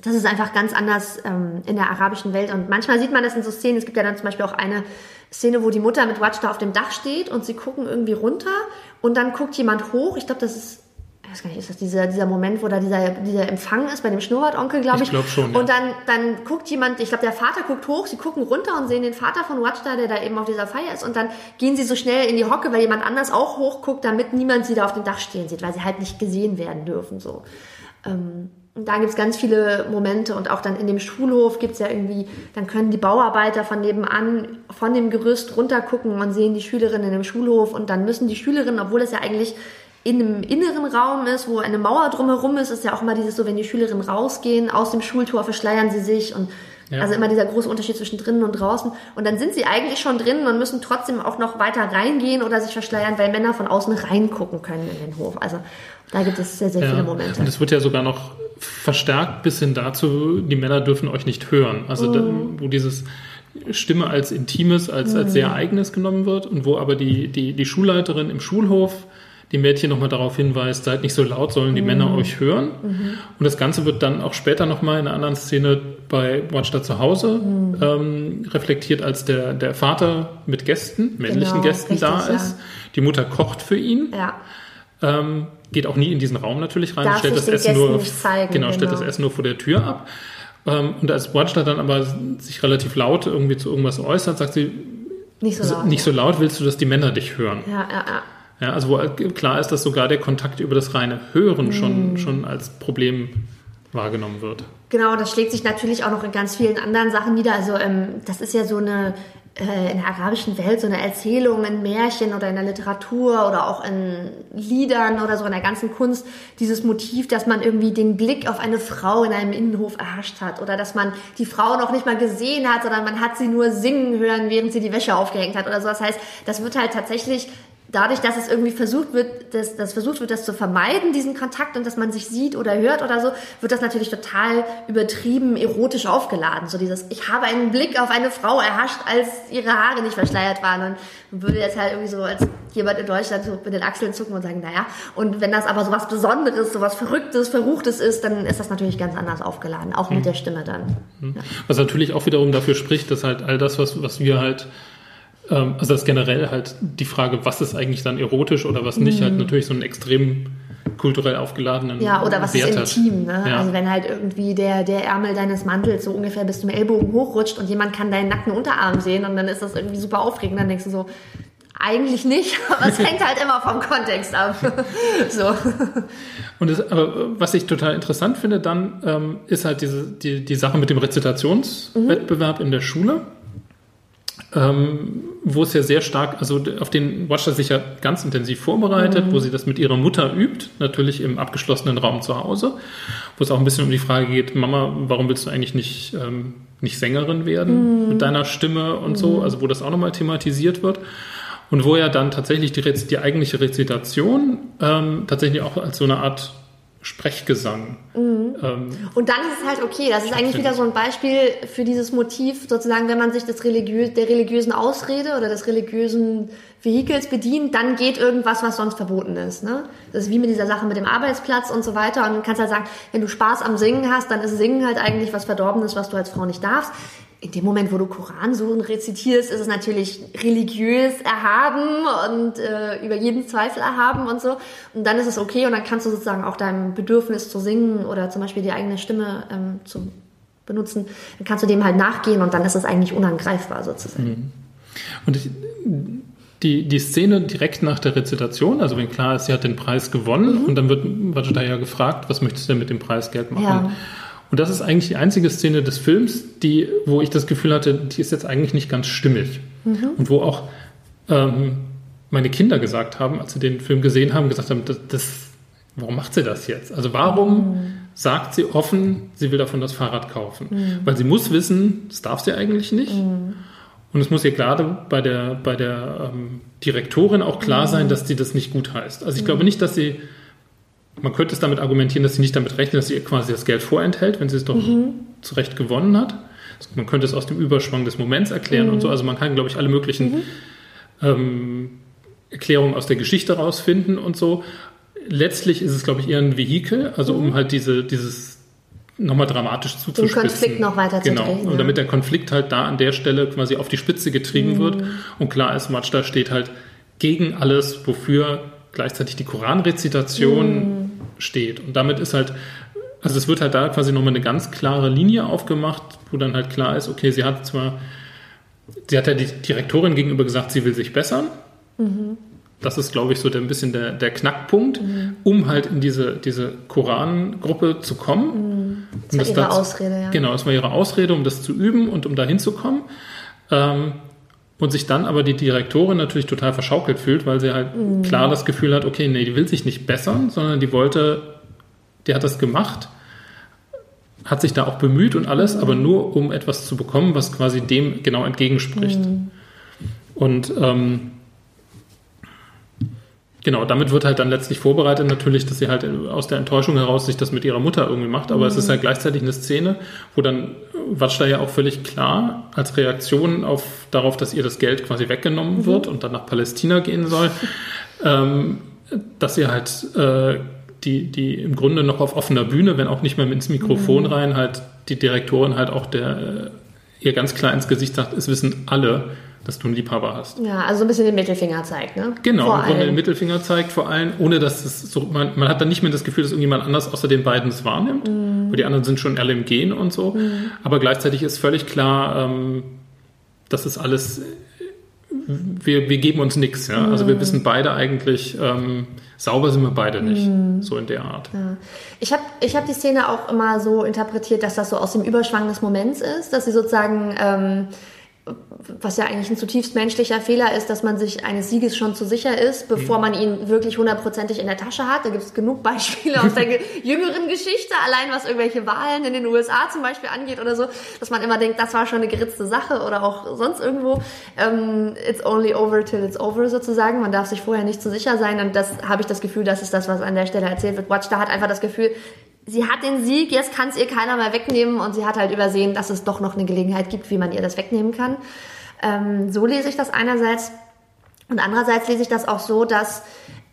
das ist einfach ganz anders ähm, in der arabischen Welt. Und manchmal sieht man das in so Szenen. Es gibt ja dann zum Beispiel auch eine Szene, wo die Mutter mit Watchda auf dem Dach steht und sie gucken irgendwie runter und dann guckt jemand hoch. Ich glaube, das ist ich weiß gar nicht, ist das dieser, dieser Moment, wo da dieser, dieser Empfang ist bei dem Schnurrbartonkel, glaube ich. Ich glaube schon. Ja. Und dann, dann guckt jemand, ich glaube, der Vater guckt hoch, sie gucken runter und sehen den Vater von Watchda, der da eben auf dieser Feier ist. Und dann gehen sie so schnell in die Hocke, weil jemand anders auch hochguckt, damit niemand sie da auf dem Dach stehen sieht, weil sie halt nicht gesehen werden dürfen. So. Ähm, und da gibt's ganz viele Momente und auch dann in dem Schulhof gibt's ja irgendwie, dann können die Bauarbeiter von nebenan von dem Gerüst runtergucken und sehen die Schülerinnen im Schulhof und dann müssen die Schülerinnen, obwohl es ja eigentlich in einem inneren Raum ist, wo eine Mauer drumherum ist, ist ja auch immer dieses so, wenn die Schülerinnen rausgehen, aus dem Schultor verschleiern sie sich und ja. also immer dieser große Unterschied zwischen drinnen und draußen. Und dann sind sie eigentlich schon drinnen und müssen trotzdem auch noch weiter reingehen oder sich verschleiern, weil Männer von außen reingucken können in den Hof. Also da gibt es sehr, sehr ja. viele Momente. Und es wird ja sogar noch verstärkt bis hin dazu, die Männer dürfen euch nicht hören. Also mm. da, wo dieses Stimme als Intimes, als, als sehr mhm. eigenes genommen wird und wo aber die, die, die Schulleiterin im Schulhof die Mädchen nochmal darauf hinweist, seid nicht so laut, sollen die mhm. Männer euch hören. Mhm. Und das Ganze wird dann auch später nochmal in einer anderen Szene bei Watchda zu Hause mhm. ähm, reflektiert, als der, der Vater mit Gästen, männlichen genau, Gästen richtig, da ist. Ja. Die Mutter kocht für ihn. Ja. Ähm, geht auch nie in diesen Raum natürlich rein, Darf stellt das Essen nur, zeigen, genau, stellt das genau. Essen nur vor der Tür ab. Ähm, und als Watchda dann aber sich relativ laut irgendwie zu irgendwas äußert, sagt sie, nicht so laut, nicht so laut willst du, dass die Männer dich hören. Ja, ja, ja. Ja, also wo klar ist, dass sogar der Kontakt über das reine Hören schon, mm. schon als Problem wahrgenommen wird. Genau, das schlägt sich natürlich auch noch in ganz vielen anderen Sachen nieder. Also ähm, das ist ja so eine äh, in der arabischen Welt so eine Erzählung in Märchen oder in der Literatur oder auch in Liedern oder so in der ganzen Kunst dieses Motiv, dass man irgendwie den Blick auf eine Frau in einem Innenhof erhascht hat oder dass man die Frau noch nicht mal gesehen hat, sondern man hat sie nur singen hören, während sie die Wäsche aufgehängt hat oder so. Das heißt, das wird halt tatsächlich dadurch, dass es irgendwie versucht wird, dass, dass versucht wird, das zu vermeiden, diesen Kontakt und dass man sich sieht oder hört oder so, wird das natürlich total übertrieben erotisch aufgeladen. So dieses, ich habe einen Blick auf eine Frau erhascht, als ihre Haare nicht verschleiert waren und würde jetzt halt irgendwie so als jemand in Deutschland so mit den Achseln zucken und sagen, naja, und wenn das aber so was Besonderes, so was Verrücktes, Verruchtes ist, dann ist das natürlich ganz anders aufgeladen, auch mit mhm. der Stimme dann. Mhm. Ja. Was natürlich auch wiederum dafür spricht, dass halt all das, was, was wir halt ähm, also das generell halt die Frage, was ist eigentlich dann erotisch oder was nicht, halt mhm. halt natürlich so einen extrem kulturell aufgeladenen Ja, oder was Wert ist intim, ne? Ja. Also wenn halt irgendwie der, der Ärmel deines Mantels so ungefähr bis zum Ellbogen hochrutscht und jemand kann deinen nackten Unterarm sehen und dann ist das irgendwie super aufregend, dann denkst du so, eigentlich nicht, aber es hängt halt immer vom Kontext ab. so. Und das, aber was ich total interessant finde dann, ähm, ist halt diese, die, die Sache mit dem Rezitationswettbewerb mhm. in der Schule ähm, wo es ja sehr stark, also auf den Watcher sich ja ganz intensiv vorbereitet, mhm. wo sie das mit ihrer Mutter übt, natürlich im abgeschlossenen Raum zu Hause, wo es auch ein bisschen um die Frage geht, Mama, warum willst du eigentlich nicht, ähm, nicht Sängerin werden mhm. mit deiner Stimme und mhm. so, also wo das auch nochmal thematisiert wird. Und wo ja dann tatsächlich die, die eigentliche Rezitation ähm, tatsächlich auch als so eine Art Sprechgesang. Mhm. Ähm, und dann ist es halt okay. Das ist eigentlich wieder so ein Beispiel für dieses Motiv, sozusagen, wenn man sich des religiös, der religiösen Ausrede oder des religiösen Vehikels bedient, dann geht irgendwas, was sonst verboten ist. Ne? Das ist wie mit dieser Sache mit dem Arbeitsplatz und so weiter. Und du kannst halt sagen, wenn du Spaß am Singen hast, dann ist Singen halt eigentlich was Verdorbenes, was du als Frau nicht darfst in dem Moment, wo du Koransuren rezitierst, ist es natürlich religiös erhaben und äh, über jeden Zweifel erhaben und so. Und dann ist es okay und dann kannst du sozusagen auch deinem Bedürfnis zu singen oder zum Beispiel die eigene Stimme ähm, zu benutzen, dann kannst du dem halt nachgehen und dann ist es eigentlich unangreifbar sozusagen. Mhm. Und ich, die, die Szene direkt nach der Rezitation, also wenn klar ist, sie hat den Preis gewonnen mhm. und dann wird Vajda ja gefragt, was möchtest du denn mit dem Preisgeld machen? Ja. Und das ist eigentlich die einzige Szene des Films, die, wo ich das Gefühl hatte, die ist jetzt eigentlich nicht ganz stimmig. Mhm. Und wo auch ähm, meine Kinder gesagt haben, als sie den Film gesehen haben, gesagt haben, das, das warum macht sie das jetzt? Also warum mhm. sagt sie offen, sie will davon das Fahrrad kaufen? Mhm. Weil sie muss wissen, das darf sie eigentlich nicht. Mhm. Und es muss ihr gerade bei der, bei der ähm, Direktorin auch klar mhm. sein, dass sie das nicht gut heißt. Also ich glaube mhm. nicht, dass sie, man könnte es damit argumentieren, dass sie nicht damit rechnet, dass sie ihr quasi das Geld vorenthält, wenn sie es doch mhm. zu Recht gewonnen hat. Man könnte es aus dem Überschwang des Moments erklären und so. Also man kann, glaube ich, alle möglichen ähm, Erklärungen aus der Geschichte rausfinden und so. Letztlich ist es, glaube ich, eher ein Vehikel, also um halt diese, dieses nochmal dramatisch zuzuspitzen. Den Konflikt noch weiter genau. zu drehen. Und damit der Konflikt halt da an der Stelle quasi auf die Spitze getrieben mhm. wird. Und klar ist, Majda steht halt gegen alles, wofür gleichzeitig die Koranrezitation mhm. Steht. Und damit ist halt, also es wird halt da quasi nochmal eine ganz klare Linie aufgemacht, wo dann halt klar ist, okay, sie hat zwar, sie hat ja die Direktorin gegenüber gesagt, sie will sich bessern. Mhm. Das ist, glaube ich, so der, ein bisschen der, der Knackpunkt, mhm. um halt in diese, diese Koran-Gruppe zu kommen. Mhm. Das um war das ihre dazu, Ausrede, ja. Genau, das war ihre Ausrede, um das zu üben und um da hinzukommen. Ähm, und sich dann aber die Direktorin natürlich total verschaukelt fühlt, weil sie halt mhm. klar das Gefühl hat, okay, nee, die will sich nicht bessern, sondern die wollte, die hat das gemacht, hat sich da auch bemüht und alles, mhm. aber nur um etwas zu bekommen, was quasi dem genau entgegenspricht. Mhm. Und ähm, Genau, damit wird halt dann letztlich vorbereitet natürlich, dass sie halt aus der Enttäuschung heraus sich das mit ihrer Mutter irgendwie macht, aber mhm. es ist halt gleichzeitig eine Szene, wo dann Watschda ja auch völlig klar als Reaktion auf darauf, dass ihr das Geld quasi weggenommen mhm. wird und dann nach Palästina gehen soll, ähm, dass sie halt äh, die, die im Grunde noch auf offener Bühne, wenn auch nicht mehr ins Mikrofon mhm. rein, halt die Direktorin halt auch der ihr ganz klar ins Gesicht sagt, es wissen alle, dass du einen Liebhaber hast. Ja, also ein bisschen den Mittelfinger zeigt, ne? Genau, vor im Grunde den Mittelfinger zeigt vor allem, ohne dass es so, man, man hat dann nicht mehr das Gefühl, dass irgendjemand anders außer den beiden es wahrnimmt, mhm. weil die anderen sind schon alle im Gehen und so. Mhm. Aber gleichzeitig ist völlig klar, ähm, das ist alles, wir, wir geben uns nichts, ja. Also wir mhm. wissen beide eigentlich, ähm, sauber sind wir beide nicht, mhm. so in der Art. Ja. Ich habe ich hab die Szene auch immer so interpretiert, dass das so aus dem Überschwang des Moments ist, dass sie sozusagen ähm, was ja eigentlich ein zutiefst menschlicher Fehler ist, dass man sich eines Sieges schon zu sicher ist, bevor mhm. man ihn wirklich hundertprozentig in der Tasche hat. Da gibt es genug Beispiele aus der jüngeren Geschichte, allein was irgendwelche Wahlen in den USA zum Beispiel angeht oder so, dass man immer denkt, das war schon eine geritzte Sache oder auch sonst irgendwo. Ähm, it's only over till it's over sozusagen. Man darf sich vorher nicht zu sicher sein und das habe ich das Gefühl, das ist das, was an der Stelle erzählt wird. Watch da hat einfach das Gefühl, sie hat den Sieg, jetzt kann es ihr keiner mehr wegnehmen und sie hat halt übersehen, dass es doch noch eine Gelegenheit gibt, wie man ihr das wegnehmen kann. Ähm, so lese ich das einerseits und andererseits lese ich das auch so, dass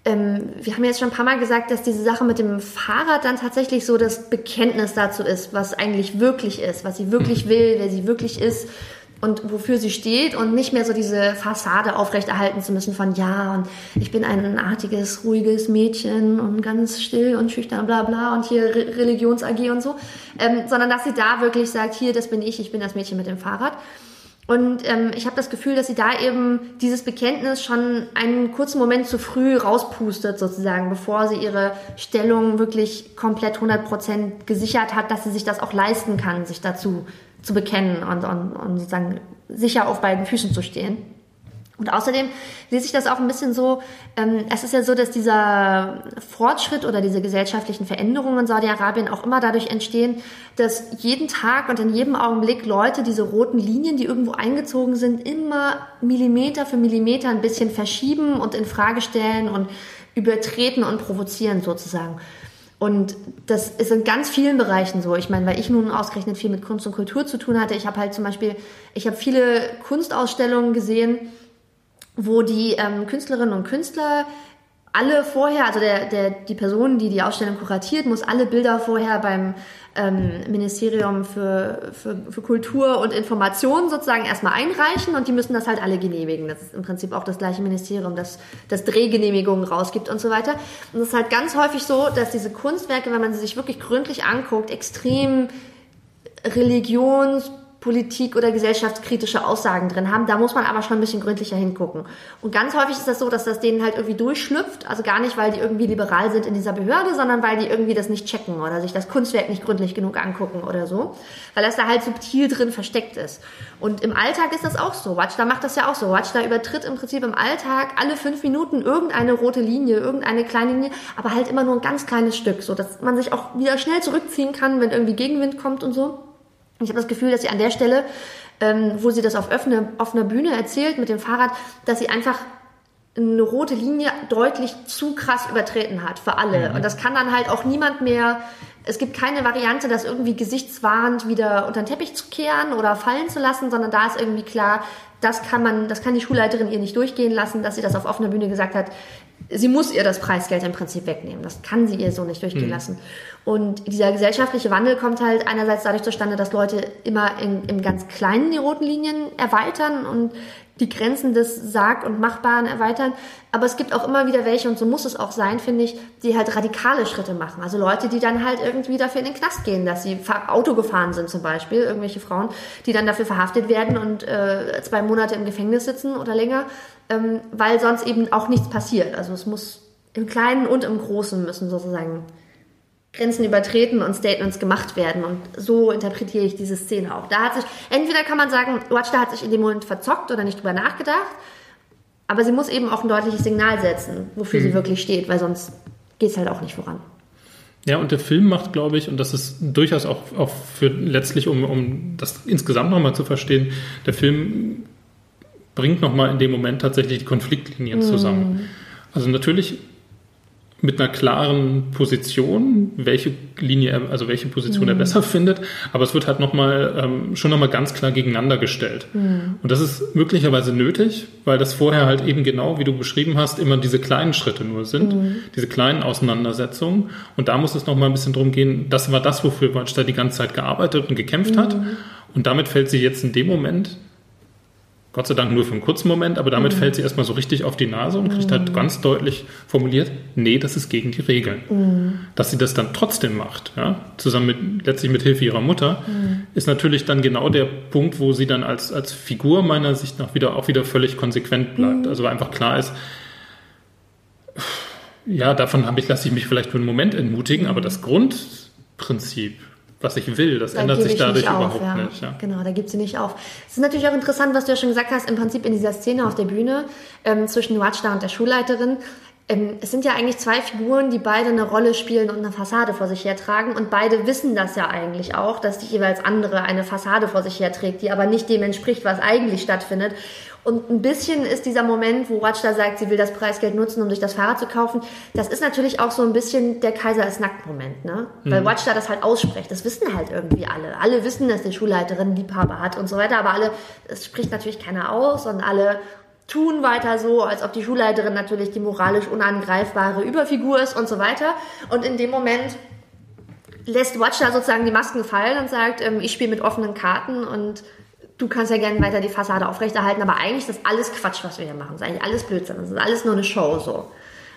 ähm, wir haben jetzt schon ein paar Mal gesagt, dass diese Sache mit dem Fahrrad dann tatsächlich so das Bekenntnis dazu ist, was eigentlich wirklich ist, was sie wirklich will, wer sie wirklich ist und wofür sie steht und nicht mehr so diese Fassade aufrechterhalten zu müssen von ja und ich bin ein artiges, ruhiges Mädchen und ganz still und schüchtern bla bla und hier Re Religions-AG und so, ähm, sondern dass sie da wirklich sagt, hier, das bin ich, ich bin das Mädchen mit dem Fahrrad. Und ähm, ich habe das Gefühl, dass sie da eben dieses Bekenntnis schon einen kurzen Moment zu früh rauspustet, sozusagen, bevor sie ihre Stellung wirklich komplett 100% gesichert hat, dass sie sich das auch leisten kann, sich dazu zu bekennen und, und, und sozusagen sicher auf beiden Füßen zu stehen. Und außerdem lese ich das auch ein bisschen so, ähm, es ist ja so, dass dieser Fortschritt oder diese gesellschaftlichen Veränderungen in Saudi-Arabien auch immer dadurch entstehen, dass jeden Tag und in jedem Augenblick Leute diese roten Linien, die irgendwo eingezogen sind, immer Millimeter für Millimeter ein bisschen verschieben und in Frage stellen und übertreten und provozieren sozusagen. Und das ist in ganz vielen Bereichen so. Ich meine, weil ich nun ausgerechnet viel mit Kunst und Kultur zu tun hatte. Ich habe halt zum Beispiel, ich habe viele Kunstausstellungen gesehen, wo die ähm, Künstlerinnen und Künstler alle vorher, also der, der, die Person, die die Ausstellung kuratiert, muss alle Bilder vorher beim ähm, Ministerium für, für, für Kultur und Information sozusagen erstmal einreichen und die müssen das halt alle genehmigen. Das ist im Prinzip auch das gleiche Ministerium, das, das Drehgenehmigungen rausgibt und so weiter. Und es ist halt ganz häufig so, dass diese Kunstwerke, wenn man sie sich wirklich gründlich anguckt, extrem religions Politik- oder gesellschaftskritische Aussagen drin haben. Da muss man aber schon ein bisschen gründlicher hingucken. Und ganz häufig ist das so, dass das denen halt irgendwie durchschlüpft. Also gar nicht, weil die irgendwie liberal sind in dieser Behörde, sondern weil die irgendwie das nicht checken oder sich das Kunstwerk nicht gründlich genug angucken oder so. Weil das da halt subtil drin versteckt ist. Und im Alltag ist das auch so. Watchda macht das ja auch so. Watchda übertritt im Prinzip im Alltag alle fünf Minuten irgendeine rote Linie, irgendeine kleine Linie, aber halt immer nur ein ganz kleines Stück, so dass man sich auch wieder schnell zurückziehen kann, wenn irgendwie Gegenwind kommt und so. Ich habe das Gefühl, dass sie an der Stelle, ähm, wo sie das auf offener, offener Bühne erzählt mit dem Fahrrad, dass sie einfach eine rote Linie deutlich zu krass übertreten hat für alle. Mhm. Und das kann dann halt auch niemand mehr. Es gibt keine Variante, das irgendwie gesichtswahrend wieder unter den Teppich zu kehren oder fallen zu lassen, sondern da ist irgendwie klar, das kann man, das kann die Schulleiterin ihr nicht durchgehen lassen, dass sie das auf offener Bühne gesagt hat. Sie muss ihr das Preisgeld im Prinzip wegnehmen. Das kann sie ihr so nicht durchgehen mhm. lassen. Und dieser gesellschaftliche Wandel kommt halt einerseits dadurch zustande, dass Leute immer in, im ganz Kleinen die roten Linien erweitern und die Grenzen des Sarg- und Machbaren erweitern. Aber es gibt auch immer wieder welche, und so muss es auch sein, finde ich, die halt radikale Schritte machen. Also Leute, die dann halt irgendwie dafür in den Knast gehen, dass sie Auto gefahren sind zum Beispiel, irgendwelche Frauen, die dann dafür verhaftet werden und äh, zwei Monate im Gefängnis sitzen oder länger, ähm, weil sonst eben auch nichts passiert. Also es muss im Kleinen und im Großen müssen sozusagen Grenzen übertreten und Statements gemacht werden. Und so interpretiere ich diese Szene auch. Da hat sich, entweder kann man sagen, Watchda hat sich in dem Moment verzockt oder nicht drüber nachgedacht, aber sie muss eben auch ein deutliches Signal setzen, wofür mhm. sie wirklich steht, weil sonst geht es halt auch nicht voran. Ja, und der Film macht, glaube ich, und das ist durchaus auch, auch für letztlich, um, um das insgesamt nochmal zu verstehen, der Film bringt nochmal in dem Moment tatsächlich die Konfliktlinien zusammen. Mhm. Also natürlich mit einer klaren Position, welche Linie er, also welche Position mhm. er besser findet, aber es wird halt nochmal, ähm, schon nochmal ganz klar gegeneinander gestellt. Mhm. Und das ist möglicherweise nötig, weil das vorher halt eben genau, wie du beschrieben hast, immer diese kleinen Schritte nur sind, mhm. diese kleinen Auseinandersetzungen. Und da muss es nochmal ein bisschen drum gehen, das war das, wofür Waldstein die ganze Zeit gearbeitet und gekämpft hat. Mhm. Und damit fällt sie jetzt in dem Moment Gott sei Dank nur für einen kurzen Moment, aber damit mhm. fällt sie erstmal so richtig auf die Nase und kriegt halt mhm. ganz deutlich formuliert, nee, das ist gegen die Regeln. Mhm. Dass sie das dann trotzdem macht, ja, zusammen mit, letztlich mit Hilfe ihrer Mutter, mhm. ist natürlich dann genau der Punkt, wo sie dann als, als Figur meiner Sicht nach wieder, auch wieder völlig konsequent bleibt. Mhm. Also einfach klar ist, ja, davon habe ich, lasse ich mich vielleicht für einen Moment entmutigen, aber das Grundprinzip, was ich will. Das da ändert sich dadurch auf, überhaupt ja. nicht. Ja. Genau, da gibt sie nicht auf. Es ist natürlich auch interessant, was du ja schon gesagt hast, im Prinzip in dieser Szene auf der Bühne ähm, zwischen Watchda und der Schulleiterin. Ähm, es sind ja eigentlich zwei Figuren, die beide eine Rolle spielen und eine Fassade vor sich hertragen. Und beide wissen das ja eigentlich auch, dass die jeweils andere eine Fassade vor sich herträgt, die aber nicht dem entspricht, was eigentlich stattfindet. Und ein bisschen ist dieser Moment, wo Watch da sagt, sie will das Preisgeld nutzen, um sich das Fahrrad zu kaufen. Das ist natürlich auch so ein bisschen der Kaiser ist nackt Moment, ne? Weil mhm. Watch da das halt ausspricht. Das wissen halt irgendwie alle. Alle wissen, dass die Schulleiterin Liebhaber hat und so weiter, aber alle, es spricht natürlich keiner aus und alle tun weiter so, als ob die Schulleiterin natürlich die moralisch unangreifbare Überfigur ist und so weiter. Und in dem Moment lässt Watch da sozusagen die Masken fallen und sagt, ähm, ich spiele mit offenen Karten und du kannst ja gerne weiter die Fassade aufrechterhalten, aber eigentlich ist das alles Quatsch, was wir hier machen. Das ist eigentlich alles Blödsinn. Das ist alles nur eine Show, so.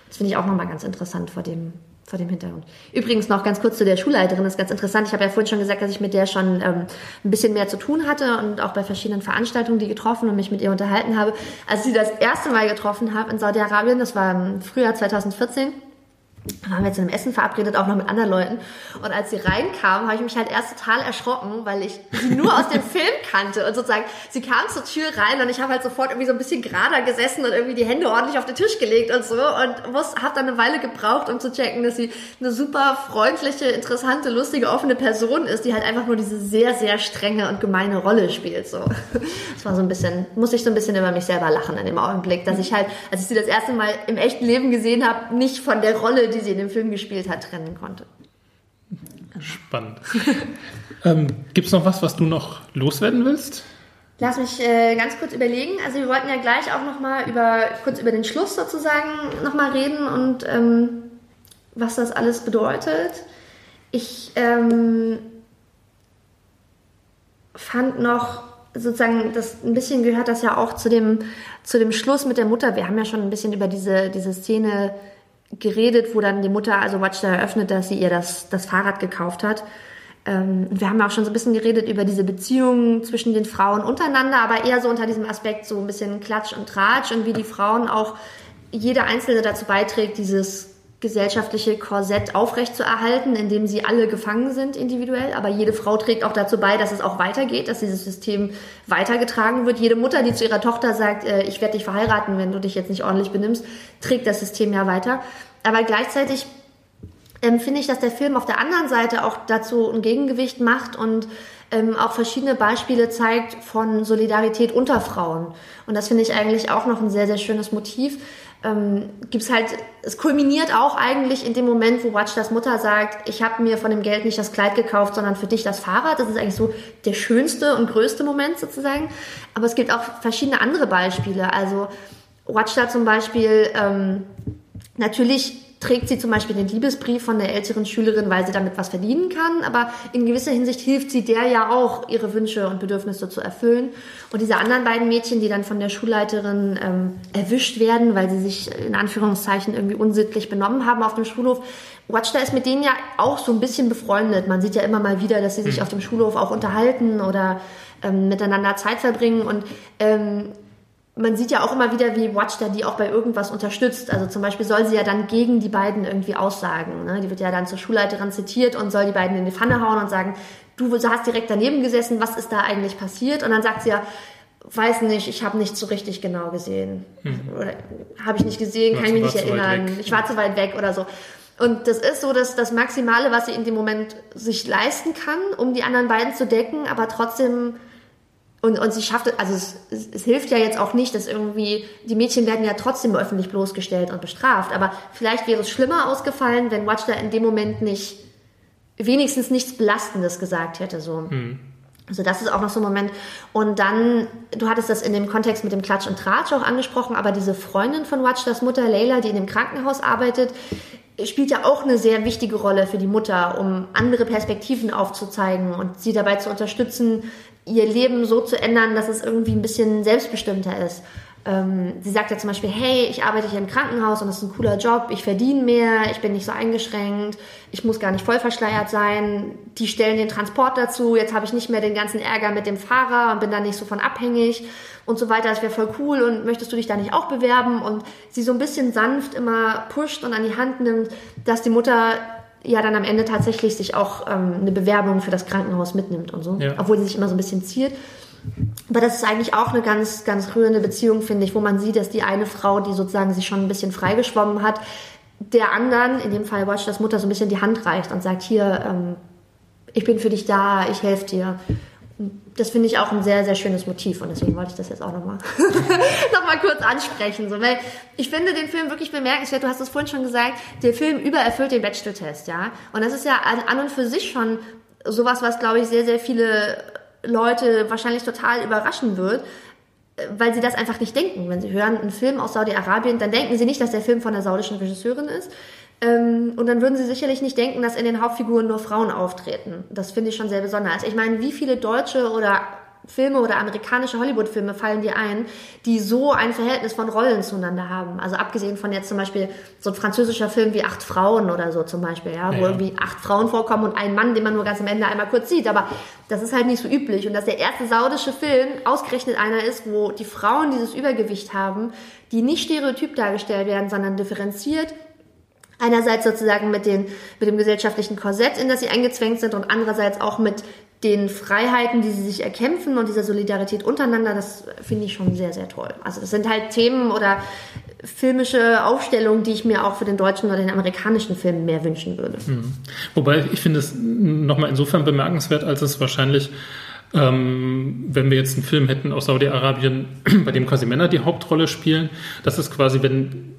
Das finde ich auch nochmal ganz interessant vor dem, vor dem Hintergrund. Übrigens noch ganz kurz zu der Schulleiterin, das ist ganz interessant. Ich habe ja vorhin schon gesagt, dass ich mit der schon ähm, ein bisschen mehr zu tun hatte und auch bei verschiedenen Veranstaltungen die getroffen und mich mit ihr unterhalten habe. Als ich sie das erste Mal getroffen habe in Saudi-Arabien, das war im Frühjahr 2014, waren wir zu einem Essen verabredet, auch noch mit anderen Leuten. Und als sie reinkam, habe ich mich halt erst total erschrocken, weil ich sie nur aus dem Film kannte. Und sozusagen, sie kam zur Tür rein und ich habe halt sofort irgendwie so ein bisschen gerader gesessen und irgendwie die Hände ordentlich auf den Tisch gelegt und so. Und habe dann eine Weile gebraucht, um zu checken, dass sie eine super freundliche, interessante, lustige, offene Person ist, die halt einfach nur diese sehr, sehr strenge und gemeine Rolle spielt. So, Das war so ein bisschen, muss ich so ein bisschen über mich selber lachen in dem Augenblick, dass ich halt, als ich sie das erste Mal im echten Leben gesehen habe, nicht von der Rolle, die sie in dem Film gespielt hat, trennen konnte. Spannend. ähm, Gibt es noch was, was du noch loswerden willst? Lass mich äh, ganz kurz überlegen. Also wir wollten ja gleich auch noch mal über kurz über den Schluss sozusagen noch mal reden und ähm, was das alles bedeutet. Ich ähm, fand noch sozusagen das ein bisschen gehört das ja auch zu dem zu dem Schluss mit der Mutter. Wir haben ja schon ein bisschen über diese diese Szene geredet, wo dann die Mutter, also Watch da eröffnet, dass sie ihr das, das Fahrrad gekauft hat. Ähm, wir haben ja auch schon so ein bisschen geredet über diese Beziehungen zwischen den Frauen untereinander, aber eher so unter diesem Aspekt so ein bisschen Klatsch und Tratsch und wie die Frauen auch jeder Einzelne dazu beiträgt, dieses gesellschaftliche Korsett aufrechtzuerhalten, in dem sie alle gefangen sind individuell. Aber jede Frau trägt auch dazu bei, dass es auch weitergeht, dass dieses System weitergetragen wird. Jede Mutter, die zu ihrer Tochter sagt, äh, ich werde dich verheiraten, wenn du dich jetzt nicht ordentlich benimmst, trägt das System ja weiter. Aber gleichzeitig ähm, finde ich, dass der Film auf der anderen Seite auch dazu ein Gegengewicht macht und ähm, auch verschiedene Beispiele zeigt von Solidarität unter Frauen. Und das finde ich eigentlich auch noch ein sehr, sehr schönes Motiv ähm, gibt's halt, es kulminiert auch eigentlich in dem Moment, wo Watchdas Mutter sagt, ich habe mir von dem Geld nicht das Kleid gekauft, sondern für dich das Fahrrad. Das ist eigentlich so der schönste und größte Moment sozusagen. Aber es gibt auch verschiedene andere Beispiele. Also Watchda zum Beispiel, ähm, natürlich trägt sie zum Beispiel den Liebesbrief von der älteren Schülerin, weil sie damit was verdienen kann. Aber in gewisser Hinsicht hilft sie der ja auch, ihre Wünsche und Bedürfnisse zu erfüllen. Und diese anderen beiden Mädchen, die dann von der Schulleiterin ähm, erwischt werden, weil sie sich in Anführungszeichen irgendwie unsittlich benommen haben auf dem Schulhof, Watchda ist mit denen ja auch so ein bisschen befreundet. Man sieht ja immer mal wieder, dass sie sich mhm. auf dem Schulhof auch unterhalten oder ähm, miteinander Zeit verbringen. Und ähm, man sieht ja auch immer wieder, wie Watchda die auch bei irgendwas unterstützt. Also zum Beispiel soll sie ja dann gegen die beiden irgendwie aussagen. Ne? Die wird ja dann zur Schulleiterin zitiert und soll die beiden in die Pfanne hauen und sagen, du hast direkt daneben gesessen, was ist da eigentlich passiert? Und dann sagt sie ja, weiß nicht, ich habe nicht so richtig genau gesehen. Mhm. Oder habe ich nicht gesehen, kann ich mich nicht erinnern. Ich war zu weit weg oder so. Und das ist so, dass das Maximale, was sie in dem Moment sich leisten kann, um die anderen beiden zu decken, aber trotzdem und, und sie schafft es, also es, es, es, hilft ja jetzt auch nicht, dass irgendwie, die Mädchen werden ja trotzdem öffentlich bloßgestellt und bestraft. Aber vielleicht wäre es schlimmer ausgefallen, wenn Watchda in dem Moment nicht, wenigstens nichts Belastendes gesagt hätte, so. Mhm. Also das ist auch noch so ein Moment. Und dann, du hattest das in dem Kontext mit dem Klatsch und Tratsch auch angesprochen, aber diese Freundin von Watchdas Mutter, Leila, die in dem Krankenhaus arbeitet, spielt ja auch eine sehr wichtige Rolle für die Mutter, um andere Perspektiven aufzuzeigen und sie dabei zu unterstützen, ihr Leben so zu ändern, dass es irgendwie ein bisschen selbstbestimmter ist. Ähm, sie sagt ja zum Beispiel, hey, ich arbeite hier im Krankenhaus und das ist ein cooler Job, ich verdiene mehr, ich bin nicht so eingeschränkt, ich muss gar nicht voll verschleiert sein, die stellen den Transport dazu, jetzt habe ich nicht mehr den ganzen Ärger mit dem Fahrer und bin da nicht so von abhängig und so weiter, das wäre voll cool und möchtest du dich da nicht auch bewerben und sie so ein bisschen sanft immer pusht und an die Hand nimmt, dass die Mutter ja dann am Ende tatsächlich sich auch ähm, eine Bewerbung für das Krankenhaus mitnimmt und so, ja. obwohl sie sich immer so ein bisschen ziert. Aber das ist eigentlich auch eine ganz, ganz rührende Beziehung, finde ich, wo man sieht, dass die eine Frau, die sozusagen sich schon ein bisschen freigeschwommen hat, der anderen, in dem Fall Watch das Mutter, so ein bisschen die Hand reicht und sagt, hier, ähm, ich bin für dich da, ich helfe dir das finde ich auch ein sehr, sehr schönes Motiv und deswegen wollte ich das jetzt auch nochmal noch mal kurz ansprechen. So, weil ich finde den Film wirklich bemerkenswert. Du hast es vorhin schon gesagt, der Film übererfüllt den Bachelor-Test, ja. Und das ist ja an, an und für sich schon sowas, was, glaube ich, sehr, sehr viele Leute wahrscheinlich total überraschen wird, weil sie das einfach nicht denken. Wenn sie hören einen Film aus Saudi-Arabien, dann denken sie nicht, dass der Film von der saudischen Regisseurin ist, und dann würden sie sicherlich nicht denken, dass in den Hauptfiguren nur Frauen auftreten. Das finde ich schon sehr besonders. Ich meine, wie viele deutsche oder Filme oder amerikanische Hollywood-Filme fallen dir ein, die so ein Verhältnis von Rollen zueinander haben. Also abgesehen von jetzt zum Beispiel so ein französischer Film wie Acht Frauen oder so zum Beispiel, ja, wo ja. irgendwie acht Frauen vorkommen und ein Mann, den man nur ganz am Ende einmal kurz sieht. Aber das ist halt nicht so üblich. Und dass der erste saudische Film ausgerechnet einer ist, wo die Frauen dieses Übergewicht haben, die nicht stereotyp dargestellt werden, sondern differenziert Einerseits sozusagen mit, den, mit dem gesellschaftlichen Korsett, in das sie eingezwängt sind und andererseits auch mit den Freiheiten, die sie sich erkämpfen und dieser Solidarität untereinander, das finde ich schon sehr, sehr toll. Also das sind halt Themen oder filmische Aufstellungen, die ich mir auch für den deutschen oder den amerikanischen Film mehr wünschen würde. Mhm. Wobei ich finde es nochmal insofern bemerkenswert, als es wahrscheinlich ähm, wenn wir jetzt einen Film hätten aus Saudi-Arabien, bei dem quasi Männer die Hauptrolle spielen, dass es quasi, wenn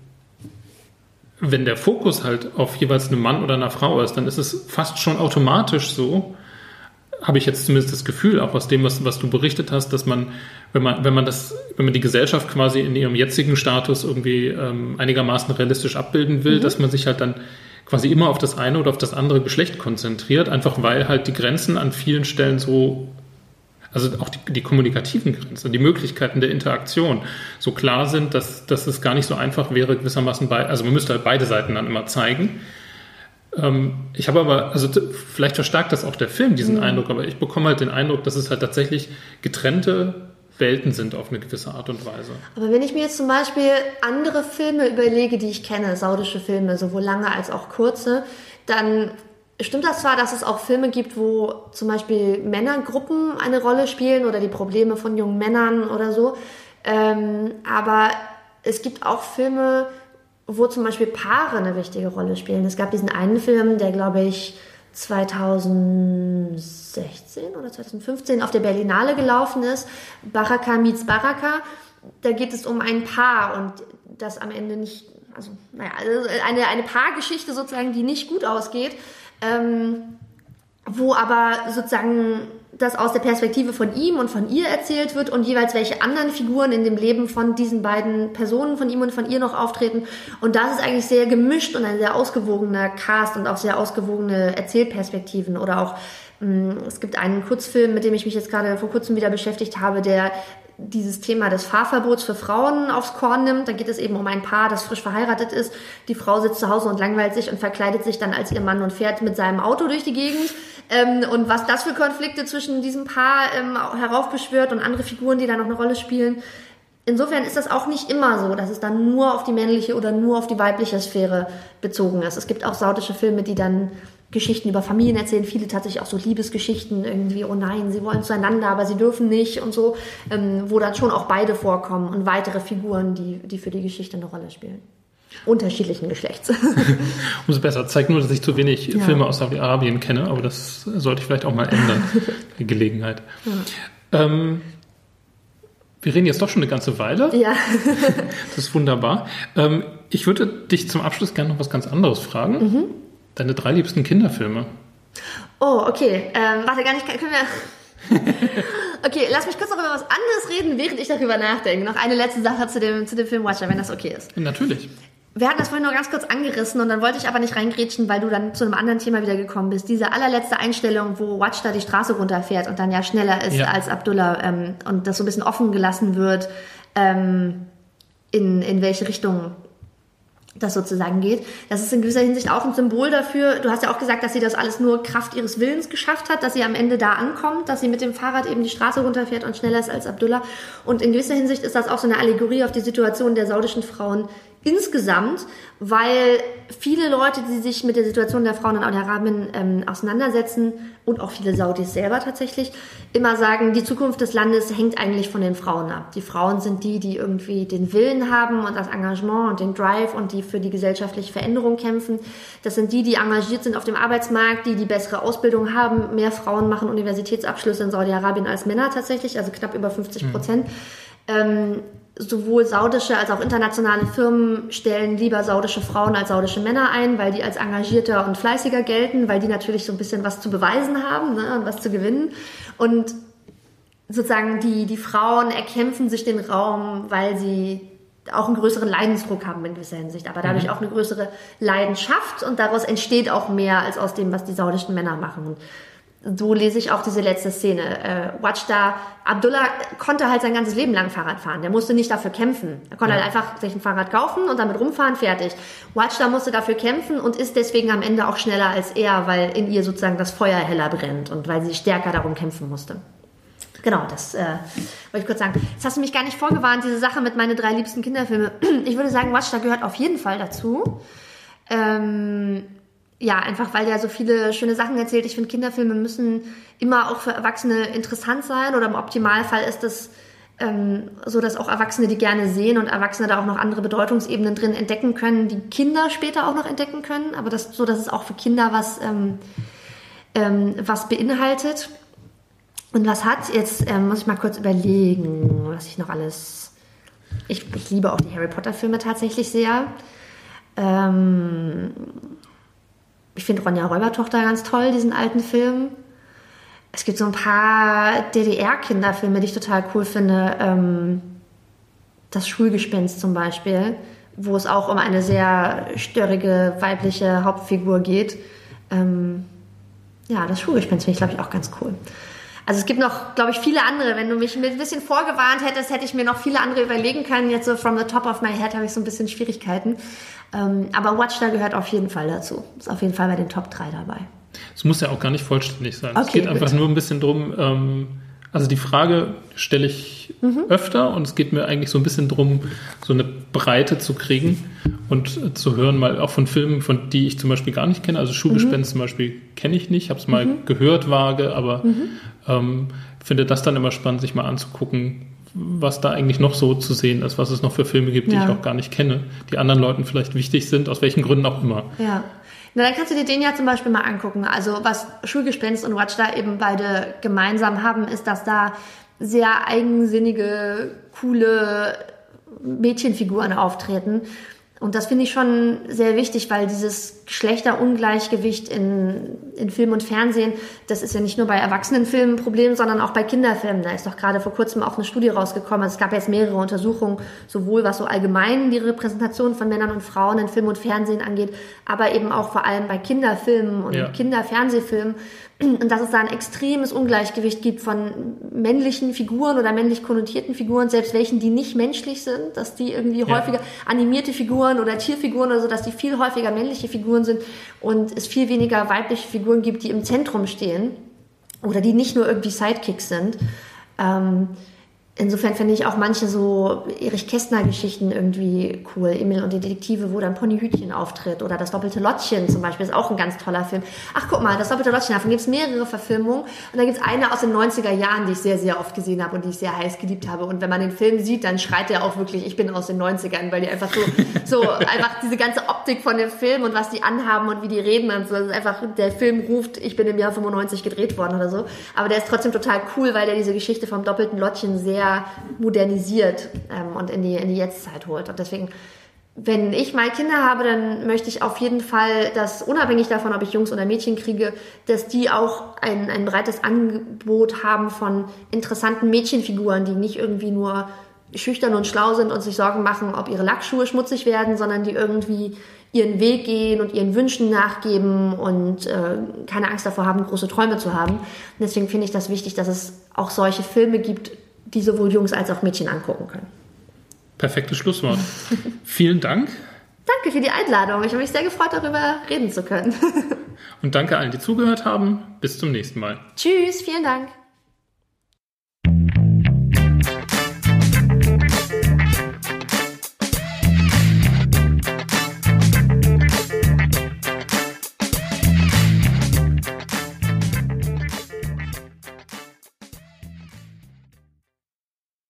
wenn der Fokus halt auf jeweils einem Mann oder einer Frau ist, dann ist es fast schon automatisch so, habe ich jetzt zumindest das Gefühl, auch aus dem, was, was du berichtet hast, dass man, wenn man, wenn man das, wenn man die Gesellschaft quasi in ihrem jetzigen Status irgendwie ähm, einigermaßen realistisch abbilden will, mhm. dass man sich halt dann quasi immer auf das eine oder auf das andere Geschlecht konzentriert, einfach weil halt die Grenzen an vielen Stellen so also auch die, die, kommunikativen Grenzen, die Möglichkeiten der Interaktion so klar sind, dass, dass es gar nicht so einfach wäre, gewissermaßen bei, also man müsste halt beide Seiten dann immer zeigen. Ähm, ich habe aber, also vielleicht verstärkt das auch der Film, diesen Mhm. Eindruck, aber ich bekomme halt den Eindruck, dass es halt tatsächlich getrennte Welten sind auf eine gewisse Art und Weise. Aber wenn ich mir jetzt zum Beispiel andere Filme überlege, die ich kenne, saudische Filme, sowohl lange als auch kurze, dann stimmt das zwar, dass es auch Filme gibt, wo zum Beispiel Männergruppen eine Rolle spielen oder die Probleme von jungen Männern oder so. Ähm, aber es gibt auch Filme, wo zum Beispiel Paare eine wichtige Rolle spielen. Es gab diesen einen Film, der glaube ich 2016 oder 2015 auf der Berlinale gelaufen ist, Baraka meets Baraka. Da geht es um ein Paar und das am Ende nicht, also naja, also eine, eine Paargeschichte sozusagen, die nicht gut ausgeht, ähm, wo aber sozusagen das aus der Perspektive von ihm und von ihr erzählt wird und jeweils welche anderen Figuren in dem Leben von diesen beiden Personen, von ihm und von ihr noch auftreten. Und das ist eigentlich sehr gemischt und ein sehr ausgewogener Cast und auch sehr ausgewogene Erzählperspektiven oder auch mh, es gibt einen Kurzfilm, mit dem ich mich jetzt gerade vor kurzem wieder beschäftigt habe, der dieses Thema des Fahrverbots für Frauen aufs Korn nimmt. Da geht es eben um ein Paar, das frisch verheiratet ist. Die Frau sitzt zu Hause und langweilt sich und verkleidet sich dann als ihr Mann und fährt mit seinem Auto durch die Gegend. Ähm, und was das für Konflikte zwischen diesem Paar ähm, heraufbeschwört und andere Figuren, die da noch eine Rolle spielen. Insofern ist das auch nicht immer so, dass es dann nur auf die männliche oder nur auf die weibliche Sphäre bezogen ist. Es gibt auch saudische Filme, die dann Geschichten über Familien erzählen, viele tatsächlich auch so Liebesgeschichten irgendwie, oh nein, sie wollen zueinander, aber sie dürfen nicht und so, ähm, wo dann schon auch beide vorkommen und weitere Figuren, die, die für die Geschichte eine Rolle spielen. Unterschiedlichen Geschlechts. Umso besser. Zeigt nur, dass ich zu wenig Ja. Filme aus Saudi-Arabien kenne, aber das sollte ich vielleicht auch mal ändern, die Gelegenheit. Ähm, wir reden jetzt doch schon eine ganze Weile. ja. Das ist wunderbar. Ähm, ich würde dich zum Abschluss gerne noch was ganz anderes fragen. Mhm. Deine drei liebsten Kinderfilme. Oh, okay. Ähm, warte, gar nicht. Können wir. Okay, lass mich kurz noch über was anderes reden, während ich darüber nachdenke. Noch eine letzte Sache zu dem, zu dem Film Watcher, wenn das okay ist. Natürlich. Wir hatten das vorhin nur ganz kurz angerissen und dann wollte ich aber nicht reingrätschen, weil du dann zu einem anderen Thema wieder gekommen bist. Diese allerletzte Einstellung, wo Watch da die Straße runterfährt und dann ja schneller ist Ja. als Abdullah ähm, und das so ein bisschen offen gelassen wird, ähm, in, in welche Richtung das sozusagen geht. Das ist in gewisser Hinsicht auch ein Symbol dafür. Du hast ja auch gesagt, dass sie das alles nur Kraft ihres Willens geschafft hat, dass sie am Ende da ankommt, dass sie mit dem Fahrrad eben die Straße runterfährt und schneller ist als Abdullah. Und in gewisser Hinsicht ist das auch so eine Allegorie auf die Situation der saudischen Frauen insgesamt, weil viele Leute, die sich mit der Situation der Frauen in Saudi-Arabien ähm, auseinandersetzen und auch viele Saudis selber tatsächlich, immer sagen, die Zukunft des Landes hängt eigentlich von den Frauen ab. Die Frauen sind die, die irgendwie den Willen haben und das Engagement und den Drive und die für die gesellschaftliche Veränderung kämpfen. Das sind die, die engagiert sind auf dem Arbeitsmarkt, die die bessere Ausbildung haben. Mehr Frauen machen Universitätsabschlüsse in Saudi-Arabien als Männer tatsächlich, also knapp über 50 Prozent. Ähm, sowohl saudische als auch internationale Firmen stellen lieber saudische Frauen als saudische Männer ein, weil die als engagierter und fleißiger gelten, weil die natürlich so ein bisschen was zu beweisen haben ne, und was zu gewinnen. Und sozusagen die, die Frauen erkämpfen sich den Raum, weil sie auch einen größeren Leidensdruck haben in gewisser Hinsicht, aber dadurch auch eine größere Leidenschaft und daraus entsteht auch mehr als aus dem, was die saudischen Männer machen. Und so lese ich auch diese letzte Szene. Äh, Watchda, Abdullah konnte halt sein ganzes Leben lang Fahrrad fahren. Der musste nicht dafür kämpfen. Er konnte Ja. halt einfach sich ein Fahrrad kaufen und damit rumfahren, fertig. Watchda musste dafür kämpfen und ist deswegen am Ende auch schneller als er, weil in ihr sozusagen das Feuer heller brennt und weil sie stärker darum kämpfen musste. Genau, das äh, wollte ich kurz sagen. Jetzt hast du mich gar nicht vorgewarnt, diese Sache mit meine drei liebsten Kinderfilme. Ich würde sagen, Watchda gehört auf jeden Fall dazu. Ähm, ja, einfach weil der so viele schöne Sachen erzählt. Ich finde, Kinderfilme müssen immer auch für Erwachsene interessant sein oder im Optimalfall ist es ähm, so, dass auch Erwachsene die gerne sehen und Erwachsene da auch noch andere Bedeutungsebenen drin entdecken können, die Kinder später auch noch entdecken können. Aber das so, dass es auch für Kinder was, ähm, ähm, was beinhaltet. Und was hat, jetzt ähm, muss ich mal kurz überlegen, was ich noch alles. Ich, ich liebe auch die Harry Potter-Filme tatsächlich sehr. Ähm, ich finde Ronja Räubertochter ganz toll, diesen alten Film. Es gibt so ein paar DDR-Kinderfilme, die ich total cool finde. Ähm, das Schulgespenst zum Beispiel, wo es auch um eine sehr störrige weibliche Hauptfigur geht. Ähm, ja, das Schulgespenst finde ich, glaube ich, auch ganz cool. Also es gibt noch, glaube ich, viele andere. Wenn du mich mit ein bisschen vorgewarnt hättest, hätte ich mir noch viele andere überlegen können. Jetzt so from the top of my head habe ich so ein bisschen Schwierigkeiten. Ähm, aber Watchdog gehört auf jeden Fall dazu. Ist auf jeden Fall bei den Top 3 dabei. Es muss ja auch gar nicht vollständig sein. Okay, es geht einfach nur ein bisschen drum, ähm, also die Frage stelle ich mhm. öfter und es geht mir eigentlich so ein bisschen drum, so eine Breite zu kriegen und zu hören, mal auch von Filmen, von die ich zum Beispiel gar nicht kenne. Also Schulgespenst mhm. zum Beispiel kenne ich nicht, habe es mal mhm. gehört vage, aber mhm. ähm, finde das dann immer spannend, sich mal anzugucken, was da eigentlich noch so zu sehen ist, was es noch für Filme gibt, ja. die ich auch gar nicht kenne, die anderen Leuten vielleicht wichtig sind, aus welchen Gründen auch immer. Ja. Na, dann kannst du dir den ja zum Beispiel mal angucken. Also was Schulgespenst und Watch da eben beide gemeinsam haben, ist, dass da sehr eigensinnige, coole Mädchenfiguren auftreten. Und das finde ich schon sehr wichtig, weil dieses Geschlechterungleichgewicht in, in Film und Fernsehen, das ist ja nicht nur bei Erwachsenenfilmen ein Problem, sondern auch bei Kinderfilmen. Da ist doch gerade vor kurzem auch eine Studie rausgekommen. Also es gab jetzt mehrere Untersuchungen, sowohl was so allgemein die Repräsentation von Männern und Frauen in Film und Fernsehen angeht, aber eben auch vor allem bei Kinderfilmen und ja. Kinderfernsehfilmen. Und dass es da ein extremes Ungleichgewicht gibt von männlichen Figuren oder männlich konnotierten Figuren, selbst welchen, die nicht menschlich sind, dass die irgendwie ja. häufiger animierte Figuren oder Tierfiguren oder so, dass die viel häufiger männliche Figuren sind und es viel weniger weibliche Figuren gibt, die im Zentrum stehen oder die nicht nur irgendwie Sidekicks sind. Ähm, Insofern finde ich auch manche so Erich Kästner-Geschichten irgendwie cool. Emil und die Detektive, wo dann Ponyhütchen auftritt. Oder das doppelte Lottchen zum Beispiel ist auch ein ganz toller Film. Ach, guck mal, das doppelte Lottchen, davon gibt es mehrere Verfilmungen. Und da gibt es eine aus den 90er Jahren, die ich sehr, sehr oft gesehen habe und die ich sehr heiß geliebt habe. Und wenn man den Film sieht, dann schreit er auch wirklich, ich bin aus den 90ern, weil die einfach so, so einfach diese ganze Optik von dem Film und was die anhaben und wie die reden und so. Das ist einfach, der Film ruft, ich bin im Jahr 95 gedreht worden oder so. Aber der ist trotzdem total cool, weil der diese Geschichte vom doppelten Lottchen modernisiert ähm, und in die, in die Jetztzeit holt. Und deswegen, wenn ich mal Kinder habe, dann möchte ich auf jeden Fall, dass unabhängig davon, ob ich Jungs oder Mädchen kriege, dass die auch ein, ein breites Angebot haben von interessanten Mädchenfiguren, die nicht irgendwie nur schüchtern und schlau sind und sich Sorgen machen, ob ihre Lackschuhe schmutzig werden, sondern die irgendwie ihren Weg gehen und ihren Wünschen nachgeben und äh, keine Angst davor haben, große Träume zu haben. Und deswegen finde ich das wichtig, dass es auch solche Filme gibt, die sowohl Jungs als auch Mädchen angucken können. Perfektes Schlusswort. Vielen Dank. Danke für die Einladung. Ich habe mich sehr gefreut, darüber reden zu können. Und danke allen, die zugehört haben. Bis zum nächsten Mal. Tschüss, vielen Dank.